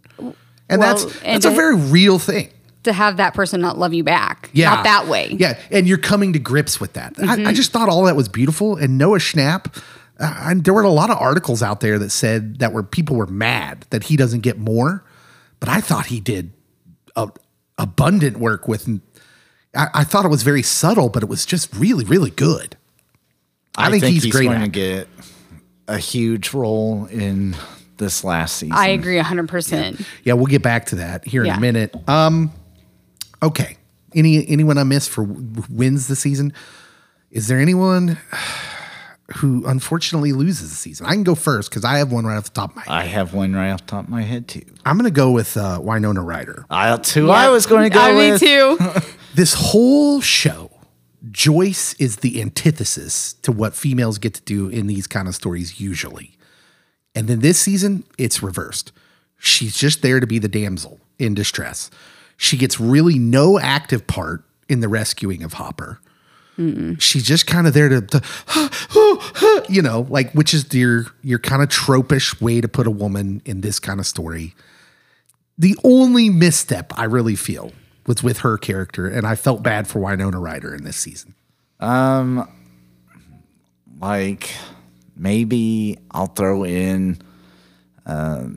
And Well, that's and that's a very real thing. To have that person not love you back. Yeah. Not that way. Yeah. And you're coming to grips with that. Mm-hmm. I, I just thought all that was beautiful. And Noah Schnapp, uh, and there were a lot of articles out there that said that were people were mad that he doesn't get more. But I thought he did a, abundant work with. I, I thought it was very subtle, but it was just really, really good. I, think, he's, great. going at to get a huge role in this last season. I agree 100%. Yeah, we'll get back to that here in a minute. Um, okay. Any anyone I missed for wins the season? Is there anyone who unfortunately loses the season? I can go first because I have one right off the top of my head. I have one right off the top of my head too. I'm going to go with uh, Winona Ryder. I, that's who I was going to go I, with. Me too. This whole show, Joyce is the antithesis to what females get to do in these kind of stories usually. And then this season, it's reversed. She's just there to be the damsel in distress. She gets really no active part in the rescuing of Hopper. She's just kind of there to, to you know, like which is your your kind of tropish way to put a woman in this kind of story. The only misstep I really feel was with her character, and I felt bad for Winona Ryder in this season. Um, like maybe I'll throw in uh,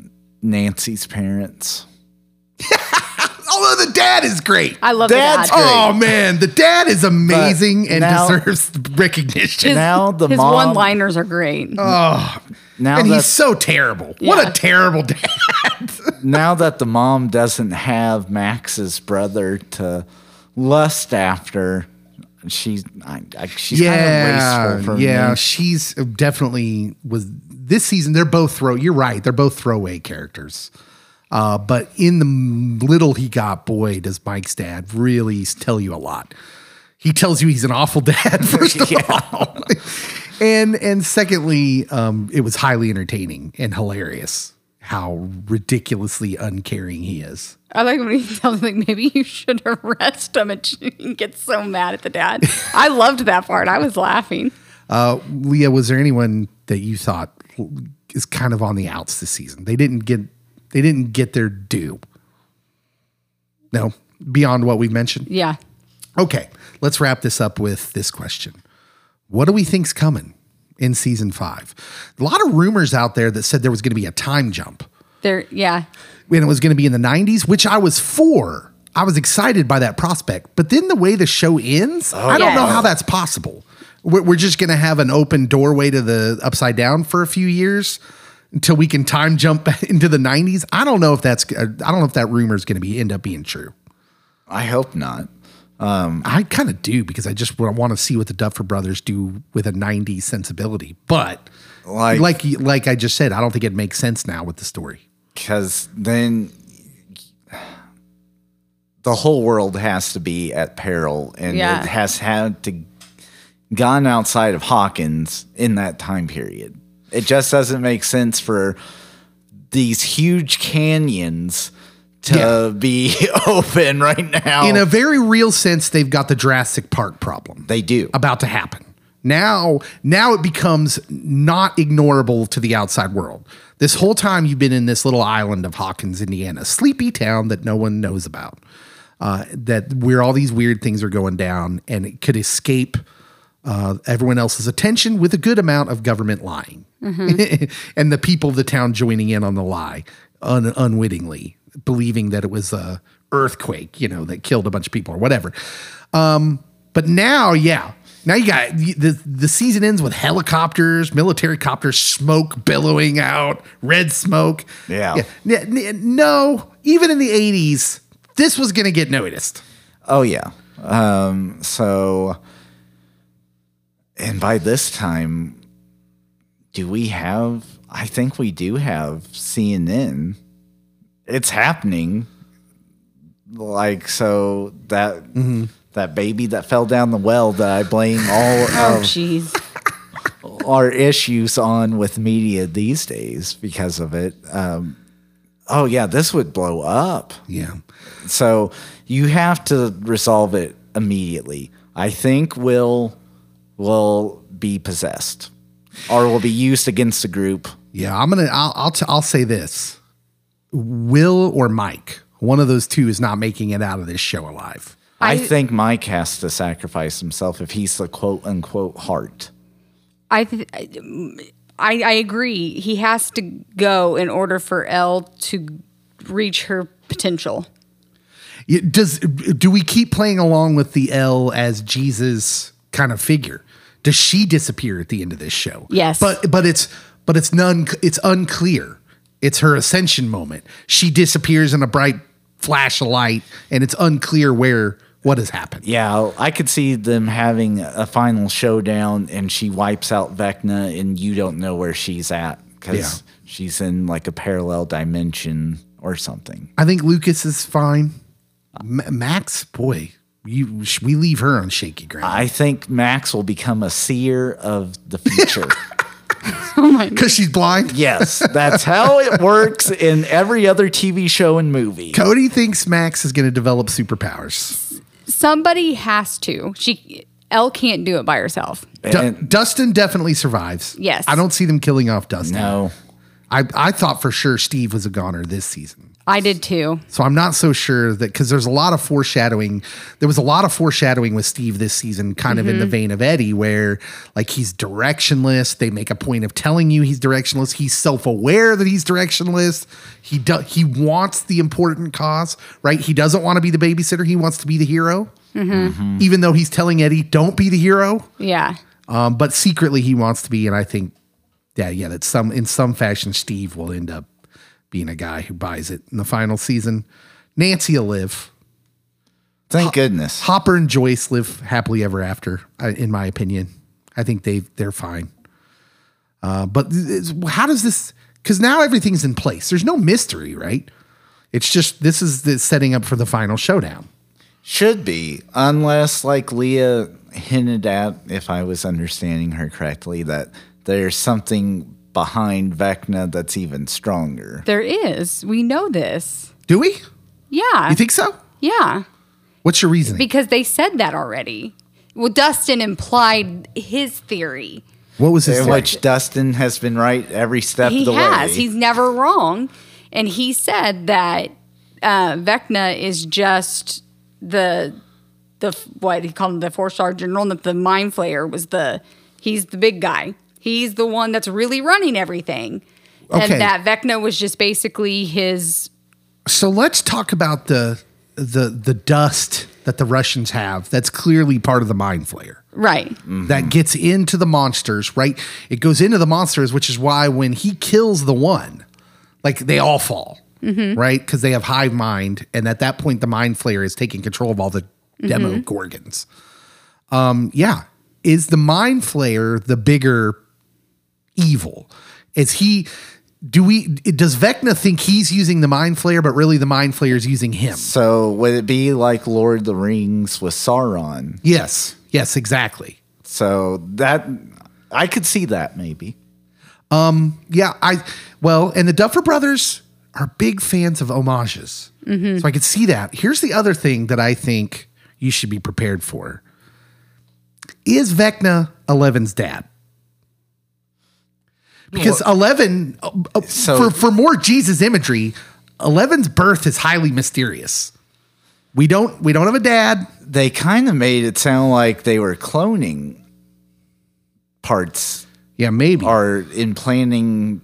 Nancy's parents. Although the dad is great. I love Dad's the dad. Oh man, the dad is amazing and now- deserves recognition. His, now the his mom- one-liners are great. Now and that he's so terrible. What a terrible dad. now that the mom doesn't have Max's brother to lust after, she's I, I, she's kind of wasteful for yeah. me. She's definitely was this season. They're both throw. You're right. They're both throwaway characters. Uh, but in the little he got, boy, does Mike's dad really tell you a lot. He tells you he's an awful dad, first of all. And and secondly, um, it was highly entertaining and hilarious how ridiculously uncaring he is. I like when he tells me like, maybe you should arrest him and she gets so mad at the dad. I loved that part. I was laughing. Uh, Leah, was there anyone that you thought is kind of on the outs this season? They didn't get they didn't get their due. No, beyond what we mentioned. Yeah. Okay, let's wrap this up with this question: What do we think's coming in season five? A lot of rumors out there that said there was going to be a time jump There yeah. and it was going to be in the 90s, which I was for. I was excited by that prospect. But then the way the show ends, oh, I don't know how that's possible. We're, we're just going to have an open doorway to the upside down for a few years until we can time jump into the 90s. I don't know if that's, I don't know if that rumor is going to be end up being true. I hope not. Um, I kind of do because I just want to see what the Duffer Brothers do with a 90s sensibility. But Like- like, like I just said, I don't think it makes sense now with the story. because then the whole world has to be at peril and Yeah. it has had to gone outside of Hawkins in that time period. It just doesn't make sense for these huge canyons to Yeah. be open right now. In a very real sense, they've got the Jurassic Park problem. they do. about to happen. Now, now it becomes not ignorable to the outside world. This whole time you've been in this little island of Hawkins, Indiana, sleepy town that no one knows about. Uh, that where all these weird things are going down, and it could escape uh, everyone else's attention with a good amount of government lying, and the people of the town joining in on the lie un- unwittingly, believing that it was a earthquake, you know, that killed a bunch of people or whatever. Um, but now, yeah, now you got the the season ends with helicopters, military copters, smoke billowing out, red smoke. Yeah. N- No, even in the '80s, this was going to get noticed. Oh yeah. Um, so, and by this time, do we have? I think we do have CNN. It's happening. Like so that that baby that fell down the well that I blame all Oh, of jeez. our issues on with media these days because of it. Um, oh yeah, this would blow up. Yeah. So you have to resolve it immediately. I think Will will be possessed or will be used against the group. Yeah, I'm gonna. I'll I'll, t- I'll say this: Will or Mike, one of those two is not making it out of this show alive. I, I- think Mike has to sacrifice himself if he's the quote unquote heart. I, th- I I agree. He has to go in order for Elle to reach her potential. Yeah, Does do we keep playing along with the El as Jesus kind of figure? Does she disappear at the end of this show? Yes. but but it's but it's none. It's unclear. It's her ascension moment. She disappears in a bright flash of light, and it's unclear where what has happened. Yeah, I could see them having a final showdown and she wipes out Vecna and you don't know where she's at because Yeah. she's in like a parallel dimension or something. I think Lucas is fine. Ma- Max, boy, you we leave her on shaky ground I think Max will become a seer of the future. Oh because she's blind. yes, that's how it works in every other TV show and movie. Cody thinks Max is going to develop superpowers. Somebody has to. She El can't do it by herself. Du- And- Dustin definitely survives. Yes. I don't see them killing off Dustin. no, I, I thought for sure Steve was a goner this season. I did too. So I'm not so sure that because there's a lot of foreshadowing. There was a lot of foreshadowing with Steve this season, kind of in the mm-hmm. vein of Eddie, where like he's directionless. They make a point of telling you he's directionless. He's self-aware that he's directionless. He do, he wants the important cause, right? He doesn't want to be the babysitter. He wants to be the hero. Mm-hmm. Mm-hmm. Even though he's telling Eddie, "Don't be the hero," Yeah. um, but secretly he wants to be. And I think, yeah, yeah, that some in some fashion Steve will end up being a guy who buys it in the final season. Nancy will live. thank goodness. Hopper and Joyce live happily ever after, in my opinion. I think they they're fine. Uh, but how does this? Because now everything's in place. There's no mystery, right? It's just this is the setting up for the final showdown. Should be, unless like Leah hinted at, if I was understanding her correctly, that there's something behind Vecna that's even stronger. There is. We know this. Do we? Yeah. You think so? yeah. What's your reasoning? Because they said that already. Well, Dustin implied his theory. what was his? Which Dustin has been right every step he of the way? He has. way. He's never wrong. And he said that uh, Vecna is just the the what he called him the four star general, and that the mind flayer was the he's the big guy. He's the one that's really running everything. Okay. And that Vecna was just basically his So let's talk about the the the dust that the Russians have. That's clearly part of the mind flayer. right. Mm-hmm. that gets into the monsters, right? It goes into the monsters, which is why when he kills the one, like they all fall, mm-hmm. right? Because they have hive mind, and at that point, the mind flayer is taking control of all the mm-hmm. Demogorgons. Um, yeah, is the mind flayer the bigger evil? Is he? Do we? Does Vecna think he's using the mind flayer, but really the mind flayer is using him? so would it be like Lord of the Rings with Sauron? Yes, yes, exactly. So that I could see that maybe. Um. Yeah, I well, and the Duffer Brothers are big fans of homages, so I could see that. Here's the other thing that I think you should be prepared for: is Vecna Eleven's dad? Because Eleven, uh, uh, So- for for more Jesus imagery, Eleven's birth is highly mysterious. We don't we don't have a dad. They kind of made it sound like they were cloning parts Yeah, maybe. or implanting,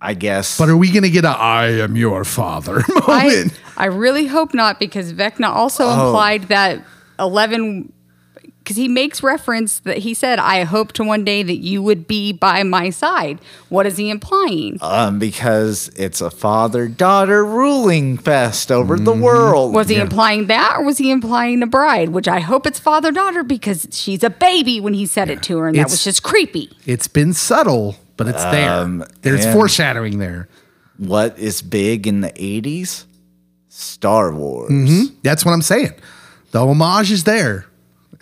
I guess. but are we going to get a "I am your father" I, moment? I really hope not because Vecna also Oh. implied that Eleven because he makes reference that he said, "I hope to one day that you would be by my side." What is he implying? Um, because it's a father daughter ruling fest over the mm-hmm. world. Was he implying that, or was he implying a bride? Which I hope it's father daughter because she's a baby when he said it to her, and that was just creepy. It's been subtle, but it's there. Um, There's foreshadowing there. what is big in the 80s? Star Wars. Mm-hmm. That's what I'm saying. The homage is there.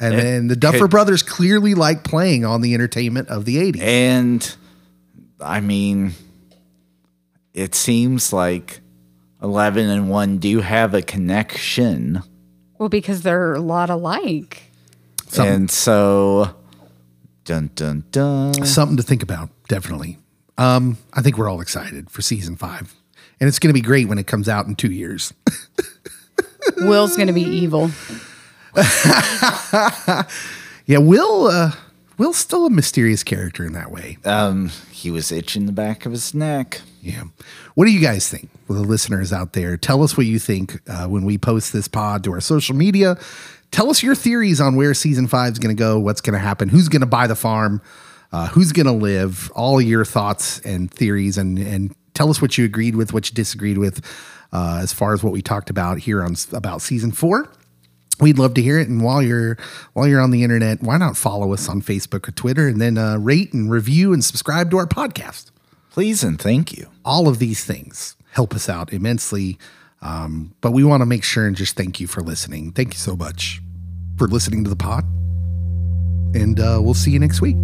And It then the Duffer could- brothers clearly like playing on the entertainment of the 80s. And I mean, it seems like 11 and 1 do have a connection. Well, because they're a lot alike. Something- And so, dun dun dun. Something to think about, definitely. Um, I think we're all excited for season five. And it's going to be great when it comes out in two years. Will's gonna be evil. yeah, Will, uh, Will's still a mysterious character in that way. Um, he was itching the back of his neck. Yeah. What do you guys think? Well, the listeners out there, tell us what you think uh, when we post this pod to our social media. Tell us your theories on where season five is going to go, what's going to happen, who's going to buy the farm, uh, who's going to live, all your thoughts and theories, and and tell us what you agreed with, what you disagreed with, uh, as far as what we talked about here on about season four. We'd love to hear it. And while you're while you're on the internet, why not follow us on Facebook or Twitter, and then uh, rate and review and subscribe to our podcast Please and thank you. all of these things help us out immensely. Um, but we want to make sure and just thank you for listening. Thank you so much for listening to the pod. And uh, we'll see you next week.